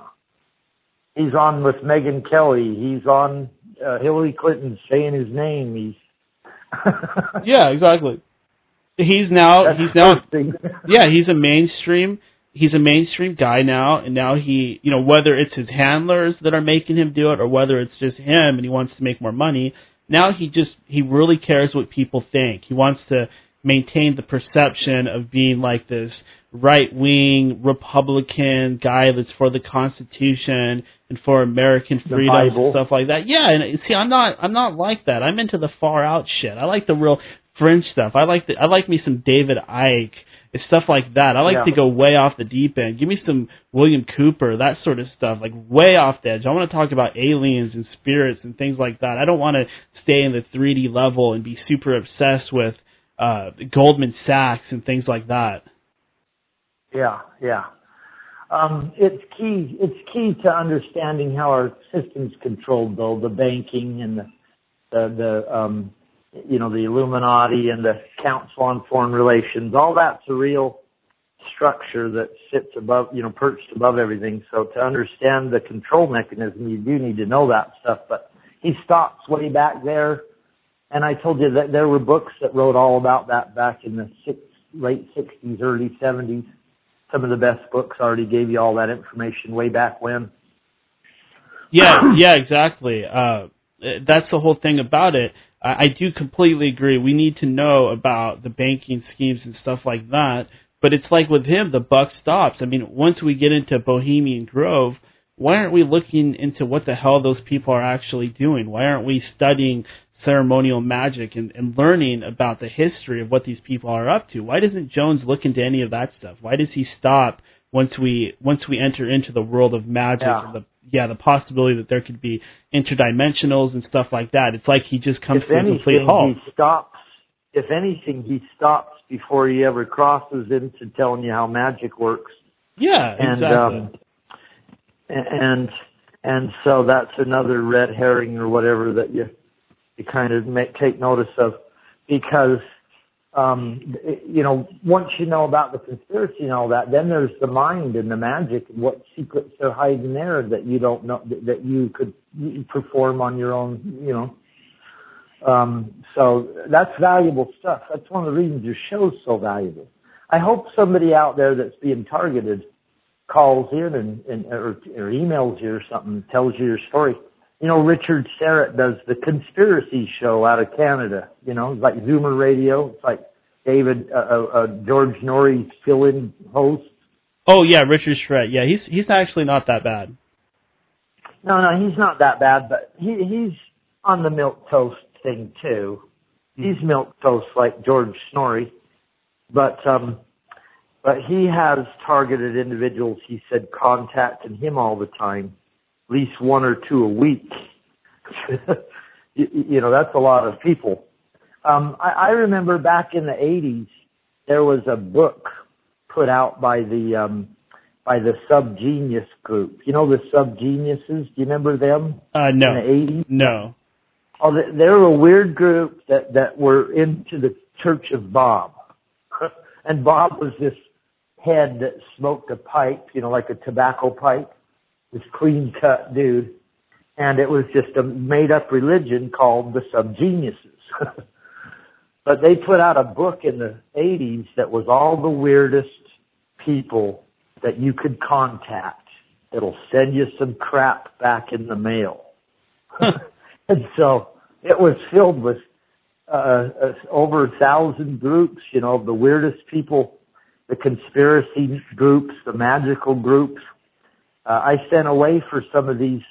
He's on with Megyn Kelly. He's on uh, Hillary Clinton saying his name. He's <laughs> yeah, exactly. He's now That's he's now <laughs> yeah he's a mainstream he's a mainstream guy now, and now he you know whether it's his handlers that are making him do it or whether it's just him and he wants to make more money. Now he just he really cares what people think. He wants to maintain the perception of being like this right wing Republican guy that's for the Constitution and for American freedom and stuff like that. Yeah, and see, I'm not I'm not like that. I'm into the far out shit. I like the real fringe stuff. I like the I like me some David Icke and stuff like that. I like yeah. to go way off the deep end. Give me some William Cooper, that sort of stuff, like way off the edge. I want to talk about aliens and spirits and things like that. I don't want to stay in the 3D level and be super obsessed with uh Goldman Sachs and things like that. Yeah, yeah. Um, it's key. It's key to understanding how our system's controlled, though the banking and the the, the um, you know the Illuminati and the Council on Foreign Relations. All that's a real structure that sits above, you know, perched above everything. So to understand the control mechanism, you do need to know that stuff. But he stops way back there, and I told you that there were books that wrote all about that back in the six, late '60s, early '70s some of the best books already gave you all that information way back when. Yeah, yeah, exactly. Uh, that's the whole thing about it. I, I do completely agree. We need to know about the banking schemes and stuff like that. But it's like with him, the buck stops. I mean, once we get into Bohemian Grove, why aren't we looking into what the hell those people are actually doing? Why aren't we studying ceremonial magic and, and learning about the history of what these people are up to. Why doesn't Jones look into any of that stuff? Why does he stop once we once we enter into the world of magic yeah. and the yeah, the possibility that there could be interdimensionals and stuff like that. It's like he just comes if to anything, a complete halt. He stops if anything he stops before he ever crosses into telling you how magic works. Yeah, and exactly. um and and so that's another red herring or whatever that you to kind of make, take notice of because um, you know, once you know about the conspiracy and all that, then there's the mind and the magic and what secrets are hiding there that you don't know that you could perform on your own, you know. Um, so that's valuable stuff. That's one of the reasons your show's so valuable. I hope somebody out there that's being targeted calls in and, and or, or emails you or something, tells you your story you know, Richard Syrett does the conspiracy show out of Canada. You know, it's like Zoomer Radio. It's like David, uh, uh, uh George Noory's fill-in host. Oh yeah, Richard Syrett. Yeah, he's he's actually not that bad. No, no, he's not that bad, but he he's on the milk toast thing too. Hmm. He's milk toast like George Noory, but um, but he has targeted individuals. He said contacting him all the time, least one or two a week. <laughs> you, you know, that's a lot of people. Um, I, I remember back in the '80s, there was a book put out by the um, by the Subgenius group. You know the Subgeniuses? Do you remember them? Uh, no. In the 80s? No. Oh, they're a weird group that that were into the Church of Bob, <laughs> and Bob was this head that smoked a pipe, you know, like a tobacco pipe, this clean cut dude, and it was just a made up religion called the Subgeniuses. <laughs> but they put out a book in the 80s that was all the weirdest people that you could contact. It'll send you some crap back in the mail. <laughs> and so it was filled with uh, uh, over a thousand groups, you know, the weirdest people, the conspiracy groups, the magical groups. Uh, I sent away for some of these,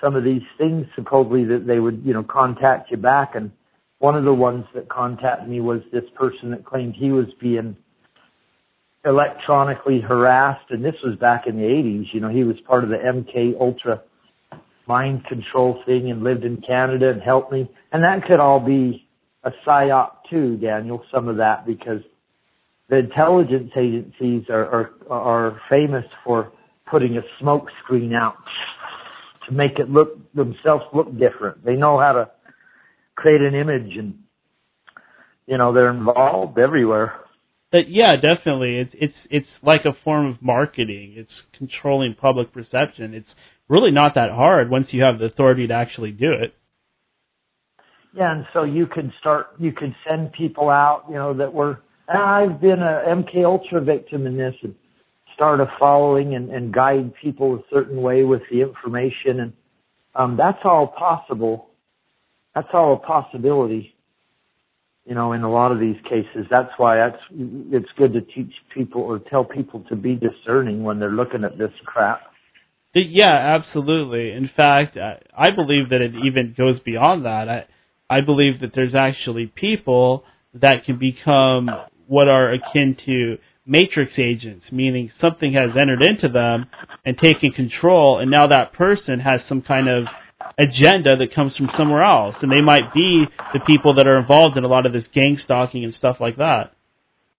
some of these things supposedly that they would, you know, contact you back. And one of the ones that contacted me was this person that claimed he was being electronically harassed, and this was back in the 80s. You know, he was part of the MK Ultra mind control thing and lived in Canada and helped me. And that could all be a psyop too, Daniel, some of that, because the intelligence agencies are, are, are famous for putting a smoke screen out to make it look, themselves look different. They know how to create an image and, you know, they're involved everywhere. But yeah, definitely. It's it's it's like a form of marketing. It's controlling public perception. It's really not that hard once you have the authority to actually do it. Yeah, and so you can start. You can send people out. You know that were. Ah, I've been a MK Ultra victim in this, and start a following and, and guide people a certain way with the information, and um, that's all possible. That's all a possibility you know, in a lot of these cases. That's why that's it's good to teach people or tell people to be discerning when they're looking at this crap. Yeah, absolutely. In fact, I believe that it even goes beyond that. I I believe that there's actually people that can become what are akin to matrix agents, meaning something has entered into them and taken control, and now that person has some kind of agenda that comes from somewhere else, and they might be the people that are involved in a lot of this gang stalking and stuff like that.